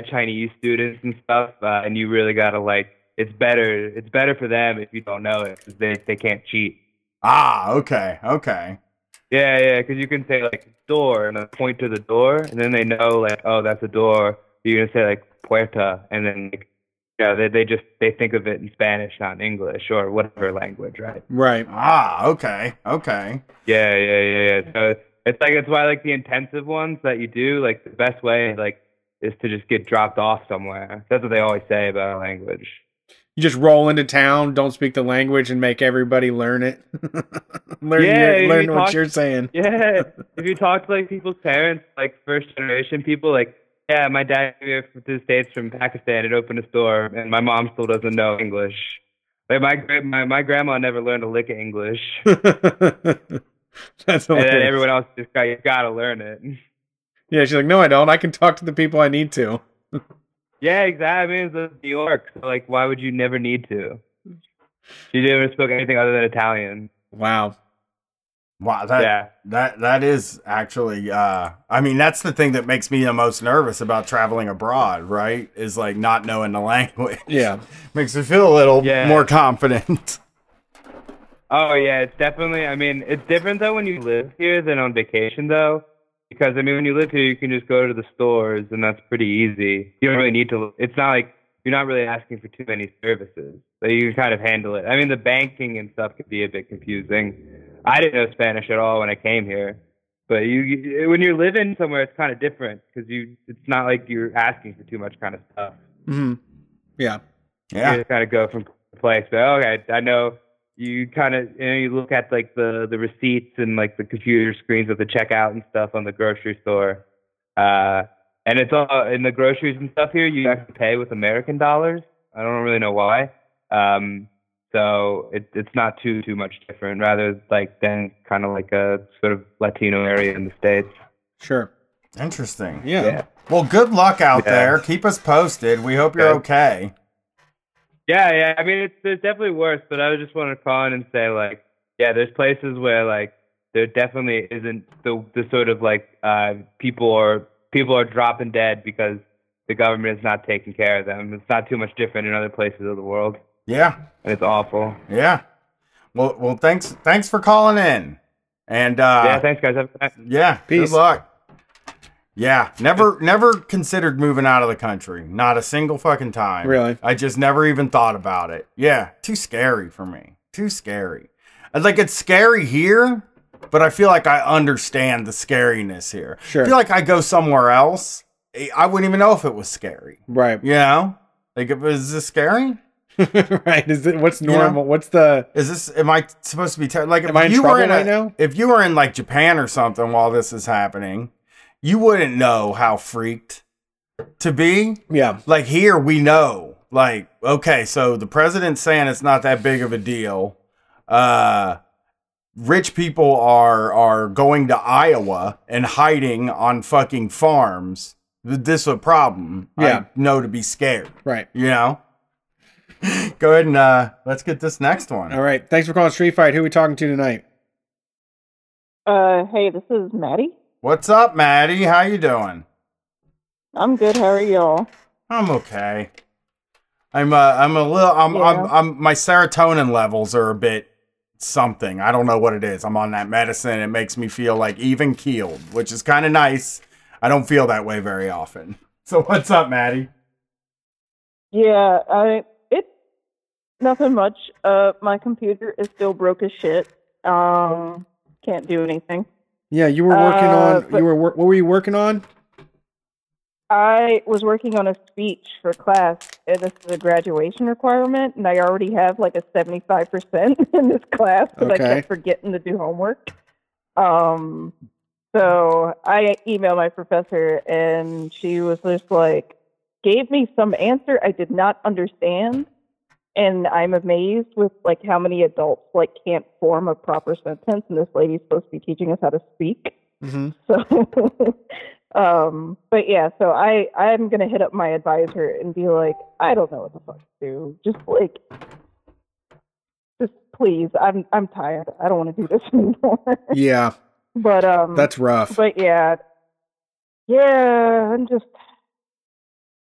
Chinese students and stuff, uh, and you really gotta like. It's better. It's better for them if you don't know it because they they can't cheat. Ah, okay, okay. Yeah, yeah, because you can say like door and then point to the door, and then they know like, oh, that's a door. You're gonna say like puerta, and then like, yeah, they they just they think of it in Spanish, not in English or whatever language, right? Right. Ah, okay, okay. Yeah, yeah, yeah, yeah. So it's like it's why like the intensive ones that you do, like the best way like is to just get dropped off somewhere. That's what they always say about a language. You just roll into town, don't speak the language, and make everybody learn it. [laughs] learn Yeah, your- you what talk- you're saying. Yeah, if you talk to like people's parents, like first generation people, like yeah, my dad came here to the states from Pakistan and opened a store, and my mom still doesn't know English. Like my my my grandma never learned a lick of English, [laughs] That's and then everyone else just got you gotta learn it. Yeah, she's like, no, I don't. I can talk to the people I need to. [laughs] Yeah, exactly. I mean, it's New York, so like, why would you never need to? She never spoke anything other than Italian. Wow. Wow, that Yeah. that that is actually uh I mean that's the thing that makes me the most nervous about traveling abroad, right? Is like not knowing the [laughs] language. Yeah. Makes me feel a little Yeah. more confident. [laughs] Oh yeah, it's definitely. I mean, it's different though when you live here than on vacation though, because I mean, when you live here, you can just go to the stores and that's pretty easy. You don't really need to. It's not like you're not really asking for too many services, so you can kind of handle it. I mean, the banking and stuff could be a bit confusing. I didn't know Spanish at all when I came here, but you, you when you're living somewhere, it's kind of different because you. It's not like you're asking for too much kind of stuff. hmm Yeah. Yeah. You just kind of go from place. But okay, I know you kind of you know you look at like the the receipts and like the computer screens with the checkout and stuff on the grocery store. Uh, and it's all in the groceries and stuff here. You have to pay with American dollars. I don't really know why. Um, so it, it's not too too much different. Rather like than kind of like a sort of Latino area in the states. Sure. Interesting. Yeah. Yeah. Well, good luck out Yeah. there. Keep us posted. We hope you're okay. Yeah, yeah. I mean, it's, it's definitely worse, but I just want to call in and say, like, yeah, there's places where like there definitely isn't the the sort of like uh people are people are dropping dead because the government is not taking care of them. It's not too much different in other places of the world, Yeah. and it's awful. Yeah. Well, well, thanks, thanks for calling in, and uh, yeah, thanks, guys. Have a good yeah, Peace. good luck. Yeah, never, never considered moving out of the country. Not a single fucking time. Really? I just never even thought about it. Yeah, too scary for me. Too scary. And, Like it's scary here, but I feel like I understand the scariness here. Sure. I feel like I go somewhere else, eh, I wouldn't even know if it was scary. Right. You know, like if is this scary? [laughs] right. Is it what's You know? normal? What's the Is this? Am I supposed to be ter- like? If Am I in you were trouble in a, right now? If you were in like Japan or something while this is happening, you wouldn't know how freaked to be. yeah. Like here, we know. Like okay, so the president's saying it's not that big of a deal. Uh, rich people are are going to Iowa and hiding on fucking farms. This is a problem. Yeah. I know to be scared. Right. You know. [laughs] Go ahead and uh, let's get this next one. All right. Thanks for calling Street Fight. Who are we talking to tonight? Uh, hey, this is Maddie. What's up, Maddie? How you doing? I'm good. How are y'all? I'm okay. I'm uh, I'm a little I'm, I'm I'm my serotonin levels are a bit something. I don't know what it is. I'm on that medicine. It makes me feel like even keeled, which is kind of nice. I don't feel that way very often. [laughs] So what's up, Maddie? Yeah, I it nothing much. Uh, my computer is still broke as shit. Um, can't do anything. Yeah, you were working Uh, on. You were. What were you working on? I was working on a speech for class, and this is a graduation requirement, and I already have like a 75% [laughs] in this class because I kept forgetting to do homework. Um, so I emailed my professor, and she was just like, gave me some answer I did not understand. And I'm amazed with like how many adults like can't form a proper sentence, and this lady's supposed to be teaching us how to speak. hmm So, [laughs] um, but yeah, so I I'm gonna hit up my advisor and be like, I don't know what the fuck to do. Just like, just please, I'm I'm tired. I don't want to do this [laughs] anymore. Yeah, but um, that's rough. but yeah, yeah, I'm just,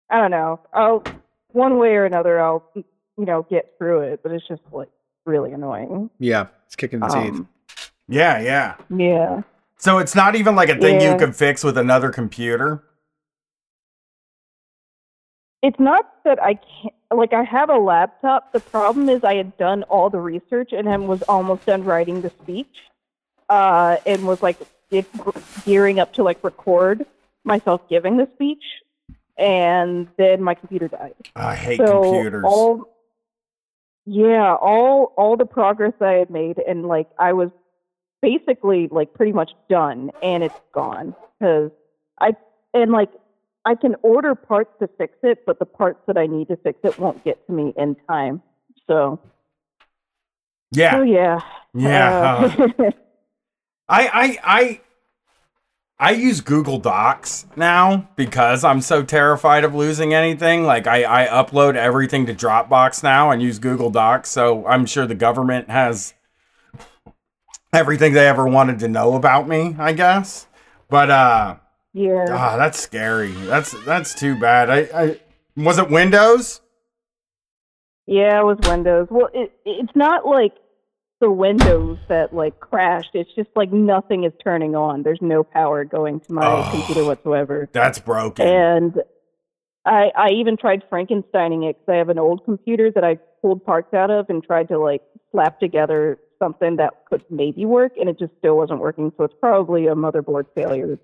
I don't know. I'll one way or another, I'll you know get through it. But it's just like really annoying. Yeah, it's kicking the teeth. Um, Yeah, yeah. yeah. So it's not even like a thing Yeah. you can fix with another computer. It's not that I can't, like, I have a laptop. The problem is I had done all the research and then was almost done writing the speech uh, and was like ge- gearing up to like record myself giving the speech. And then my computer died. I hate so computers. all, yeah, all all the progress I had made and like I was basically like pretty much done and it's gone because I and like I can order parts to fix it, but the parts that I need to fix it won't get to me in time. So, yeah, so yeah, yeah. Uh, [laughs] I, I, I, I use Google Docs now because I'm so terrified of losing anything. Like I, I upload everything to Dropbox now and use Google Docs. So I'm sure the government has everything they ever wanted to know about me. I guess, but uh. yeah. Ah, that's scary. That's that's too bad. I, I was it Windows? Yeah, it was Windows. Well, it it's not like the Windows that like crashed. It's just like nothing is turning on. There's no power going to my Oh. computer whatsoever. That's broken. And I I even tried Frankensteining it because I have an old computer that I pulled parts out of and tried to like slap together something that could maybe work, and it just still wasn't working. So it's probably a motherboard failure.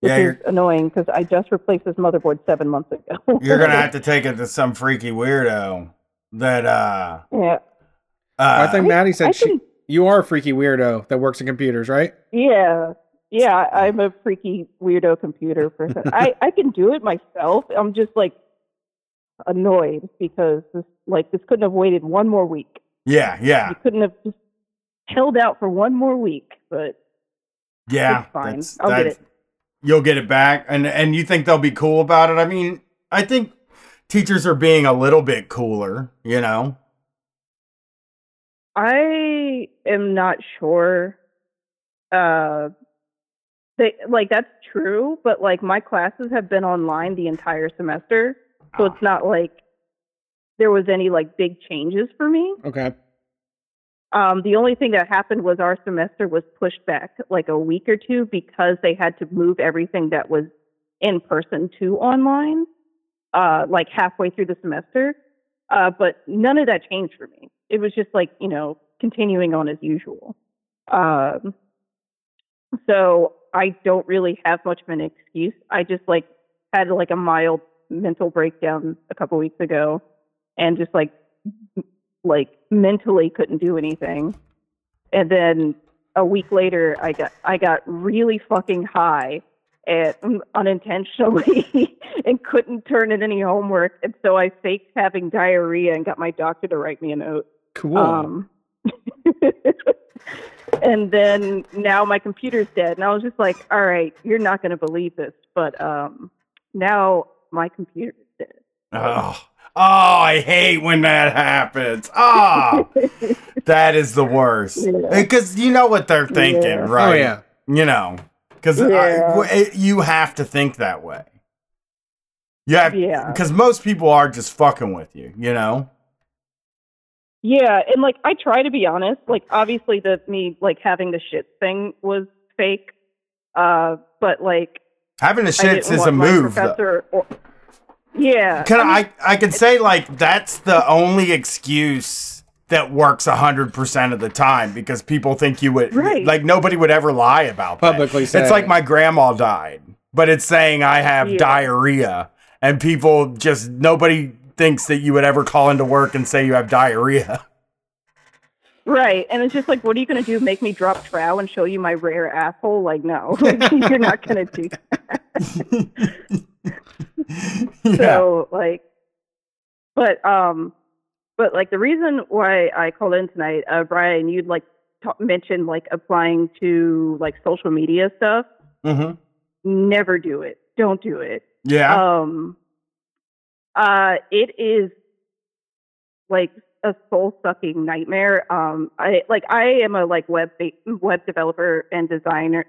Which Yeah, is annoying because I just replaced this motherboard seven months ago. You're gonna [laughs] have to take it to some freaky weirdo that uh yeah. Uh I think Maddie said I she, can- you are a freaky weirdo that works in computers, right? Yeah. Yeah, I'm a freaky weirdo computer person. I, I can do it myself. I'm just like annoyed because this like this couldn't have waited one more week. yeah, yeah, You couldn't have just held out for one more week, but yeah. it's fine. I'll get it. You'll get it back, and and you think they'll be cool about it? I mean, I think teachers are being a little bit cooler. You know? I am not sure. Uh, they like that's true, but like my classes have been online the entire semester, so Ah. it's not like there was any like big changes for me. Okay. Um, the only thing that happened was our semester was pushed back like a week or two because they had to move everything that was in person to online, uh, like halfway through the semester. Uh, but none of that changed for me. It was just like, you know, continuing on as usual. Um, so I don't really have much of an excuse. I just like had like a mild mental breakdown a couple weeks ago and just like like mentally couldn't do anything. And then a week later, I got I got really fucking high and unintentionally [laughs] and couldn't turn in any homework, and so I faked having diarrhea and got my doctor to write me a note. Cool. Um, [laughs] and then now my computer's dead, and I was just like, "All right, you're not going to believe this, but um, now my computer's dead." Oh, oh, I hate when that happens. Oh, [laughs] that is the worst. Yeah. Because you know what they're thinking, Yeah. right? Oh yeah. You know, because Yeah. you have to think that way. You have, Yeah. Because most people are just fucking with you. You know. Yeah, and like I try to be honest. Like obviously the me like having the shit thing was fake. Uh but like Having the shits is a move. professor or, Yeah. Can I mean, I, I can say like that's the only excuse that works hundred percent of the time because people think you would Right. like nobody would ever lie about that. Publicly say It's like my grandma died. but it's saying I have Yeah. diarrhea, and people just nobody thinks that you would ever call into work and say you have diarrhea. Right. And it's just like, what are you going to do? Make me drop trow and show you my rare asshole? Like, no, [laughs] you're not going to do that. [laughs] yeah. So, like, but, um, but like the reason why I called in tonight, uh, Brian, you'd like ta- mentioned like applying to like social media stuff. hmm Never do it. Don't do it. Yeah. Um, uh, it is like a soul sucking nightmare. Um, I like I am a like web web developer and designer.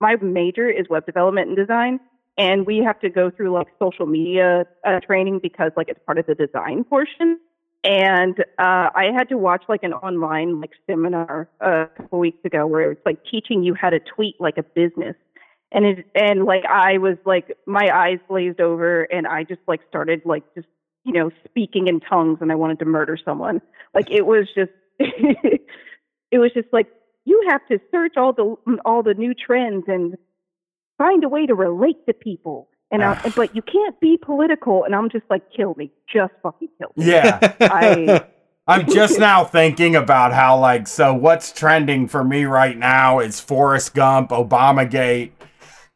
My major is web development and design, and we have to go through like social media uh, training because like it's part of the design portion. And uh, I had to watch like an online like seminar a couple weeks ago where it's like teaching you how to tweet like a business and it and like I was like my eyes glazed over and I just like started like just you know speaking in tongues and I wanted to murder someone. Like it was just [laughs] it was just like you have to search all the all the new trends and find a way to relate to people. And I, ah. but you can't be political and I'm just like kill me. Just fucking kill me. Yeah. [laughs] I [laughs] I'm just now thinking about how like so what's trending for me right now is Forrest Gump, Obamagate,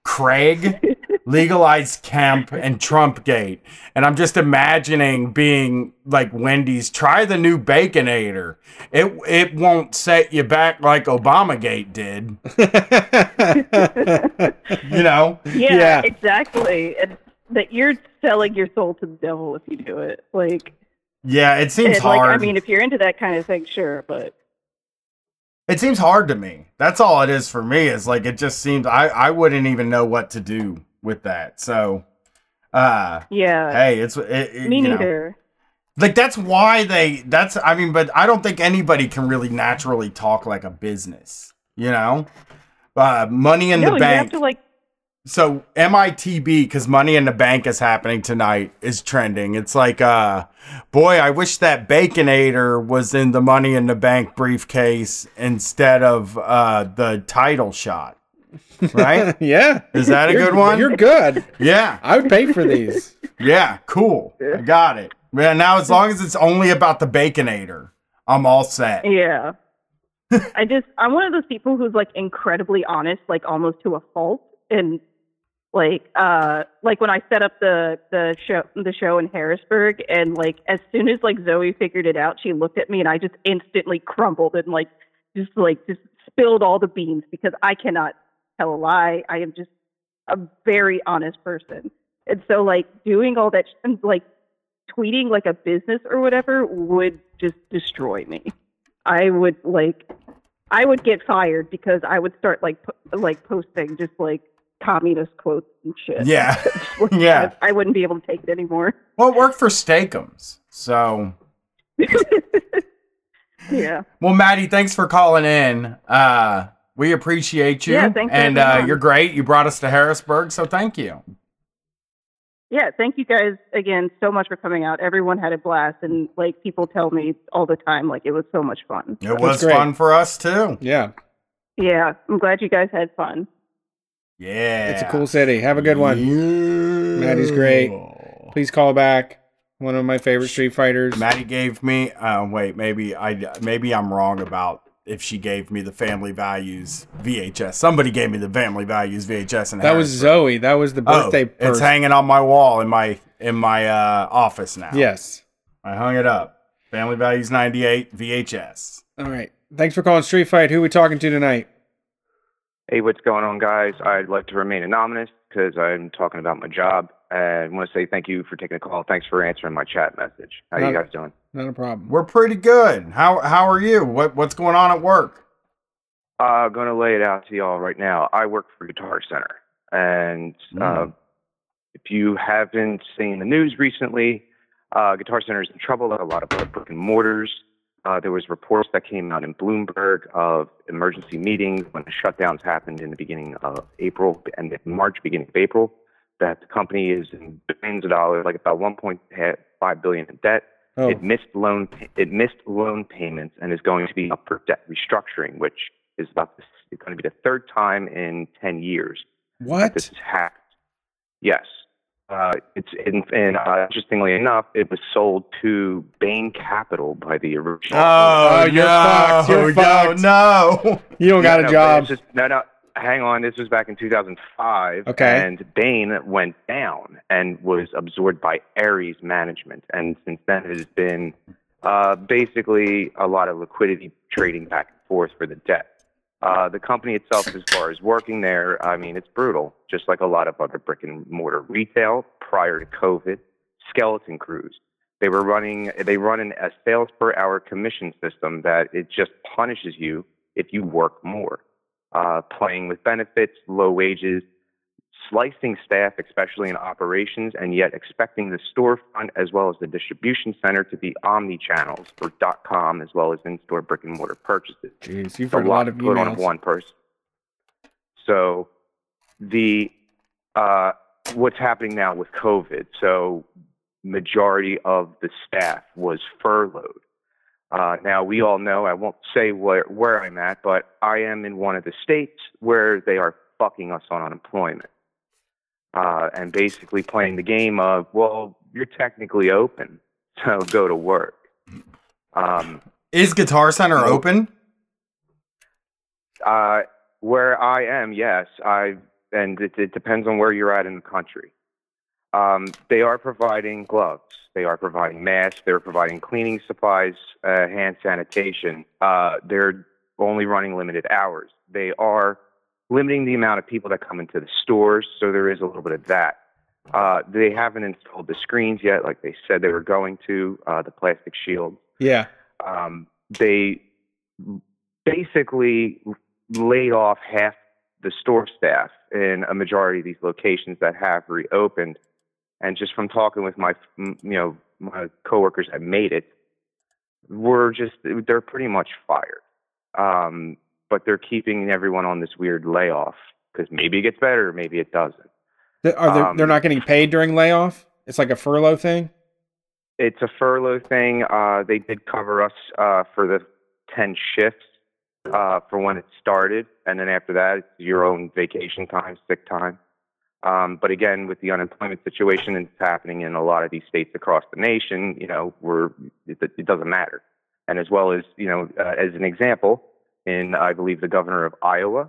Craig, legalized Kemp, and Trumpgate. And I'm just imagining being like Wendy's, try the new Baconator. It it won't set you back like Obamagate did. [laughs] You know? yeah, Yeah. exactly. And that you're selling your soul to the devil if you do it. Like Yeah, it seems and, like hard. I mean, if you're into that kind of thing, sure, but It seems hard to me. That's all it is for me. Is like it just seems I I wouldn't even know what to do with that. So, uh, yeah, hey, it's it, it- me you know. neither. Like that's why they. That's I mean, but I don't think anybody can really naturally talk like a business. You know, uh, money in no, the you bank. have to like so MITB because Money in the Bank is happening tonight is trending. It's like, uh, boy, I wish that Baconator was in the Money in the Bank briefcase instead of uh, the title shot. Right? [laughs] yeah. Is that a You're- good one? You're good. yeah, I would pay for these. yeah, cool. I got it. Man, now as long as it's only about the Baconator, I'm all set. yeah. [laughs] I just I'm one of those people who's like incredibly honest, like almost to a fault, and like uh like when I set up the the show the show in Harrisburg, and like as soon as like Zoe figured it out, she looked at me and I just instantly crumbled and like just like just spilled all the beans because I cannot tell a lie. I am just a very honest person. And so like doing all that sh- like tweeting like a business or whatever would just destroy me. I would like I would get fired because I would start like po- like posting just like communist quotes and shit. Yeah. [laughs] [laughs] Yeah. I, I wouldn't be able to take it anymore. Well, it worked for Steakums. So, [laughs] Yeah. well, Maddie, thanks for calling in. Uh, we appreciate you. Yeah, thanks for And uh, you're great. You brought us to Harrisburg, so thank you. Yeah, thank you guys again so much for coming out. Everyone had a blast and like people tell me all the time like it was so much fun. It was fun for us too. Yeah. Yeah, I'm glad you guys had fun. Yeah. It's a cool city. Have a good one. Yeah. Maddie's great. Please call back. One of my favorite Street Fighters. Maddie gave me. Uh, wait, maybe I maybe I'm wrong about if she gave me the Family Values VHS. Somebody gave me the Family Values VHS, and That was Zoe. That was the birthday Oh, it's hanging on my wall in my in my uh, office now. yes. I hung it up. Family Values '98 VHS. All right. Thanks for calling Street Fight. Who we talking to tonight? Hey, what's going on, guys? I'd like to remain anonymous because I'm talking about my job. And I want to say thank you for taking the call. Thanks for answering my chat message. How you guys doing? Not a problem. We're pretty good. How how are you? What what's going on at work? I'm uh, going to lay it out to y'all right now. I work for Guitar Center, and uh, if you haven't seen the news recently, uh, Guitar Center is in trouble. A lot of brick and mortars. Uh, there was reports that came out in Bloomberg of emergency meetings when the shutdowns happened in the beginning of April and March, beginning of April, that the company is in billions of dollars, like about 1.5 billion in debt. Oh, It missed loan it missed loan payments and is going to be up for debt restructuring, which is about this, it's going to be the third time in ten years what? this has happened. Yes. Uh, it's in, and uh, interestingly enough, it was sold to Bain Capital by the original. Oh, Oh, you're no, fucked. You're no, fucked. no. [laughs] You don't got Yeah, a no, job. just- no, no. Hang on. This was back in 2005. Okay. And Bain went down and was absorbed by Ares Management. And since then, it has been uh, basically a lot of liquidity trading back and forth for the debt. Uh, the company itself, as far as working there, I mean, it's brutal, just like a lot of other brick and mortar retail prior to COVID. Skeleton crews. They were running, they run an, a sales per hour commission system that it just punishes you if you work more. Uh, playing with benefits, low wages, slicing staff, especially in operations, and yet expecting the storefront as well as the distribution center to be omni channels for dot .com as well as in-store brick and mortar purchases. Jeez, you've a lot lot of put on one person. So the uh, what's happening now with COVID? So majority of the staff was furloughed. Uh, now we all know I won't say where where I'm at, but I am in one of the states where they are fucking us on unemployment, uh, and basically playing the game of well, you're technically open, [laughs] so go to work. Um, Is Guitar Center open? Uh, where I am, yes. I and it, it depends on where you're at in the country. Um, they are providing gloves. They are providing masks. They're providing cleaning supplies, uh, hand sanitation. Uh, they're only running limited hours. They are limiting the amount of people that come into the stores, so there is a little bit of that. Uh, they haven't installed the screens yet, like they said they were going to. Uh, the plastic shields Yeah. um, they basically laid off half the store staff in a majority of these locations that have reopened. And just from talking with my, you know, my coworkers that made it, we're just they're pretty much fired. Um, but they're keeping everyone on this weird layoff because maybe it gets better, maybe it doesn't. Are they, Um, they're not getting paid during layoff? It's like a furlough thing? It's a furlough thing. Uh, they did cover us uh, for the 10 shifts uh, for when it started. And then after that, it's your own vacation time, sick time. Um, but again, with the unemployment situation that's happening in a lot of these states across the nation, you know, we're, it, it doesn't matter. And as well as, you know, uh, as an example, in, I believe, the governor of Iowa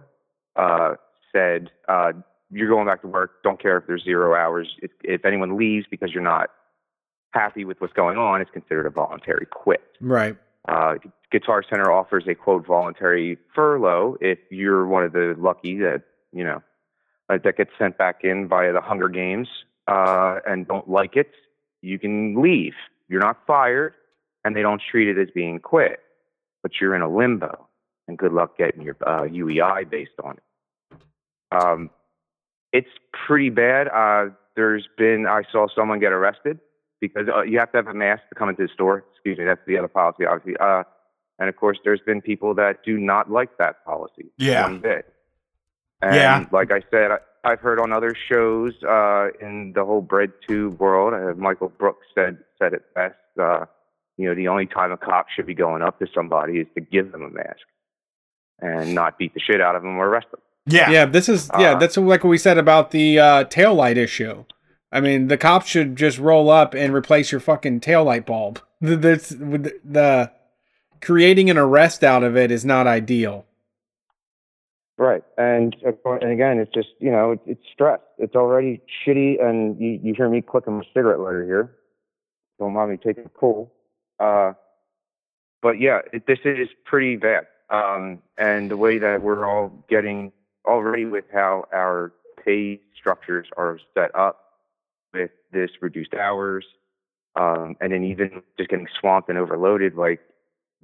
uh, said, uh, you're going back to work. Don't care if there's zero hours. If, if anyone leaves because you're not happy with what's going on, it's considered a voluntary quit. Right. Uh, Guitar Center offers a quote voluntary furlough if you're one of the lucky that you know uh, that gets sent back in via the Hunger Games uh, and don't like it. You can leave. You're not fired, and they don't treat it as being quit, but you're in a limbo. And good luck getting your uh, UEI based on it. Um, it's pretty bad. Uh, there's been I saw someone get arrested because uh, you have to have a mask to come into the store. Excuse me, that's the other policy, obviously. Uh, and of course, there's been people that do not like that policy. Yeah. one bit. And Yeah. like I said, I, I've heard on other shows uh, in the whole bread tube world. Uh, Michael Brooks said said it best. Uh, you know, the only time a cop should be going up to somebody is to give them a mask and not beat the shit out of them or arrest them. Yeah. Yeah, this is yeah, Uh, that's like what we said about the uh taillight issue. I mean, the cops should just roll up and replace your fucking taillight bulb. [laughs] That's with the, the creating an arrest out of it is not ideal. Right, and and again, it's just you know, it's stress. It's already shitty, and you, you hear me clicking my cigarette lighter here. Don't mind me taking a pull. Uh, but yeah, it, this is pretty bad. Um, and the way that we're all getting already with how our pay structures are set up with this reduced hours, um, and then even just getting swamped and overloaded, like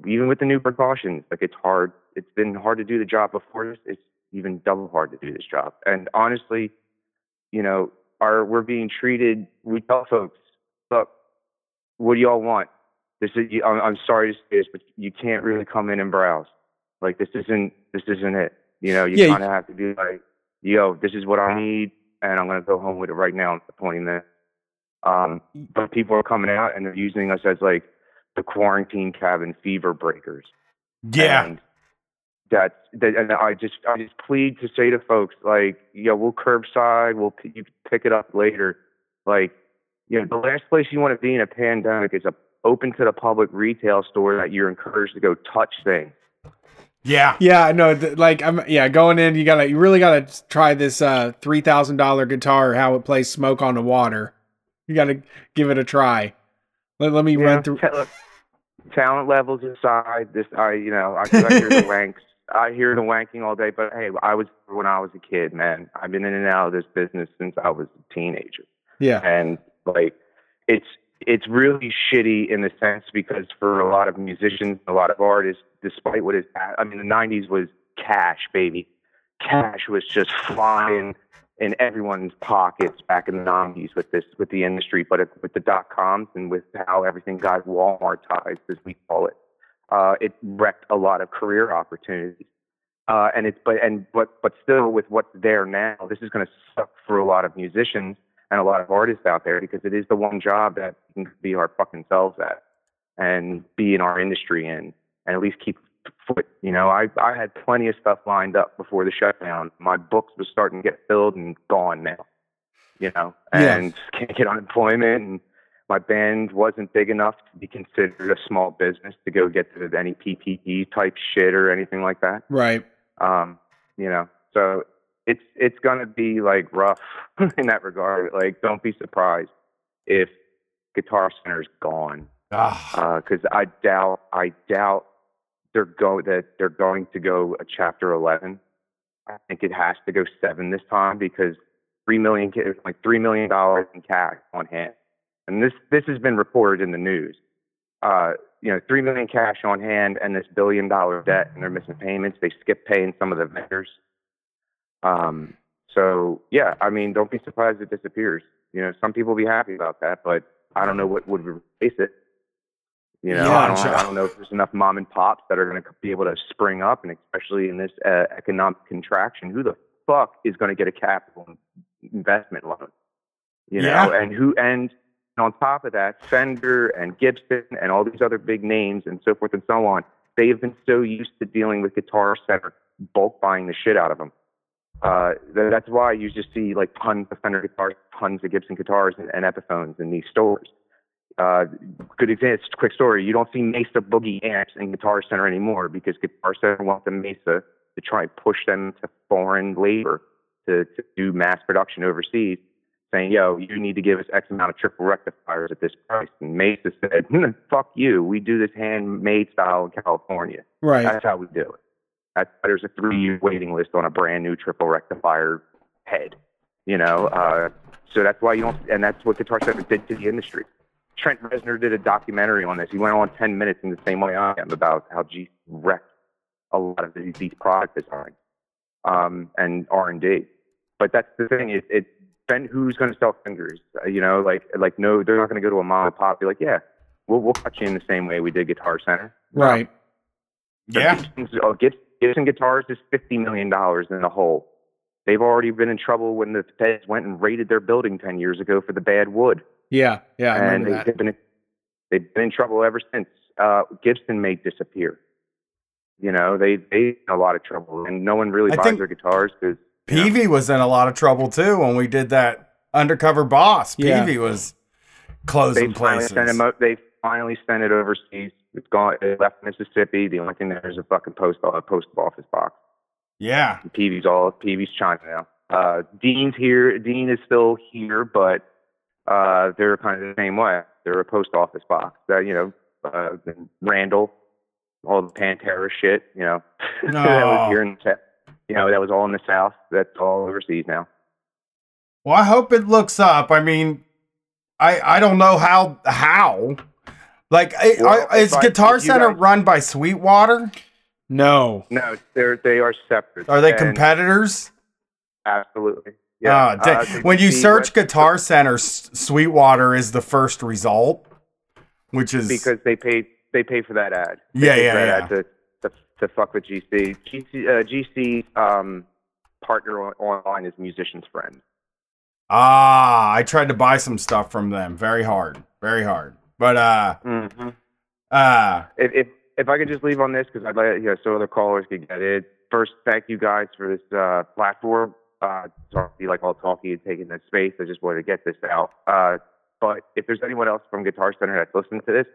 even with the new precautions, like it's hard. It's been hard to do the job before this. It's even double hard to do this job. And honestly, you know, are we're being treated? We tell folks, look, what do y'all want? This is. I'm, I'm sorry to say this, but you can't really come in and browse. Like this isn't. This isn't it. You know, you Yeah, kind of have to be like, yo, this is what I need, and I'm gonna go home with it right now. Of pointing that. Um, but people are coming out and they're using us as like the quarantine cabin fever breakers. Yeah. And that's that, and I just I just plead to say to folks like, yeah, we'll curbside, we'll p- you pick it up later. Like, you know, the last place you want to be in a pandemic is a open to the public retail store that you're encouraged to go touch things. Yeah. Yeah, no, th- like I'm yeah, going in you gotta you really gotta try this uh three thousand dollar guitar how it plays smoke on the water. You gotta give it a try. Let, let me Yeah, run through ta- look, talent levels aside, this I you know I, I hear the [laughs] wanks. I hear the wanking all day, but hey, I was when I was a kid, man. I've been in and out of this business since I was a teenager. Yeah. and like it's it's really shitty in the sense because for a lot of musicians, a lot of artists, despite what is I mean, the '90s was cash, baby. Cash was just flying in everyone's pockets back in the '90s with this with the industry, but it, with the dot coms and with how everything got Walmartized, as we call it, uh, it wrecked a lot of career opportunities. Uh, and it's but and but but still with what's there now, this is going to suck for a lot of musicians and a lot of artists out there because it is the one job that we can be our fucking selves at and be in our industry in and at least keep foot. You know, I I had plenty of stuff lined up before the shutdown. My books was starting to get filled and gone now. You know, and can't get unemployment and my band wasn't big enough to be considered a small business to go get to any PPE type shit or anything like that. Right. Um, you know, so it's it's gonna be like rough [laughs] in that regard. Like, don't be surprised if Guitar Center's gone, Ah, because I doubt I doubt they're go that they're going to go a Chapter Eleven. I think it has to go seven this time because three million like three million dollars in cash on hand, and this this has been reported in the news. Uh, you know, three million cash on hand and this billion dollar debt, and they're missing payments. They skip paying some of the vendors. Um, so yeah, I mean, don't be surprised it disappears. You know, some people will be happy about that, but I don't know what would replace it. You know, Yeah, I, don't, sure. I don't know if there's enough mom and pops that are going to be able to spring up, and especially in this uh, economic contraction, who the fuck is going to get a capital investment loan? You know, Yeah. and who and on top of that, Fender and Gibson and all these other big names and so forth and so on, they have been so used to dealing with Guitar Center bulk buying the shit out of them. Uh, th- that's why you just see like tons of Fender guitars, tons of Gibson guitars and, and Epiphones in these stores. Uh, good example, quick story. You don't see Mesa Boogie amps in Guitar Center anymore because Guitar Center wants the Mesa to try and push them to foreign labor to, to do mass production overseas, saying, yo, you need to give us X amount of triple rectifiers at this price. And Mesa said, "Hmm, fuck you. We do this handmade style in California. Right. That's how we do it. That's, there's a three year waiting list on a brand new triple rectifier head, you know. Uh, so that's why you don't, and that's what Guitar Center did to the industry. Trent Reznor did a documentary on this. He went on 10 minutes in the same way I am about how G wrecked a lot of these, these product design um, and R&D. But that's the thing. It, it Fen- who's going to sell fingers? Uh, you know, like like no, they're not going to go to a mom and pop. Be like, yeah, we'll we'll cut you in the same way we did Guitar Center. Right. yeah. Gibson's, oh, Gibson, Gibson Guitars is fifty million dollars in the hole. They've already been in trouble when the feds went and raided their building ten years ago for the bad wood, Yeah. Yeah. I and remember they, that. they've been in, they've been in trouble ever since. Uh, Gibson may disappear. You know, they they in a lot of trouble, and no one really I buys their guitars because Peavey was in a lot of trouble too when we did that undercover boss. Yeah. Peavey was they closing finally places. sent him. o- They finally sent it overseas. It's gone. It left Mississippi. The only thing there is a fucking post a post office box. Yeah. Peavey's all Peavey's China now. Uh, Dean's here. Dean is still here, but uh, they're kind of the same way. They're a post office box. That you know, uh, Randall, all the Pantera shit. You know, [laughs] that was here in the, you know that was all in the South. That's all overseas now. Well, I hope it looks up. I mean, I I don't know how how. Like, I- Well, I- is if I- Guitar Center guys- run by Sweetwater? No. No, they're they are separate. Are they competitors? Absolutely. Yeah. da- Uh, the when you search West- Guitar Center, Sweetwater is the first result, which is because they pay they pay for that ad. They Yeah, yeah, that yeah. ad to, to to fuck with GC. GC uh, GC um partner online is Musician's Friend. ah. I tried to buy some stuff from them. Very hard, very hard. But uh, Mm-hmm. uh, If, if if I could just leave on this because I'd let you know so other callers could get it. First, thank you guys for this uh, platform. Uh, sorry to be like all talky and taking this space. I just wanted to get this out. Uh, but if there's anyone else from Guitar Center that's listening to this,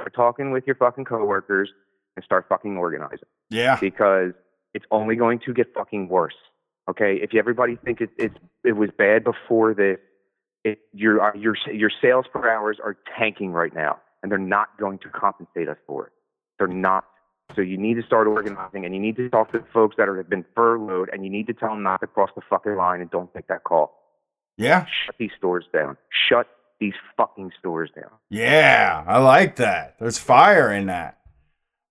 start talking with your fucking coworkers and start fucking organizing Yeah. because it's only going to get fucking worse. Okay, if everybody think it, it's it was bad before this, it, your uh, your your sales per hours are tanking right now, and they're not going to compensate us for it. They're not. So you need to start organizing, and you need to talk to the folks that are, have been furloughed, and you need to tell them not to cross the fucking line and don't take that call. Yeah. Shut these stores down. Shut these fucking stores down. Yeah. I like that. There's fire in that.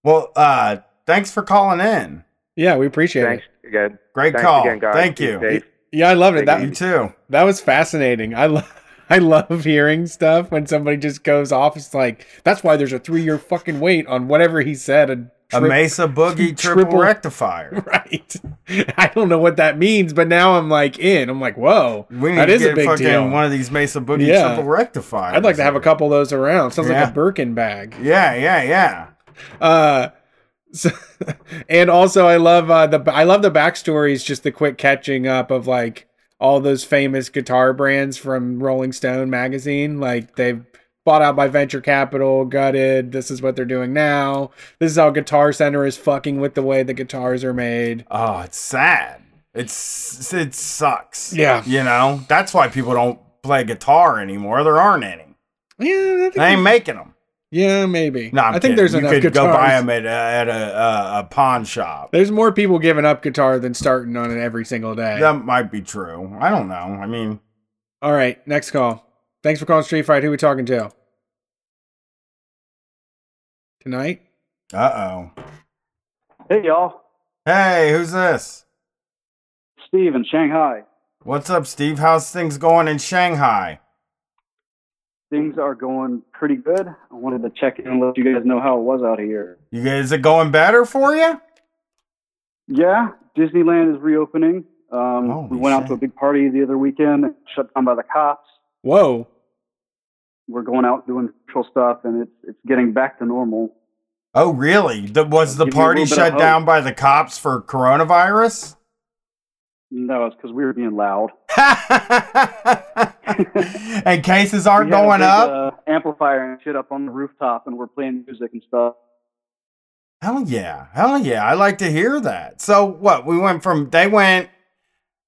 Well, uh, thanks for calling in. Yeah, we appreciate Thanks it. again. Great Thanks call. again, guys. Thank Be you. Yeah, I loved it. That You too. that was fascinating. I love. [laughs] I love hearing stuff when somebody just goes off. It's like that's why there's a three year fucking wait on whatever he said. A, A Mesa [laughs] Boogie triple, triple- rectifier. [laughs] right. I don't know what that means, but now I'm like in. I'm like, whoa, We need that to is get a big fucking deal. one of these Mesa Boogie Yeah. triple rectifiers. I'd like to have a couple of those around. Sounds Yeah. like a Birkin bag. Yeah, yeah, yeah. Uh, so, [laughs] and also I love uh, the I love the backstories, just the quick catching up of like all those famous guitar brands from Rolling Stone magazine. Like they've bought out by venture capital, gutted. This is what they're doing now. This is how Guitar Center is fucking with the way the guitars are made. Oh, it's sad. It's it sucks. Yeah. You know, that's why people don't play guitar anymore. There aren't any. Yeah, They ain't making them. Yeah, maybe. No, I'm I think there's kidding. enough you could guitars. go buy them at, a- at a, a, a pawn shop. There's more people giving up guitar than starting on it every single day. That might be true. I don't know. I mean, All right, next call. Thanks for calling Street Fight. Who we talking to? Tonight? uh oh. Hey, y'all. Hey, who's this? Steve in Shanghai. What's up, Steve? How's things going in Shanghai? Things are going pretty good. I wanted to check in and let you guys know how it was out here. You guys, is it going better for you? Yeah, Disneyland is reopening. Um, Holy we went out to a big party the other weekend, shut down by the cops. Whoa. We're going out doing social stuff, and it's it's getting back to normal. Oh, really? The, was the Give party little bit of shut down by the cops for coronavirus? No, it's because we were being loud. [laughs] [laughs] and cases aren't We had a going big, up? Uh, amplifier and shit up on the rooftop, and we're playing music and stuff. Hell yeah. Hell yeah. I like to hear that. So what? We went from they went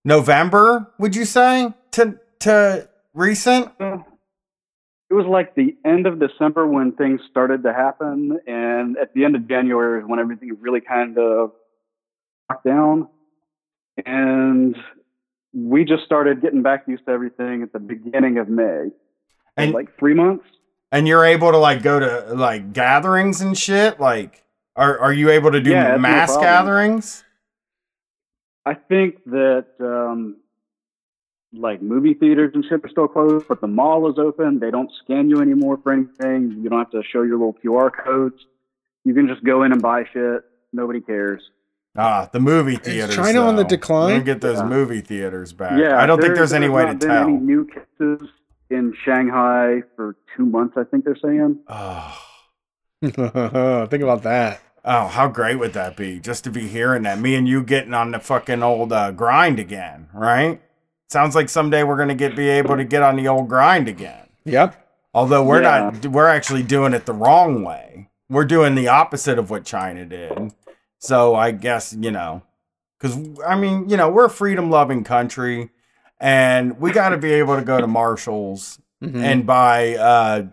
November, would you say? To to recent? Uh, It was like the end of December when things started to happen, and at the end of January is when everything really kind of locked down. And we just started getting back used to everything at the beginning of May. And like three months. and you're able to like go to like gatherings and shit? Like are are you able to do Yeah, it's no mass gatherings? I think that um, like movie theaters and shit are still closed, but the mall is open. They don't scan you anymore for anything. You don't have to show your little QR codes. You can just go in and buy shit. Nobody cares. Ah, the movie theaters. China on the decline? We're get those Yeah. movie theaters back. Yeah, I don't think there- there's any way to not been tell. Any new cases in Shanghai for two months? I think they're saying. Oh. [laughs] Think about that. Oh, how great would that be? Just to be hearing that. Me and you getting on the fucking old uh, grind again, right? Sounds like someday we're gonna get be able to get on the old grind again. Yep. Although we're Yeah. not, we're actually doing it the wrong way. We're doing the opposite of what China did. So I guess you know, because I mean, you know, we're a freedom-loving country, and we got to be able to go to Marshalls Mhm. and buy uh,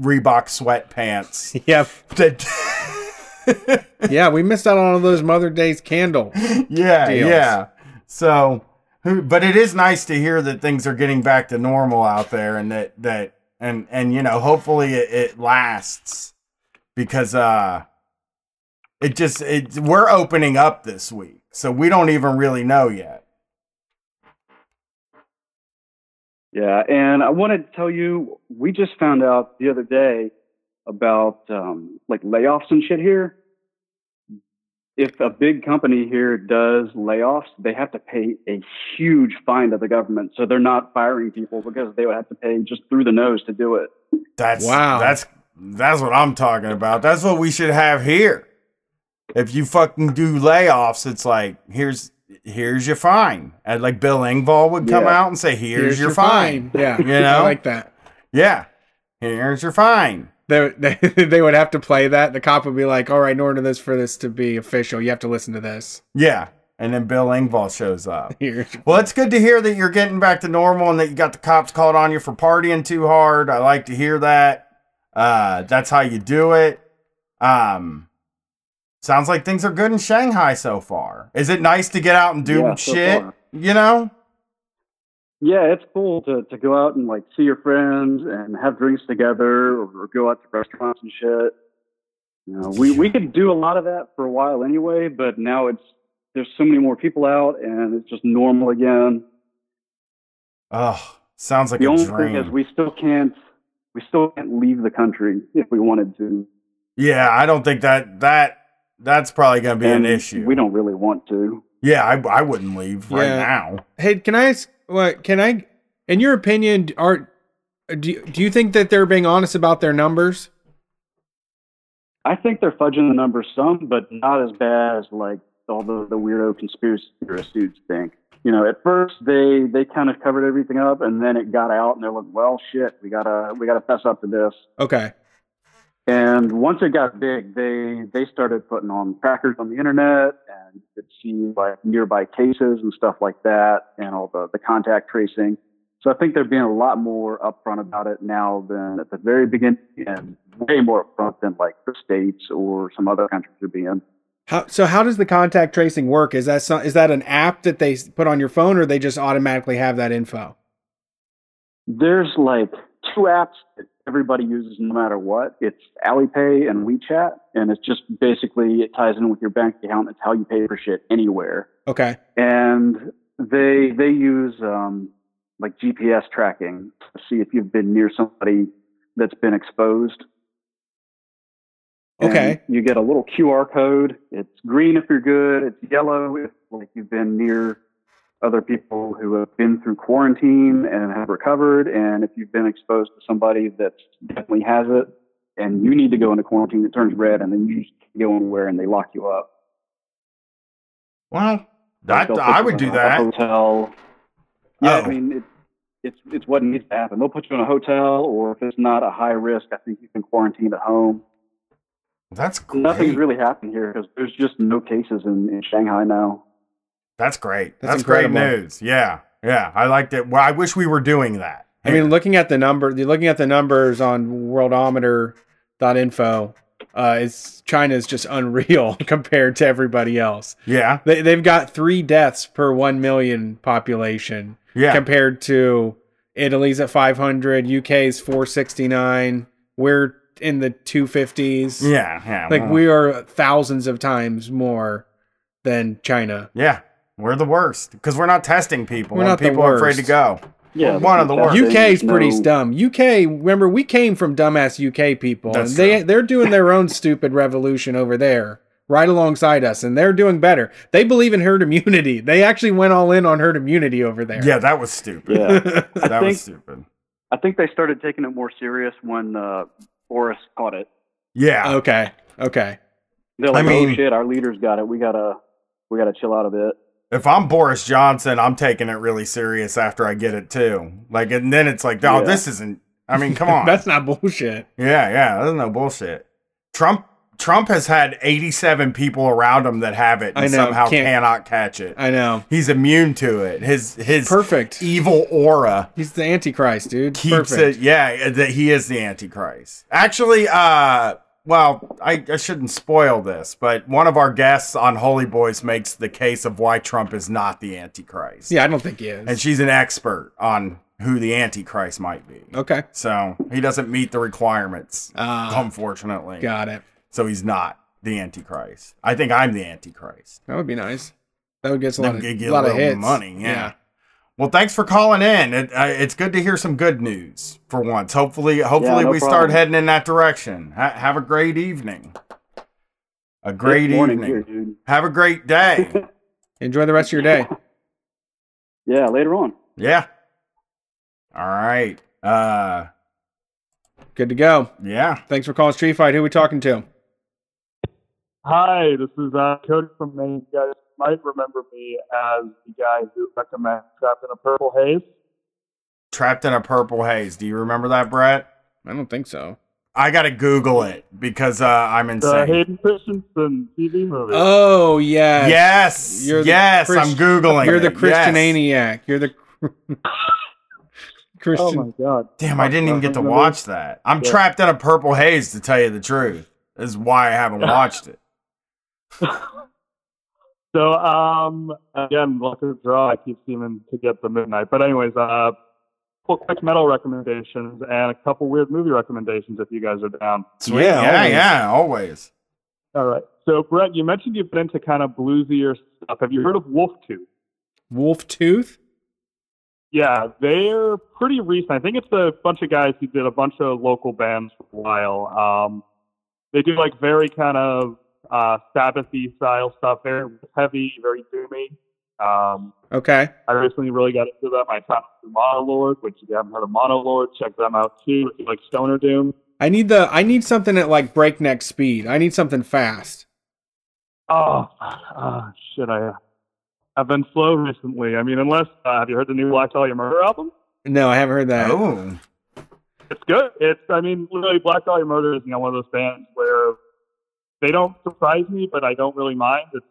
Reebok sweatpants. [laughs] Yep. That [laughs] Yeah, we missed out on all those Mother Day's candle. yeah, deals. yeah. So, but it is nice to hear that things are getting back to normal out there, and that that and and you know, hopefully it, it lasts because uh, it just it we're opening up this week, so we don't even really know yet. Yeah, and I wanted to tell you, we just found out the other day about um, like layoffs and shit here. If a big company here does layoffs, they have to pay a huge fine to the government. So they're not firing people because they would have to pay just through the nose to do it. That's Wow. That's that's what I'm talking about. That's what we should have here. If you fucking do layoffs, it's like here's here's your fine. And like Bill Engvall would come Yeah. out and say, "Here's, your, fine." Yeah, You [laughs] know? I like that. Yeah, here's your fine. They, [laughs] they they would have to play that. The cop would be like, "All right, in order this for this to be official, you have to listen to this." Yeah, and then Bill Engvall shows up. [laughs] Well, it's good to hear that you're getting back to normal and that you got the cops called on you for partying too hard. I like to hear that. Uh, that's how you do it. Um, sounds like things are good in Shanghai so far. Is it nice to get out and do Yeah, shit? far. You know? Yeah, it's cool to, to go out and like see your friends and have drinks together or, go out to restaurants and shit. You know, we, we could do a lot of that for a while anyway, but now it's there's so many more people out and it's just normal again. Oh, sounds like the a only dream. thing is we still can't we still can't leave the country if we wanted to. yeah, I don't think that that that's probably going to be an issue. We don't really want to. yeah, I, I wouldn't leave right now. Hey, can I ask? What can I? In your opinion, are do you, do you think that they're being honest about their numbers? I think they're fudging the numbers some, but not as bad as like all the, the weirdo conspiracy theorist dudes think. You know, at first they they kind of covered everything up, and then it got out, and they're like, "Well, shit, we gotta we gotta fess up to this." Okay. And once it got big, they they started putting on trackers on the internet, and you could see like nearby cases and stuff like that, and all the the contact tracing. So I think they're being a lot more upfront about it now than at the very beginning, and way more upfront than like the states or some other countries are being. How so? How does the contact tracing work? Is that some, is that an app that they put on your phone, or they just automatically have that info? There's like two apps that everybody uses no matter what. It's Alipay and WeChat, and it's just basically it ties in with your bank account. It's how you pay for shit anywhere. Okay. and they they use um, like GPS tracking to see if you've been near somebody that's been exposed. And Okay. you get a little QR code. It's green if you're good. It's yellow if like you've been near other people who have been through quarantine and have recovered. And if you've been exposed to somebody that definitely has it and you need to go into quarantine, it turns red and then you can't go anywhere and they lock you up. Well, that, I would do that. hotel. Yeah, Oh. I mean, it, it's it's what needs to happen. They'll put you in a hotel, or if it's not a high risk, I think you can quarantine at home. That's great. Nothing's really happened here because there's just no cases in, in Shanghai now. That's great. That's That's, great news. Yeah. Yeah. I liked it. Well, I wish we were doing that. I mean, looking at the number, looking at the numbers on worldometer.info, uh, it's China's just [laughs] unreal [laughs] compared to everybody else. yeah. They they've got three deaths per one million population Yeah. compared to Italy's at 500, UK's 469. We're in the 250s. yeah. Yeah. Like well, we are thousands of times more than China. Yeah. We're the worst because we're not testing people. We're when not the people are afraid to worst. go. Yeah, We're one of the worst. UK UK's no- pretty dumb. UK, remember we came from dumbass UK people, That's and they true. they're doing their own stupid revolution over there, right alongside us, and they're doing better. They believe in herd immunity. They actually went all in on herd immunity over there. Yeah, that was stupid. Yeah, [laughs] That think was stupid. I think they started taking it more serious when uh, Boris caught it. Yeah. okay. Okay. They're I like, mean- "Oh shit, our leaders got it. We gotta we gotta chill out a bit." If I'm Boris Johnson, I'm taking it really serious after I get it too. Like, and then it's like, oh, Yeah. this isn't. I mean, come [laughs] on. That's not bullshit. Yeah, yeah, that's no bullshit. Trump Trump has had 87 people around him that have it and know, somehow cannot catch it. I know. He's immune to it. His his Perfect. evil aura He's the Antichrist, dude. keeps Perfect. it. Yeah, that he is the Antichrist. Actually, uh, well, I, I shouldn't spoil this, but one of our guests on Holy Boys makes the case of why Trump is not the Antichrist. Yeah, I don't think he is. and she's an expert on who the Antichrist might be. okay. So he doesn't meet the requirements, Ah, unfortunately. got it. So he's not the Antichrist. I think I'm the Antichrist. That would be nice. That would get a lot of, get- a lot of hits. money. Yeah. Well, thanks for calling in. It, uh, it's good to hear some good news for once. Hopefully, hopefully no we start heading in that direction. Ha- have a great evening. A great Good evening. here. Have a great day. [laughs] Enjoy the rest of your day. Yeah, later on. yeah. All right. Uh Good to go. Yeah. Thanks for calling Street Fight. Who we talking to? Hi, this is uh, Cody from Maine. You guys might remember me as the guy who recommends Trapped in a Purple Haze. Trapped in a Purple Haze. Do you remember that, Brett? I don't think so. I gotta Google it because uh, I'm The insane. Hayden Christensen TV movie. Oh yeah. Yes. You're yes, Christ- I'm Googling You're the it. Christian Yes. You're the [laughs] Christian. Oh my god. Damn, I didn't even get to watch that. I'm Yeah. trapped in a purple haze, to tell you the truth. This is why I haven't [laughs] watched it. [laughs] So, um, again, luck of the draw. I keep seeming to get the midnight. But anyways, uh, couple quick metal recommendations and a couple weird movie recommendations if you guys are down. Sweet. Yeah, Yeah, always. yeah, always. All right. So, Brett, you mentioned you've been into kind of bluesier stuff. Have you heard of Wolf Tooth? Wolf Tooth. Yeah, they're pretty recent. I think it's a bunch of guys who did a bunch of local bands for a while. Um, they do like very kind of uh, Sabbathy style stuff, very heavy, very doomy. Um, Okay. I recently really got into them. I found through Monolord, which if you haven't heard of Monolord, check them out too. If you like Stoner Doom. I need the. I need something at like breakneck speed. I need something fast. Oh, uh, shit, I, I've been slow recently. I mean, unless, uh, have you heard the new Black Dahlia Murder album? No, I haven't heard that. Oh. It's good. It's, I mean, literally, Black Dahlia Murder is you know one of those bands where they don't surprise me, but I don't really mind. It's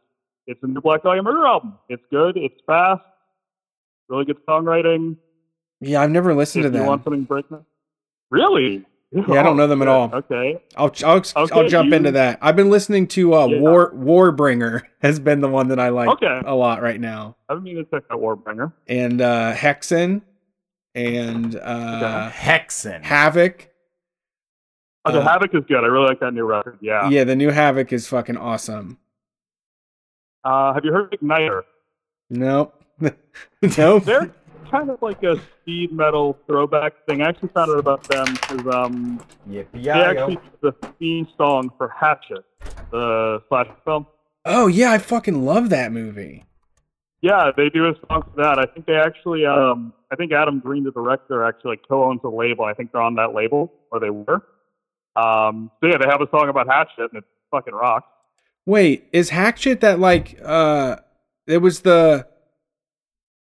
it's a new Black Dahlia Murder album. It's good. It's fast. Really good songwriting. Yeah, I've never listened if to you them. want something breakneck. Really? Yeah, I don't know them at all. Okay. I'll I'll, I'll jump you- into that. I've been listening to uh, Yeah. War Warbringer has been the one that I like Okay. a lot right now, I mean to check out Warbringer. and uh, Hexen, and uh, Hexen. Havok. Okay, Uh, Havok is good. I really like that new record. Yeah. Yeah, the new Havok is fucking awesome. Uh, have you heard Ignitor? Nope. [laughs] [laughs] nope. They're kind of like a speed metal throwback thing. I actually found out about them because um, Yippee they actually did the theme song for Hatchet, the slash film. Oh yeah, I fucking love that movie. Yeah, they do a song for that. I think they actually, um, I think Adam Green, the director, actually like, co-owns a label. I think they're on that label, or they were. Um, so yeah, they have a song about Hatchet, and it fucking rocks. Wait, is Hatchet that like uh it was the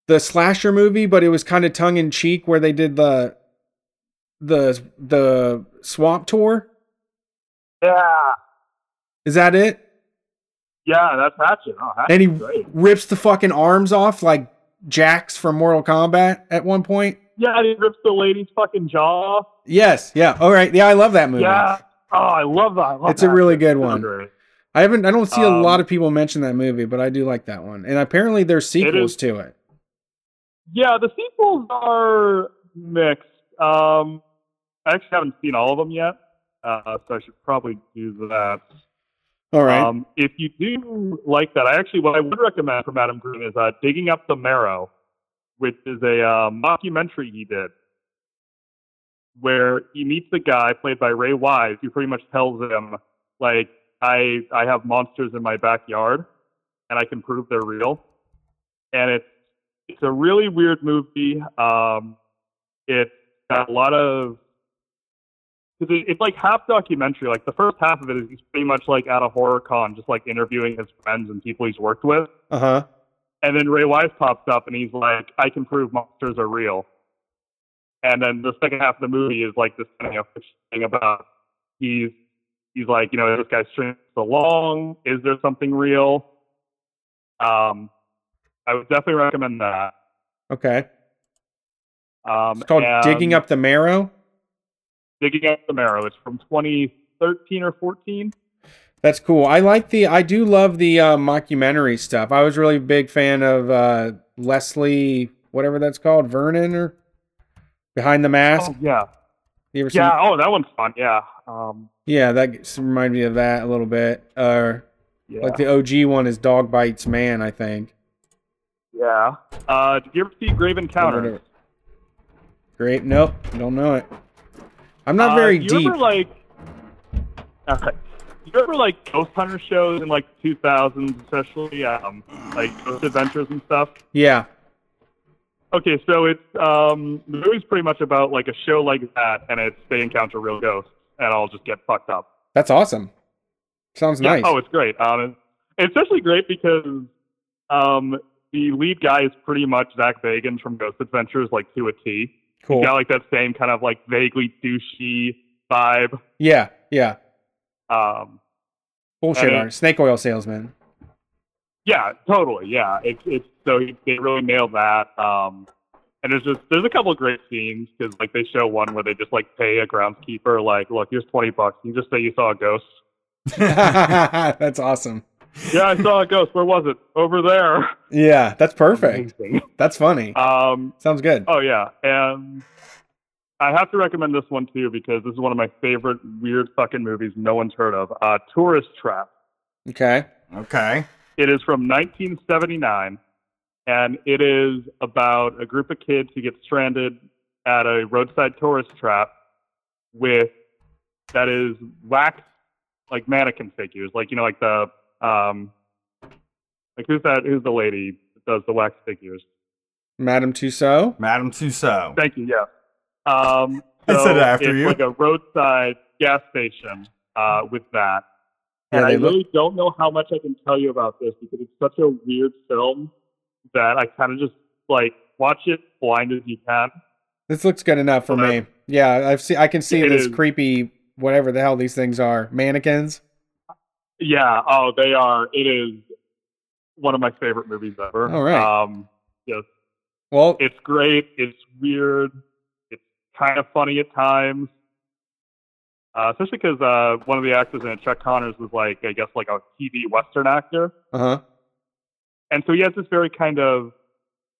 the slasher movie, but it was kind of tongue in cheek where they did the the the swamp tour? Yeah, Is that it? yeah, that's Hatchet. Oh, Hatchet's And he great. rips the fucking arms off like Jax from Mortal Kombat at one point. Yeah, and he rips the lady's fucking jaw off. Yes, yeah. All right. Yeah, I love that movie. Yeah. Oh, I love that. I love It's a really good one. I haven't I don't see a Um, lot of people mention that movie, but I do like that one. And apparently there's sequels is- to it. Yeah, the sequels are mixed. Um, I actually haven't seen all of them yet, uh, so I should probably do that. All right. Um, if you do like that, I actually what I would recommend from Adam Green is uh, "Digging Up the Marrow," which is a uh, mockumentary he did, where he meets a guy played by Ray Wise, who pretty much tells him like, "I I have monsters in my backyard, and I can prove they're real," and it's it's a really weird movie. Um, it's got a lot of because it, it's like half documentary. Like the first half of it is he's pretty much like at a horror con, just like interviewing his friends and people he's worked with. Uh-huh. And then Ray Wise pops up and he's like, "I can prove monsters are real." And then the second half of the movie is like this kind of thing about he's he's like, you know, this guy's stringing so long. Is there something real? Um, I would definitely recommend that. Okay. Um, It's called and Digging Up the Marrow. Digging Up the Marrow. It's from 2013 or 14. That's cool. I like the. I do love the uh, mockumentary stuff. I was really a big fan of uh, Leslie, whatever that's called, Vernon or Behind the Mask. Oh, yeah. You ever seen? Yeah. Oh, that one's fun. Yeah. Um, Yeah, that reminds me of that a little bit. Uh, yeah. like the OG one is Dog Bites Man, I think. yeah. Uh, did you ever see Grave Encounters? Great. Nope, don't know it. I'm not Uh, very you deep. Ever, like, okay. You ever like ghost hunter shows in like 2000s, especially um, like Ghost Adventures and stuff? Yeah. Okay, so it's um the movie's pretty much about like a show like that, and it's they encounter real ghosts, and I'll just get fucked up. That's awesome. Sounds Yeah, nice. Oh, it's great. Um, it's especially great because um the lead guy is pretty much Zak Bagans from Ghost Adventures, like to a T. Cool. He's got like that same kind of like vaguely douchey vibe. Yeah, yeah. Um, Bullshit art. Snake oil salesman. Yeah, totally. Yeah, it's it's so they really nailed that. Um, and there's just there's a couple of great scenes because like they show one where they just like pay a groundskeeper like, look, here's twenty bucks. You just say you saw a ghost. [laughs] [laughs] That's awesome. Yeah, I saw a ghost. Where was it? Over there. Yeah, that's perfect. That's funny. Um, Sounds good. oh yeah, and I have to recommend this one too because this is one of my favorite weird fucking movies no one's heard of. Uh, Tourist Trap. Okay. Okay. It is from 1979, and it is about a group of kids who get stranded at a roadside tourist trap with that is wax like mannequin figures, like you know, like the um, like who's that? Who's the lady that does the wax figures? Madame Tussaud. Madame Tussaud. Thank you. Yeah. Um, I said after it's you. like a roadside gas station uh, with that. Yeah, And I they look- really don't know how much I can tell you about this because it's such a weird film that I kind of just like watch it blind as you can. This looks good enough for Well, me. Yeah, I've seen. I can see this is. creepy, whatever the hell these things are, mannequins. Yeah. Oh, they are. It is one of my favorite movies ever. All right. Um, yes. Well, It's great. It's weird. It's kind of funny at times. Uh, especially because uh, one of the actors in it, Chuck Connors, was like, I guess, like a TV Western actor. uh huh. and so he has this very kind of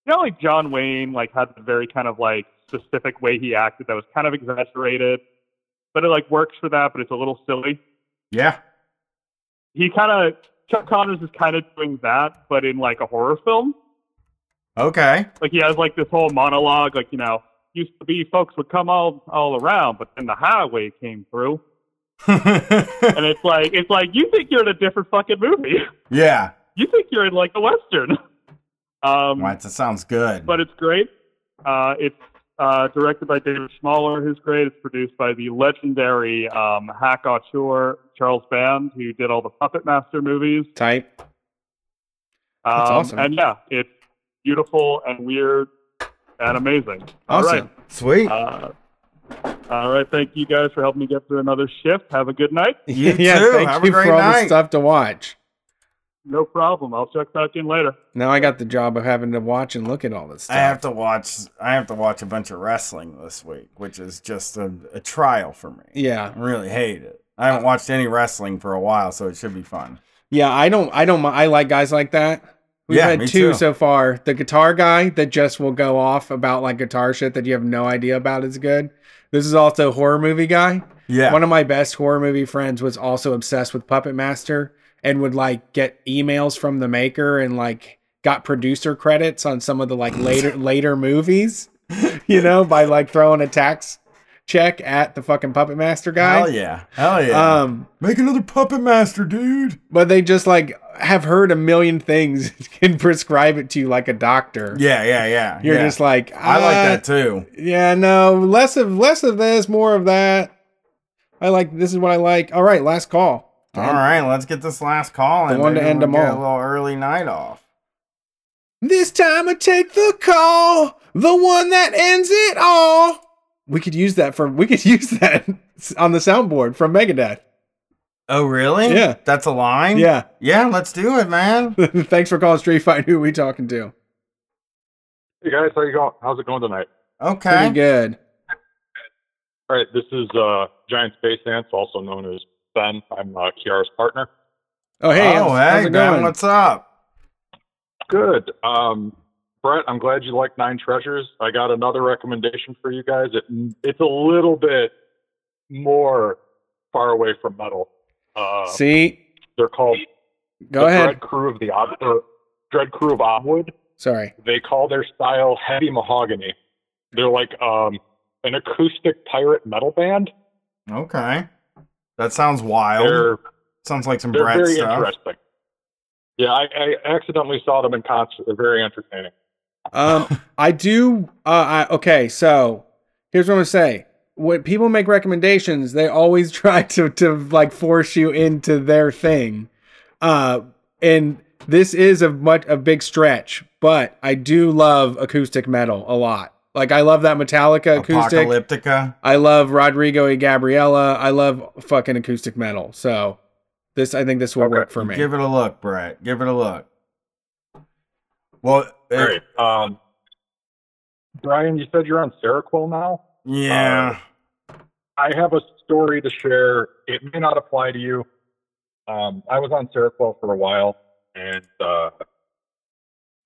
you know like john wayne like had the very kind of like specific way he acted that was kind of exaggerated but it like works for that but it's a little silly Yeah. He kind of chuck connors is kind of doing that but in like a horror film Okay. like he has like this whole monologue like you know used to be folks would come all all around but then the highway came through [laughs] and it's like it's like you think you're in a different fucking movie [laughs] yeah. you think you're in like a western [laughs] um Right, that sounds good. but it's great. Uh, it's uh, directed by David Schmoeller, who's great. It's produced by the legendary um, hack auteur Charles Band, who did all the Puppet Master movies. Type. Um, That's awesome. And yeah, it's beautiful and weird and amazing. All right. Awesome. Sweet. Uh, all right. Thank you guys for helping me get through another shift. Have a good night. You [laughs] yeah, too. thank Have a you great for all the night. stuff to watch. No problem. I'll check back in later. Now I got the job of having to watch and look at all this stuff. I have to watch. I have to watch a bunch of wrestling this week, which is just a, a trial for me. Yeah, I really hate it. I haven't watched any wrestling for a while, so it should be fun. yeah. I don't. I don't. I like guys like that. We've Yeah, had me two too. so far. The guitar guy that just will go off about like guitar shit that you have no idea about is good. This is also horror movie guy. Yeah. One of my best horror movie friends was also obsessed with Puppet Master and would like get emails from the maker and like got producer credits on some of the like later [laughs] later movies, you know, by like throwing a tax check at the fucking Puppet Master guy. Hell yeah. Hell yeah. Um, Make another Puppet Master, dude. but they just like have heard a million things [laughs] and prescribe it to you like a doctor. Yeah, yeah, yeah. You're yeah. just like I like "Ah, that too. Yeah, no, less of less of this, more of that. I like this is what I like. All right, last call. All right, let's get this last call The and one to end we'll them get all. A little early night off. This time I take the call, the one that ends it all. We could use that for we could [laughs] use that on the soundboard from Megadeth. Oh, really? Yeah. That's a line? Yeah. Yeah, let's do it, man. [laughs] Thanks for calling Street Fight. Who are we talking to? Hey guys, how you going? How's it going tonight? Okay. Pretty good. All right, this is uh, Giant Space Ants, also known as Ben. I'm uh, Kiara's partner. Oh hey, oh, how's, hey, how's it Ben, what's up? Good. Um, Brett, I'm glad you like Nine Treasures. I got another recommendation for you guys. It, it's a little bit more far away from metal. Uh, See, they're called go the ahead. Dread Crew of the Odd, or Dread Crew of Oddwood. Sorry. They call their style heavy mahogany. They're like um, an acoustic pirate metal band. Okay. That sounds wild. They're sounds like some they're very stuff. interesting. Yeah, I, I accidentally saw them in concert. They're very entertaining. Um, [laughs] I do. Uh, I, okay, so here's what I'm gonna say. When people make recommendations, they always [laughs] try to to like force you into their thing. Uh, and this is a much a big stretch, but I do love acoustic metal a lot. Like I love that Metallica acoustic. Apocalyptica. I love Rodrigo y Gabriela. I love fucking acoustic metal. So this, I think this will work for me. Give it a look, Brett. Give it a look. Well, All right. Um, Brian, you said you're on Seroquel now. yeah. I have a story to share. It may not apply to you. Um, I was on Seroquel for a while, and uh,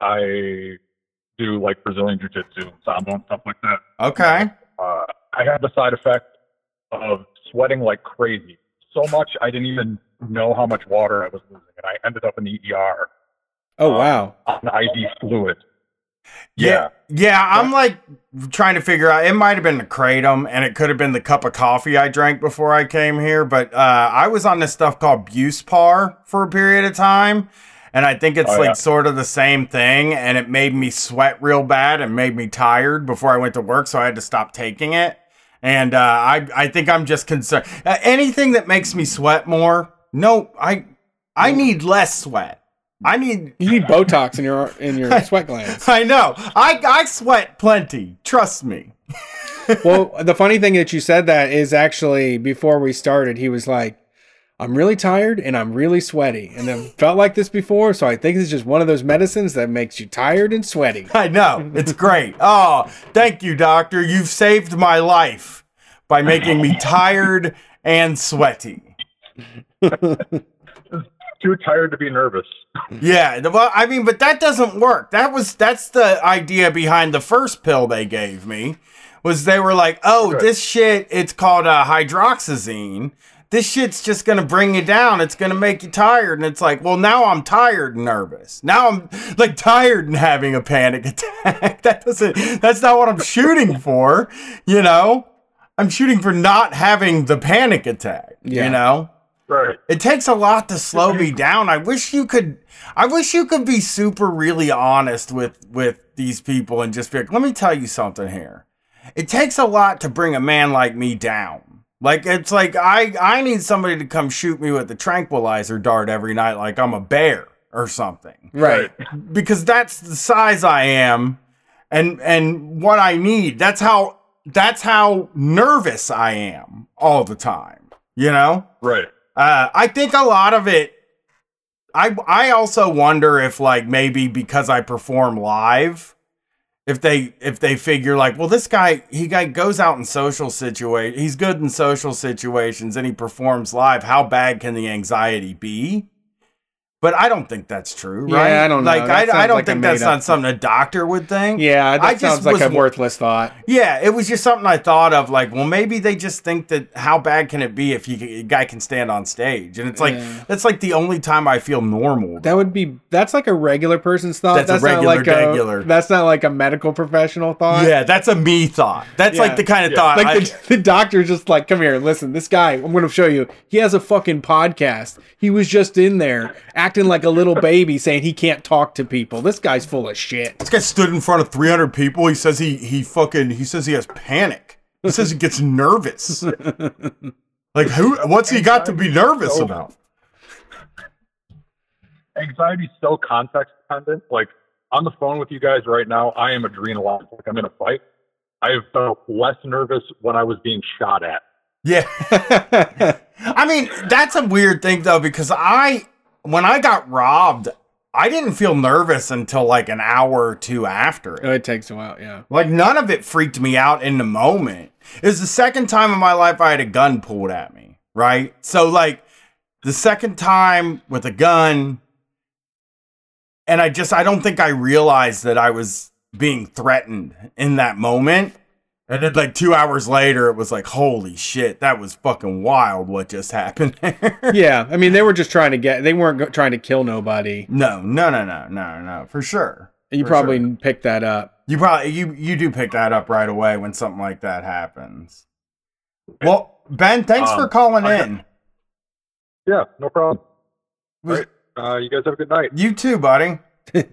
I do like Brazilian Jiu Jitsu and Sambo and stuff like that. okay. Uh, I had the side effect of sweating like crazy. So much I didn't even know how much water I was losing, and I ended up in the ER Oh wow. on IV fluid. Yeah. Yeah, I'm like trying to figure out. It might have been the kratom, and it could have been the cup of coffee I drank before I came here. But uh, I was on this stuff called Buspar for a period of time, and I think it's Oh, like yeah. sort of the same thing. And it made me sweat real bad and made me tired before I went to work, so I had to stop taking it. And uh, I I think I'm just concerned. Uh, anything that makes me sweat more, no, I I need less sweat. I need You need Botox in your in your [laughs] sweat glands. I know. I I sweat plenty. Trust me. [laughs] well, the funny thing that you said that is actually before we started, he was like, "I'm really tired and I'm really sweaty, and I've felt like this before, so I think it's just one of those medicines that makes you tired and sweaty." [laughs] I know. It's great. Oh, thank you, doctor. You've saved my life by making me tired and sweaty. [laughs] Too tired to be nervous. Yeah, well, I mean, but that doesn't work. That was that's the idea behind the first pill they gave me. Was they were like, "Oh, Good. this shit, it's called uh, hydroxyzine. This shit's just gonna bring you down. It's gonna make you tired." And it's like, well, now I'm tired and nervous. Now I'm like tired and having a panic [laughs] attack. that doesn't. That's not what I'm shooting for. You know, I'm shooting for not having the panic attack. Yeah. You know. Right. It takes a lot to slow me down. I wish you could I wish you could be super really honest with with these people and just be like, let me tell you something here. It takes a lot to bring a man like me down. Like it's like I I need somebody to come shoot me with a tranquilizer dart every night like I'm a bear or something. Right. Because that's the size I am and and what I need. That's how that's how nervous I am all the time. You know? Right. Uh, I think a lot of it. I I also wonder if like maybe because I perform live, if they if they figure like, well, this guy he guy goes out in social situation, he's good in social situations, and he performs live. How bad can the anxiety be? But I don't think that's true, Yeah, right? I don't know. Like That I, I don't like think that's made-up- not something a doctor would think. Yeah, that I just sounds like was a worthless thought. yeah, it was just something I thought of. Like, well, maybe they just think that how bad can it be if you, a guy can stand on stage? And it's like Yeah. that's like the only time I feel normal. That would be that's like a regular person's thought. That's a not regular like a regular. that's not like a medical professional thought. yeah, that's a me thought. That's Yeah. like the kind of Yeah. thought. Like I, the, the doctor's just like, come here, listen, this guy, I'm going to show you. He has a fucking podcast. He was just in there acting like a little baby saying he can't talk to people. This guy's full of shit. this guy stood in front of 300 people. He says he he fucking he says he has panic. He says he gets nervous. [laughs] like who? What's he got to be nervous So- about? Anxiety's so context dependent. Like on the phone with you guys right now, I am adrenalized. Like I'm in a fight. I have felt less nervous when I was being shot at. Yeah. [laughs] I mean, that's a weird thing though, because I, when I got robbed, I didn't feel nervous until like an hour or two after it. Oh, it takes a while, yeah. Like none of it freaked me out in the moment. It was the second time in my life I had a gun pulled at me, right? So like the second time with a gun, and I just I don't think I realized that I was being threatened in that moment. And then like two hours later, it was like, holy shit, that was fucking wild what just happened [laughs] there. Yeah, I mean, they were just trying to get, they weren't go- trying to kill nobody. no, no, no, no, no, no, for sure. You For probably sure. picked that up. You probably you you do pick that up right away when something like that happens. Well, Ben, thanks for Um, calling I- in. Yeah, no problem. Was- All right. Uh, you guys have a good night. You too, buddy. [laughs] Felt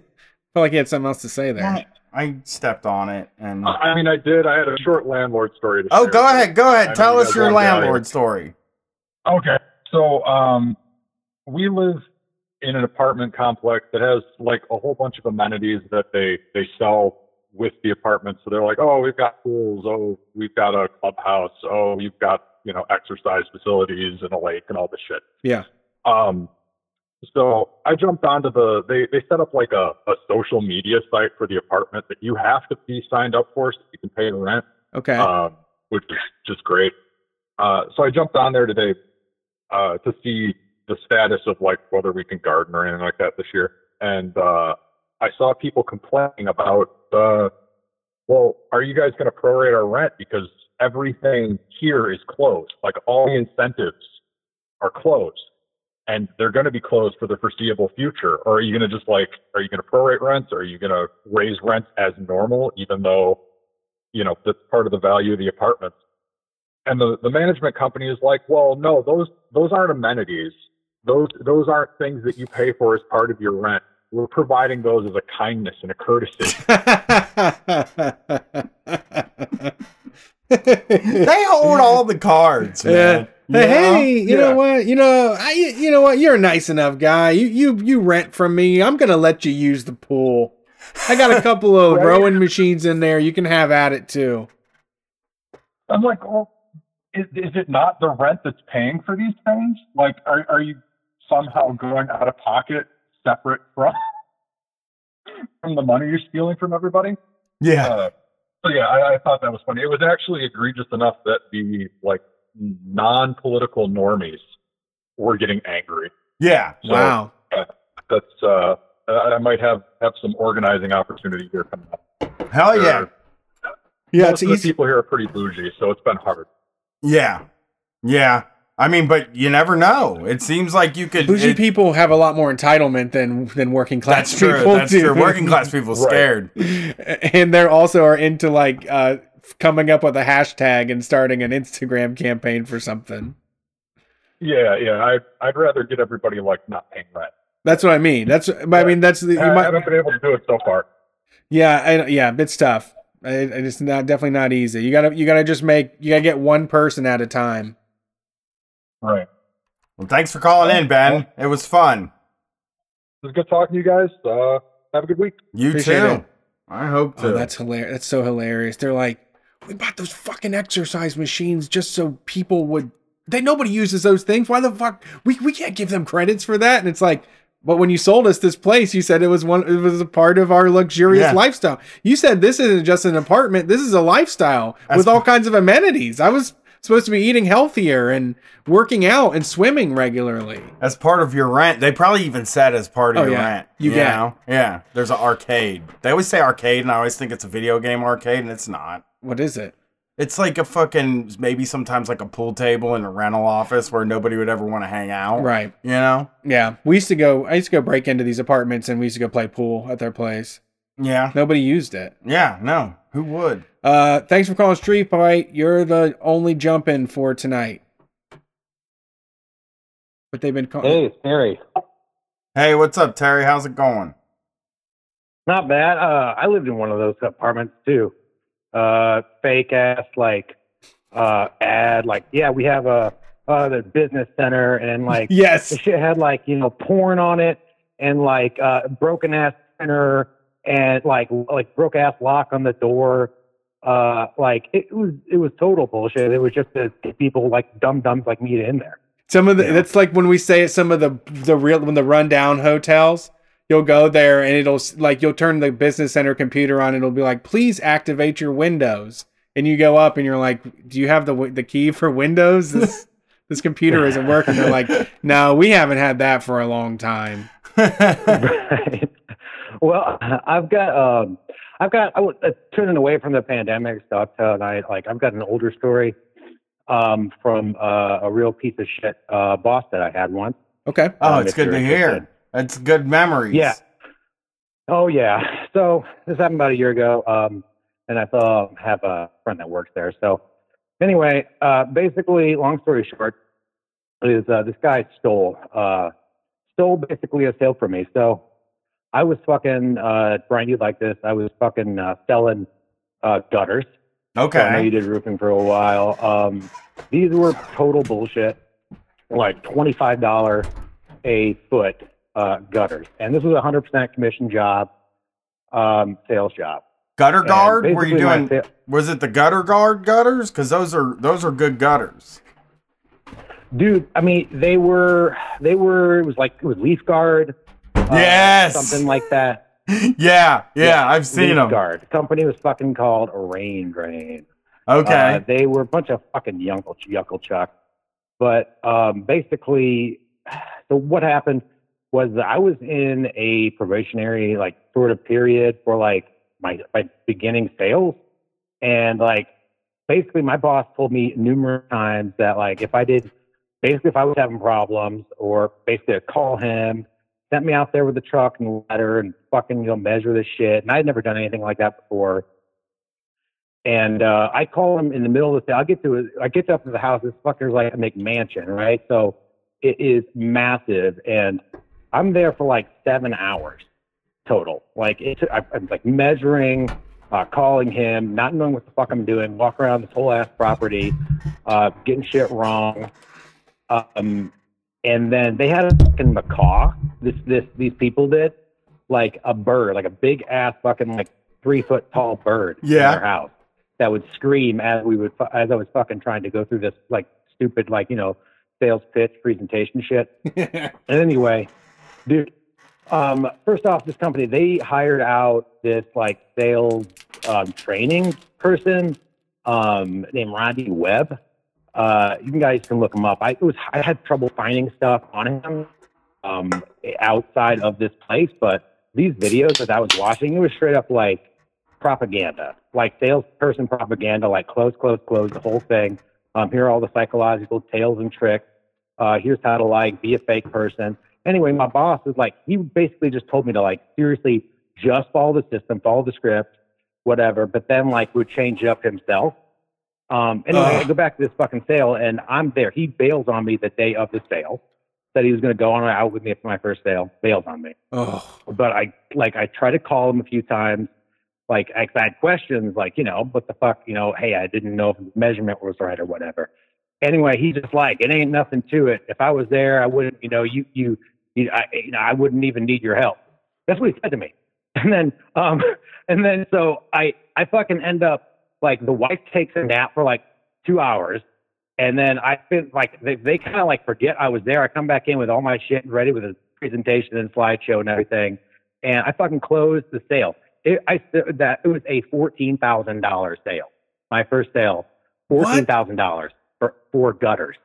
like he had something else to say there. I stepped on it, and I I mean, I did. I had a short landlord story to tell. oh, go ahead, go ahead, know tell us your wanna get out of here. landlord story. Okay. So um, we live in an apartment complex that has like a whole bunch of amenities that they they sell with the apartment. So they're like, oh, we've got pools. Oh, we've got a clubhouse. Oh, you've got you know exercise facilities and a lake and all this shit. Yeah. Um, so I jumped onto the they they set up like a, a social media site for the apartment that you have to be signed up for so you can pay the rent Okay. um, which is just great. Uh, so I jumped on there today uh, to see the status of like whether we can garden or anything like that this year, and uh, I saw people complaining about, uh, well, are you guys going to prorate our rent because everything here is closed, like all the incentives are closed. And they're going to be closed for the foreseeable future. Or are you going to just like, are you going to prorate rents? Or are you going to raise rents as normal, even though you know that's part of the value of the apartments and the, the management company is like well no those those aren't amenities those those aren't things that you pay for as part of your rent we're providing those as a kindness and a courtesy [laughs] they hold all the cards, man. Yeah. You Hey, you know what? You know, I, you know what? You're a nice enough guy. You, you, you rent from me. I'm gonna let you use the pool. I got a couple of [laughs] Right. rowing machines in there. You can have at it too. i'm like well is, is it not the rent that's paying for these things like are, are you somehow going out of pocket separate from [laughs] from the money you're stealing from everybody Yeah. Uh, so yeah, I, I thought that was funny. It was actually egregious enough that the like non-political normies were getting angry. Yeah. So, Wow. uh, that's uh, I I might have have some organizing opportunity here coming up. Hell yeah. They're- Yeah, most it's of the easy. people here are pretty bougie, so it's been hard. Yeah. Yeah. I mean, but you never know. It seems like you could. Bougie it- people have a lot more entitlement than than working class That's true. people That's do. true. Working class people Right. [laughs] scared. and they're also are into like uh coming up with a hashtag and starting an Instagram campaign for something. Yeah, yeah. I I'd rather get everybody like not paying rent. That's what I mean. That's but I mean that's the, you I, I might, haven't been able to do it so far. yeah I, yeah it's tough. It, it's not definitely not easy. You gotta you gotta just make you gotta get one person at a time. Right. Well, thanks for calling in, Ben. It was fun. It was good talking to you guys. Uh, have a good week. You Appreciate too. it. I hope to. Oh, that's hilarious. That's so hilarious. They're like, we bought those fucking exercise machines just so people would. They nobody uses those things. Why the fuck? We we can't give them credits for that. And it's like, but when you sold us this place, you said it was one. It was a part of our luxurious Yeah. lifestyle. You said this isn't just an apartment. This is a lifestyle That's- with all kinds of amenities. I was supposed to be eating healthier and working out and swimming regularly. as part of your rent. They probably even said as part of Oh, your yeah. rent. You You, get- know? Yeah. There's an arcade. They always say arcade, and I always think it's a video game arcade, and it's not. What is it? It's like a fucking maybe sometimes like a pool table in a rental office where nobody would ever want to hang out. Right. You know? Yeah. We used to go. I used to go break into these apartments and we used to go play pool at their place. Yeah. Nobody used it. Yeah. No. Who would? Uh, thanks for calling Street Fight. You're the only jump in for tonight. But they've been calling. Hey, it's Terry. Hey, what's up, Terry? How's it going? Not bad. Uh, I lived in one of those apartments too. Uh, fake ass like uh ad like yeah we have a uh the business center and like [laughs] Yes. the shit had like you know porn on it and like uh broken ass center and like like broke ass lock on the door. Uh, like it was it was total bullshit. It was just to get people like dumb dumbs like me to in there. Some of the that's like when we say some of the the real when the rundown hotels, you'll go there and it'll s- like you'll turn the business center computer on and it'll be like, please activate your Windows. And you go up and you're like, do you have the the key for Windows? This [laughs] this computer isn't working. They're like, no, we haven't had that for a long time. [laughs] right. Well, I've got um, I've got I was uh, turning away from the pandemic stuff tonight. Like I've got an older story um, from uh, a real piece of shit uh, boss that I had once. Okay. Oh, Um, it's good to interested. hear. That's good memories. Yeah. Oh yeah. So this happened about a year ago, um, and I thought I have a friend that works there. So anyway, uh, basically, long story short, is uh, this guy stole uh, stole basically a sale from me. So I was fucking uh, Brian. You like this? I was fucking uh, selling uh, gutters. Okay. I know you did roofing for a while. Um, these were total bullshit. Like twenty five dollar a foot uh, gutters, and this was a hundred percent commission job, um, sales job. Gutter guard? Were you doing? sa- Was it the gutter guard gutters? Because those are those are good gutters. dude? I mean, they were they were. It was like it was leaf guard. Uh, Yes! something like that. [laughs] Yeah, yeah, I've seen them. Guard. The company was fucking called Rain Grain. Okay. Uh, they were a bunch of fucking yunkle, yuckle chuck. But um, basically, [sighs] so what happened was that I was in a probationary like sort of period for like my my beginning sales, and like basically my boss told me numerous times that like if I did basically if I was having problems or basically I'd call him, sent me out there with the truck and ladder and fucking you know measure this shit, and I'd never done anything like that before. And uh, I call him in the middle of the day. I get to. I get up to the house. This fucker's like a McMansion, right? So it is massive, and I'm there for like seven hours total. Like it's I, I'm like measuring, uh, calling him, not knowing what the fuck I'm doing, walk around this whole ass property, uh, getting shit wrong. Um, and then they had a fucking macaw. This this these people did like a bird, like a big ass fucking like three foot tall bird Yeah. in their house that would scream as we would as I was fucking trying to go through this like stupid like you know sales pitch presentation shit. and [laughs] anyway, dude, um, first off, this company they hired out this like sales um, training person um, named Rodney Webb. Uh, you guys can look him up. I was I had trouble finding stuff on him um, outside of this place, but these videos that I was watching, it was straight up like propaganda, like salesperson propaganda, like close, close, close, the whole thing. Um, here are all the psychological tales and tricks. Uh, here's how to like be a fake person. Anyway, my boss is like, he basically just told me to like seriously just follow the system, follow the script, whatever, but then like would change up himself. Um, anyway, I go back to this fucking sale and I'm there. He bails on me the day of the sale. Said he was going to go on out with me for my first sale. Bails on me. Oh. But I like I tried to call him a few times. Like I had questions, like you know, what the fuck, you know, hey, I didn't know if the measurement was right or whatever. Anyway, he just like it ain't nothing to it. If I was there, I wouldn't, you know, you you, you, I, you know, I wouldn't even need your help. That's what he said to me. [laughs] And then, um, [laughs] and then so I I fucking end up like the wife takes a nap for like two hours, and then I feel like they, they kind of like forget I was there. I come back in with all my shit ready with a presentation and slideshow and everything, and I fucking closed the sale. It, I that it was a fourteen thousand dollar sale. My first sale, fourteen thousand dollars for four gutters.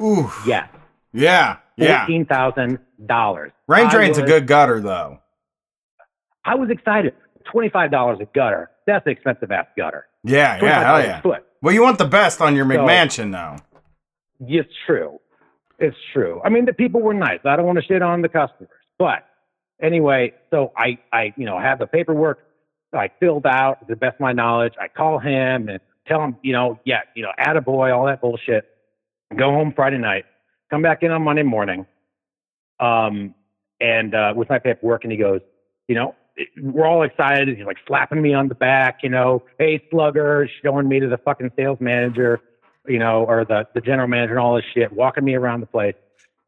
Ooh. Yes, Yeah. Yeah. fourteen thousand dollars. Rain drain's a good gutter though. I was excited. Twenty five dollars a gutter. That's an expensive ass gutter. Yeah, yeah, hell yeah. Foot. Well, you want the best on your So- McMansion though. It's true. It's true. I mean, the people were nice. I don't want to shit on the customers, but anyway, so I, I, you know, have the paperwork I filled out to the best of my knowledge. I call him and tell him, you know, yeah, you know, attaboy, all that bullshit. Go home Friday night, come back in on Monday morning, um, and uh, with my paperwork, and he goes, you know, we're all excited. He's like slapping me on the back, you know, hey slugger, showing me to the fucking sales manager, you know, or the, the general manager and all this shit, walking me around the place.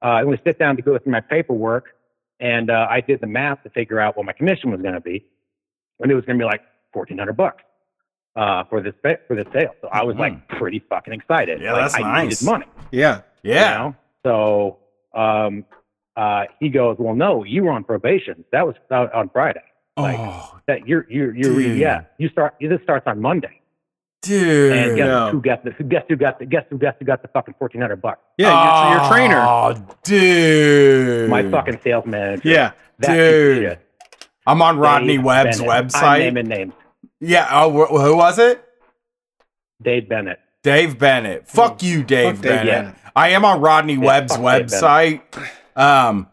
Uh, and we sit down to go through my paperwork, and uh, I did the math to figure out what my commission was going to be, and it was going to be like fourteen hundred bucks uh, for this for this sale. So I was like pretty fucking excited. Mm-hmm. Yeah, like, that's I nice. needed money. Yeah. Yeah. You know? So um, uh, he goes, "Well, no, you were on probation. That was on Friday. Like oh, that. You're you're you're dude. yeah. You start. This starts on Monday. dude. and guess no. who got the guess who got the guess who guess who got the fucking fourteen hundred bucks? Yeah, your, your trainer. Oh, dude. My fucking sales manager. Yeah. that dude. shit. I'm on Rodney Dave Webb's Bennett. I'm website. naming names. Yeah. Oh, wh- who was it? Dave Bennett. Dave Bennett. Fuck you, Dave Fuck Dave Bennett. Bennett. I am on Rodney Webb's website. Um,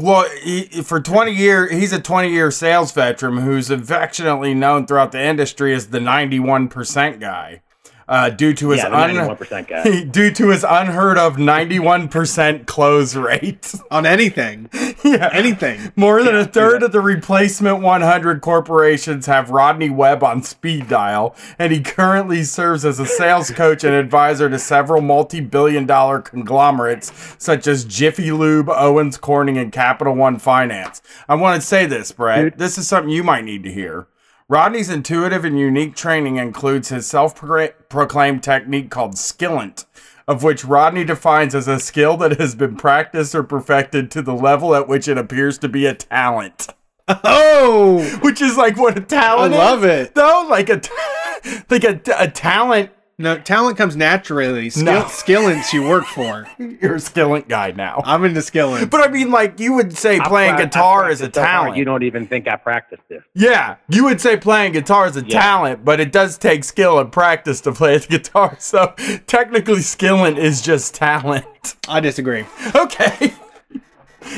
well, he, for 20 years, he's a 20 year sales veteran who's affectionately known throughout the industry as the 91% guy. Uh, due to his Yeah, the un- 91% guy. [laughs] due to his unheard of 91% close rate. [laughs] On anything. Yeah. anything. More than a third of the replacement 100 corporations have Rodney Webb on speed dial, and he currently serves as a sales coach and advisor to several multi billion dollar conglomerates such as Jiffy Lube, Owens Corning, and Capital One Finance. I want to say this, Brett. This is something you might need to hear. Rodney's intuitive and unique training includes his self proclaimed technique called Skillant, of which Rodney defines as a skill that has been practiced or perfected to the level at which it appears to be a talent. Oh, [laughs] which is like what a talent. I love is, it. Though, like a, [laughs] like a, a talent. No, talent comes naturally. Skill, No. Skillants you work for. [laughs] You're a skillant guy now. I'm into skillants. But I mean, like you would say, I playing prac- I guitar is a practiced so hard, talent. You don't even think I practiced this. Yeah, you would say playing guitar is a Yeah. talent, but it does take skill and practice to play the [laughs] guitar. So technically, skillant is just talent. I disagree. Okay.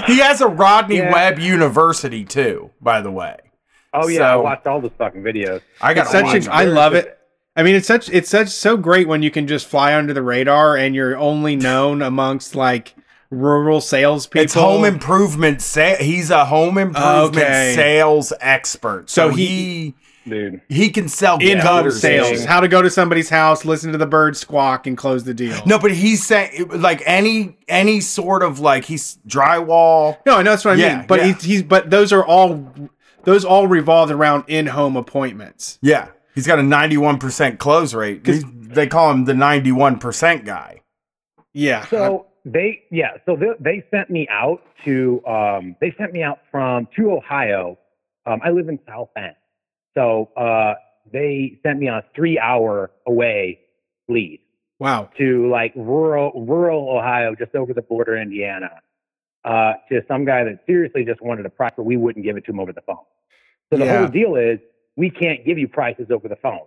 he has a Rodney Yeah. Webb University too, by the way. Oh yeah, I watched all those fucking videos. I got It's such a, I love it. I mean, it's such it's such so great when you can just fly under the radar and you're only known [laughs] amongst like rural salespeople. It's home improvement. Sa- he's a home improvement Okay. sales expert. So, So he, he- Dude. he can sell in-home gutters. sales. How to go to somebody's house, listen to the birds squawk, and close the deal. No, but he's saying like any any sort of like he's drywall. No, I know that's what I Yeah, mean. But yeah. he's, he's but those are all those all revolved around in-home appointments. Yeah, he's got a ninety one percent close rate. He's- they call him the ninety one percent guy. Yeah. So they, yeah, so they, they sent me out to, um, they sent me out from to Ohio. Um, I live in South Bend, so uh, they sent me on a three-hour away lead Wow. to like rural rural Ohio, just over the border, Indiana, uh, to some guy that seriously just wanted a price, but we wouldn't give it to him over the phone. So the Yeah. whole deal is we can't give you prices over the phone.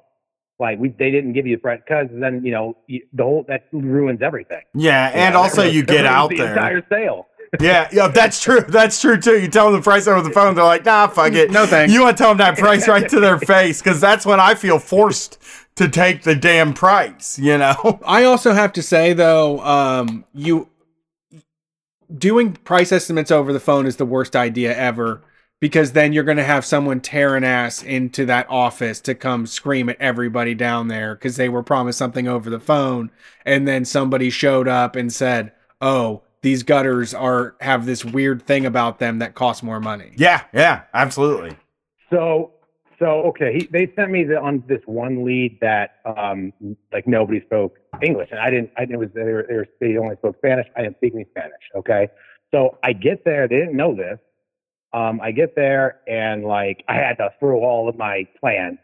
Like we, they didn't give you the price because then you know you, the whole that ruins everything. Yeah, and that also ruins- you get out the there. entire sale. [laughs] Yeah, yeah, that's true. That's true too. You tell them the price over the phone, they're like, "Nah, fuck it." No thanks. You want to tell them that price right to their face because that's when I feel forced to take the damn price. You know? I also have to say though, um, you doing price estimates over the phone is the worst idea ever because then you're going to have someone tearing ass into that office to come scream at everybody down there because they were promised something over the phone and then somebody showed up and said, "Oh, these gutters are have this weird thing about them that costs more money." Yeah, yeah, absolutely. So so okay, he, they sent me the, on this one lead that um like nobody spoke English, and I didn't. I it was they, were, they, were, they only spoke Spanish. I didn't speak any Spanish. Okay, so I get there. They didn't know this. Um, I get there and like I had to throw all of my plans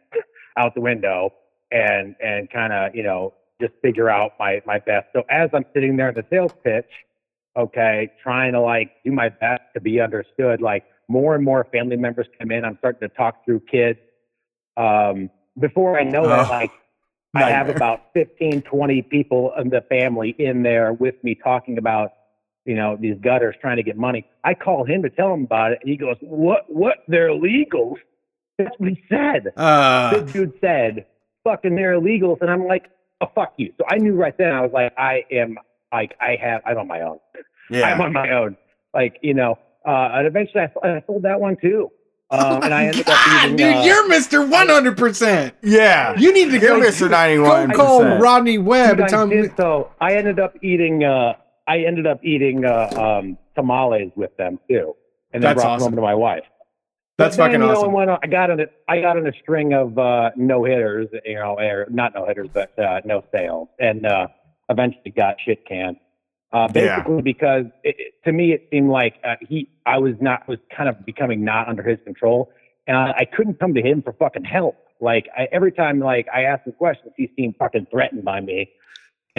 out the window and and kind of you know just figure out my my best. So as I'm sitting there in the sales pitch, okay, trying to like do my best to be understood, like more and more family members come in. I'm starting to talk through kids. Um, before I know it, Oh, like [laughs] I have about 15, 20 people in the family in there with me talking about, you know, these gutters trying to get money. I call him to tell him about it, and he goes, "What? What? They're illegals." That's what he said. Uh, This dude said, "Fucking they're illegals," and I'm like, "Oh fuck you." So I knew right then. I was like, "I am like I have I'm on my own. Yeah. I'm on my own." Like you know, uh, and eventually I, I sold that one too. [laughs] Um, and I ended up God, eating, dude, uh, you're Mister 100. percent Yeah. You need to You're go, Mr. go 91%. call Rodney Webb Dude, and tell I him. did so. I ended up eating. Uh, I ended up eating uh, um, tamales with them too, and then That's brought awesome. them home to my wife. That's then, fucking you know, awesome. I, went on, I got on a, I got on a string of uh, no hitters, you know, or not no hitters, but uh, no sales, and uh, eventually got shit canned. Uh, Yeah. basically, because it, it- to me it seemed like uh, he, I was not, was kind of becoming not under his control, and I, I couldn't come to him for fucking help. Like I, every time, like I asked him questions, he seemed fucking threatened by me,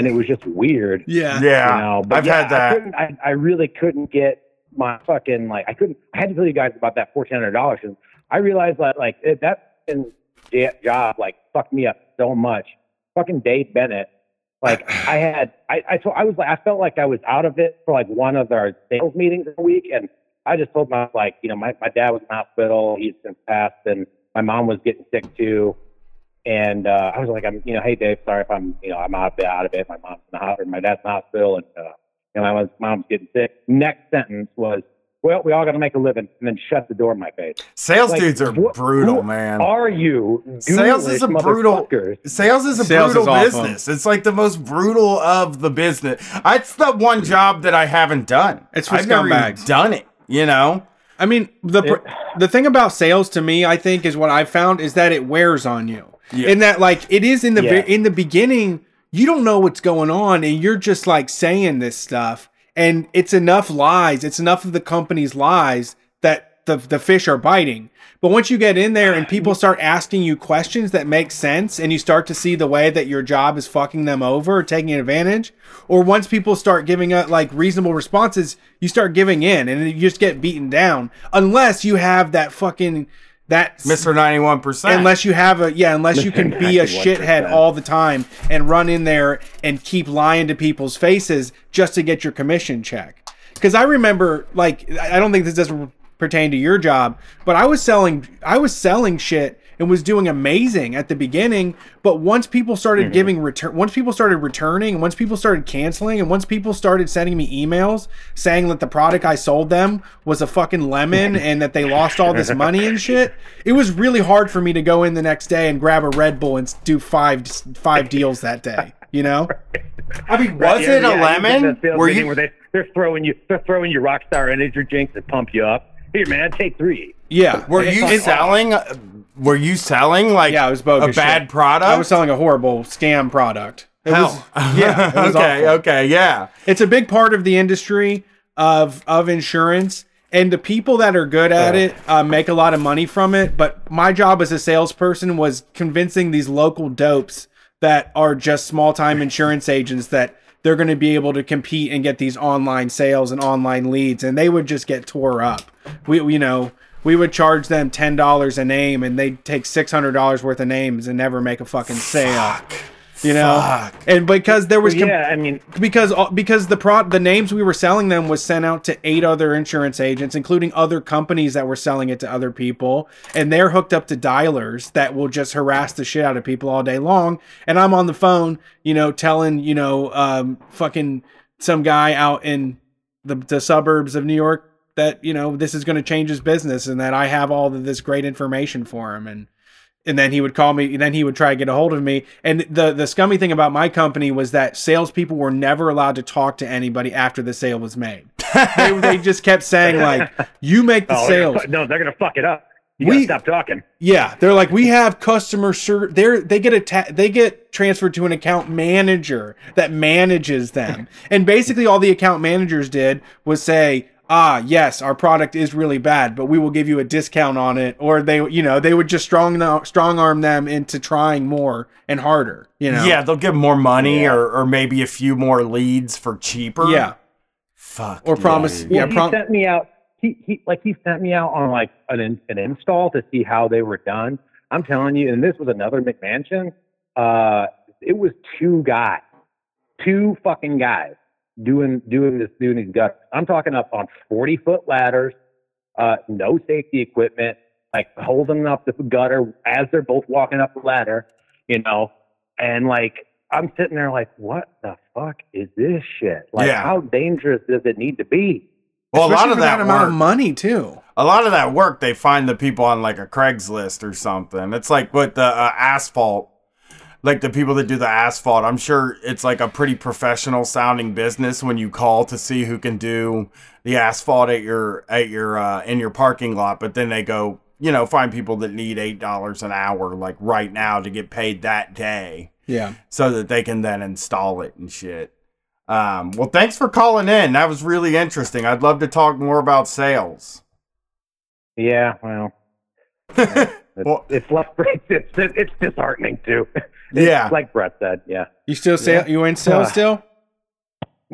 and it was just weird. Yeah. Yeah. You know, but I've yeah, had that. I, I, I really couldn't get my fucking like. I couldn't. I had to tell you guys about that fourteen hundred dollars. I realized that like it, that fucking job like fucked me up so much. Fucking Dave Bennett. Like [sighs] I had, I, I told, I was like, I felt like I was out of it for like one of our sales meetings a week, and I just told my like, you know, my my dad was in the hospital. He's since passed, and my mom was getting sick too. And uh, I was like, I'm, you know, hey Dave, sorry if I'm, you know, I'm out of it, out of it. My mom's in the hospital, my dad's in the hospital, and uh, you know, my mom's, mom's getting sick. Next sentence was, well, we all got to make a living, and then shut the door in my face. Sales Like, dudes are what- brutal, who man. Are you? Sales is a brutal. Sales is a Sales brutal is awful. business. It's like the most brutal of the business. It's the one job that I haven't done. It's for I've never scumbags. done it. You know. I mean, the pr- the thing about sales to me, I think, is what I've found is that it wears on you. Yeah. In that, like, it is in the Yeah. in the beginning, you don't know what's going on, and you're just like saying this stuff, and it's enough lies, it's enough of the company's lies that the the fish are biting. But once you get in there and people start asking you questions that make sense, and you start to see the way that your job is fucking them over, or taking advantage, or once people start giving up like reasonable responses, you start giving in, and you just get beaten down. Unless you have that fucking that Mr. 91%. Unless you have a yeah, unless you can be a 91%. shithead all the time and run in there and keep lying to people's faces just to get your commission check. Because I remember, like, I I don't think this doesn't pertain to your job, but I was selling, I was selling shit and was doing amazing at the beginning. But once people started Mm-hmm. giving return, once people started returning, once people started canceling, and once people started sending me emails saying that the product I sold them was a fucking lemon [laughs] and that they lost all this money and shit, it was really hard for me to go in the next day and grab a Red Bull and do five five deals that day. You know? [laughs] I mean, Right, was yeah, it a yeah, you've lemon? to a sales Were you? Where they, they're throwing you, they're throwing you Rockstar Energy drinks to pump you up. Here, man, take three. Yeah. Were you like- selling? Were you selling like Yeah, it was bogus. a bad shit. product? I was selling a horrible scam product. It was, Hell. [laughs] yeah. It was okay. awful. Okay. Yeah. It's a big part of the industry of of insurance, and the people that are good at it uh, make a lot of money from it. But my job as a salesperson was convincing these local dopes that are just small time insurance agents that they're going to be able to compete and get these online sales and online leads, and they would just get tore up. We, you know. We would charge them ten dollars a name, and they'd take six hundred dollars worth of names and never make a fucking sale. You know, Fuck. and because there was Well, yeah, I mean, because because the pro the names we were selling them was sent out to eight other insurance agents, including other companies that were selling it to other people, and they're hooked up to dialers that will just harass the shit out of people all day long. And I'm on the phone, you know, telling you know, um, fucking some guy out in the the suburbs of New York that you know this is going to change his business and that I have all of this great information for him and and then he would call me then he would try to get a hold of me and the the scummy thing about my company was that salespeople were never allowed to talk to anybody after the sale was made they, they [laughs] just kept saying like you make the Oh, they're gonna sales fu- no, they're gonna fuck it up. You We- gotta stop talking. yeah, they're like we have customer service. They're they get a ta- they get transferred to an account manager that manages them, and basically all the account managers did was say, "Ah, yes, our product is really bad, but we will give you a discount on it," or they you know they would just strong strong arm them into trying more and harder. You know, Yeah, they'll give more money or, or maybe a few more leads for cheaper. yeah, Fuck. or promise Well, yeah he prom- sent me out. He, he like he sent me out on like an an install to see how they were done. I'm telling you, and this was another McMansion. Uh, it was two guys, two fucking guys doing doing this doing these guts. I'm talking up on 40 foot ladders, uh, no safety equipment, like holding up the gutter as they're both walking up the ladder, you know, and like I'm sitting there like, what the fuck is this shit? Like, Yeah. how dangerous does it need to be? Well, a lot of for that, amount work, of money too. a lot of that work, they find the people on like a Craigslist or something. It's like with the uh, asphalt, like the people that do the asphalt. I'm sure it's like a pretty professional sounding business when you call to see who can do the asphalt at your at your uh, in your parking lot. But then they go, you know, find people that need eight dollars an hour, like right now, to get paid that day. Yeah. so that they can then install it and shit. Um, well, thanks for calling in. That was really interesting. I'd love to talk more about sales. Yeah, well, [laughs] it's, it's less it's, it's it's disheartening too. It's Yeah. like Brett said. Yeah. You still sell? You in sales Uh, still?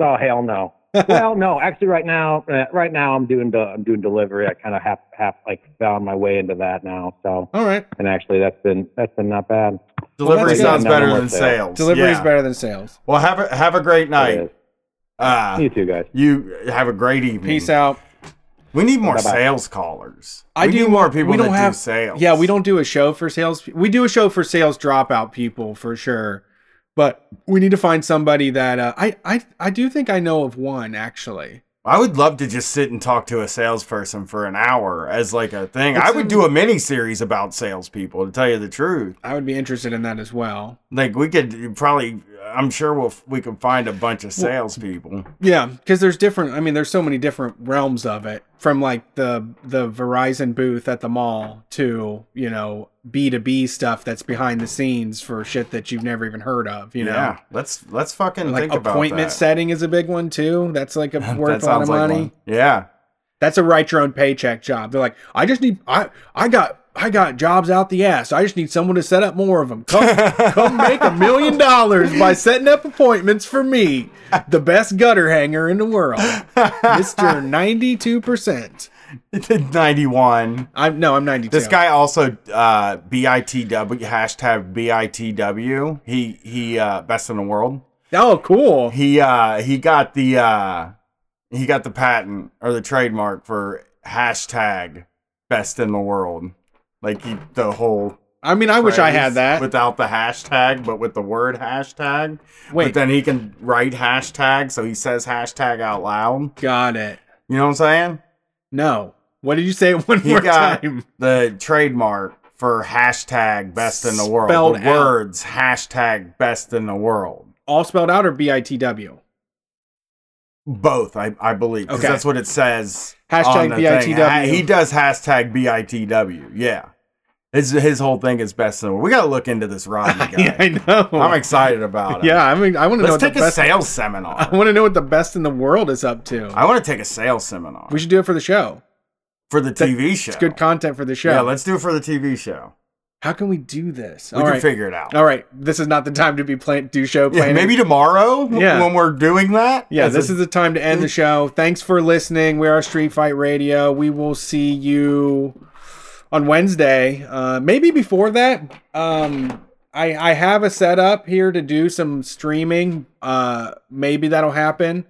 Oh hell no. [laughs] well, no, actually, right now, uh, right now, I'm doing the I'm doing delivery. I kind of have have like found my way into that now. So, All right. and actually, that's been that's been not bad. Delivery that's good. sounds No, no better than sales. Delivery is Yeah. better than sales. Well, have a have a great night. Uh, You too, guys. you have a great evening. Peace out. We need more Bye-bye. sales callers. I we do need more people we don't that have do sales. Yeah, we don't do a show for sales. We do a show for sales dropout people for sure, but we need to find somebody that uh, I I I do think I know of one actually. I would love to just sit and talk to a salesperson for an hour as like a thing. It's I would in- do a mini series about salespeople to tell you the truth. I would be interested in that as well. Like we could probably, I'm sure we'll we could find a bunch of salespeople. Yeah, because there's different. I mean, there's so many different realms of it, from like the the Verizon booth at the mall to you know B two B stuff that's behind the scenes for shit that you've never even heard of. You know, yeah, let's let's fucking like think about appointment setting is a big one too. That's like a [laughs] worth a lot of like money. one. Yeah. That's a write your own paycheck job. They're like, I just need I I got I got jobs out the ass. I just need someone to set up more of them. Come [laughs] come make a million dollars by setting up appointments for me, the best gutter hanger in the world, [laughs] Mister Ninety Two Percent. [laughs] 91. I'm no, I'm 92. This guy also uh BITW hashtag BITW. He he uh best in the world. Oh, cool. He uh he got the uh he got the patent or the trademark for hashtag best in the world. Like he the whole I mean, I wish I had that. without the hashtag, but with the word hashtag. Wait. But then he can write hashtag, so he says hashtag out loud. Got it. You know what I'm saying? No. What did you say [laughs] one He more got time? the trademark for hashtag best in the world. Spelled the out. words hashtag best in the world. All spelled out or B I T W? Both, I, I believe. 'cause Okay. That's what it says. Hashtag on the thing. BITW. He does hashtag BITW. Yeah. His, his whole thing is best in the world. We got to look into this Rodney guy. [laughs] Yeah, I know. I'm excited about it. Yeah, I mean, I want to know Let's take the a best. sales seminar. I want to know what the best in the world is up to. I want to take a sales seminar We should do it for the show. for the TV show. It's good content for the show. Yeah, let's do it for the TV show. How can we do this? We can figure it out. All right, this is not the time to be plan do show Yeah, maybe tomorrow Yeah. when we're doing that. Yeah, this a- is the time to end the show. Thanks for listening. We are Street Fight Radio. We will see you on Wednesday. Uh, maybe before that. Um, I I have a setup here to do some streaming. Uh, maybe that'll happen.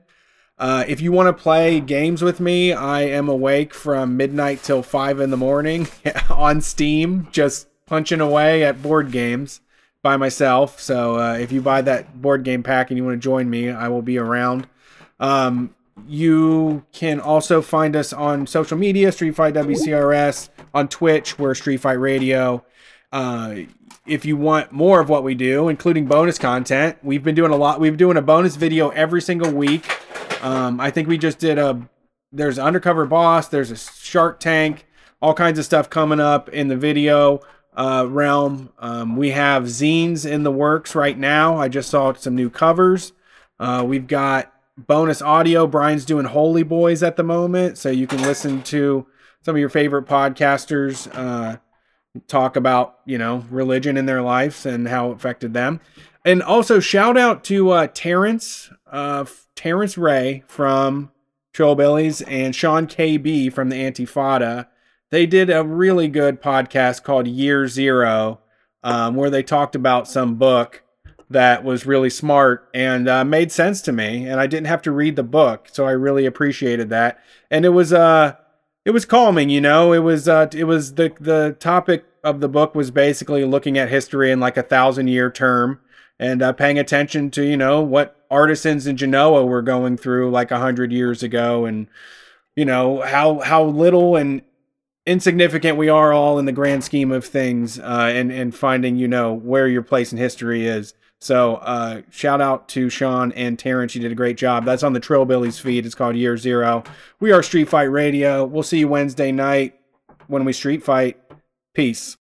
Uh, if you want to play games with me, I am awake from midnight till five in the morning [laughs] on Steam, just punching away at board games by myself. So uh, if you buy that board game pack and you want to join me, I will be around. Um, you can also find us on social media, Street Fight WCRS, on Twitch, we're Street Fight Radio. Uh, if you want more of what we do, including bonus content, we've been doing a lot. We've been doing a bonus video every single week. Um, I think we just did a. There's undercover boss. There's a Shark Tank. All kinds of stuff coming up in the video uh, realm. Um, we have zines in the works right now. I just saw some new covers. Uh, we've got bonus audio. Brian's doing Holy Boys at the moment, so you can listen to some of your favorite podcasters uh, talk about you know religion in their lives and how it affected them. And also shout out to uh, Tarence, uh, Tarence Ray from Trillbillies and Sean KB from the Antifada. They did a really good podcast called Year Zero, um, where they talked about some book that was really smart and uh, made sense to me, and I didn't have to read the book, so I really appreciated that. And it was uh, it was calming, you know. It was uh, it was the the topic of the book was basically looking at history in like a thousand year term and uh, paying attention to you know what artisans in Genoa were going through like a hundred years ago, and you know how how little and insignificant we are all in the grand scheme of things, uh, and and finding you know where your place in history is. So uh, shout out to Sean and Tarence. You did a great job. That's on the Trillbillies feed. It's called Year Zero. We are Street Fight Radio. We'll see you Wednesday night when we street fight. Peace.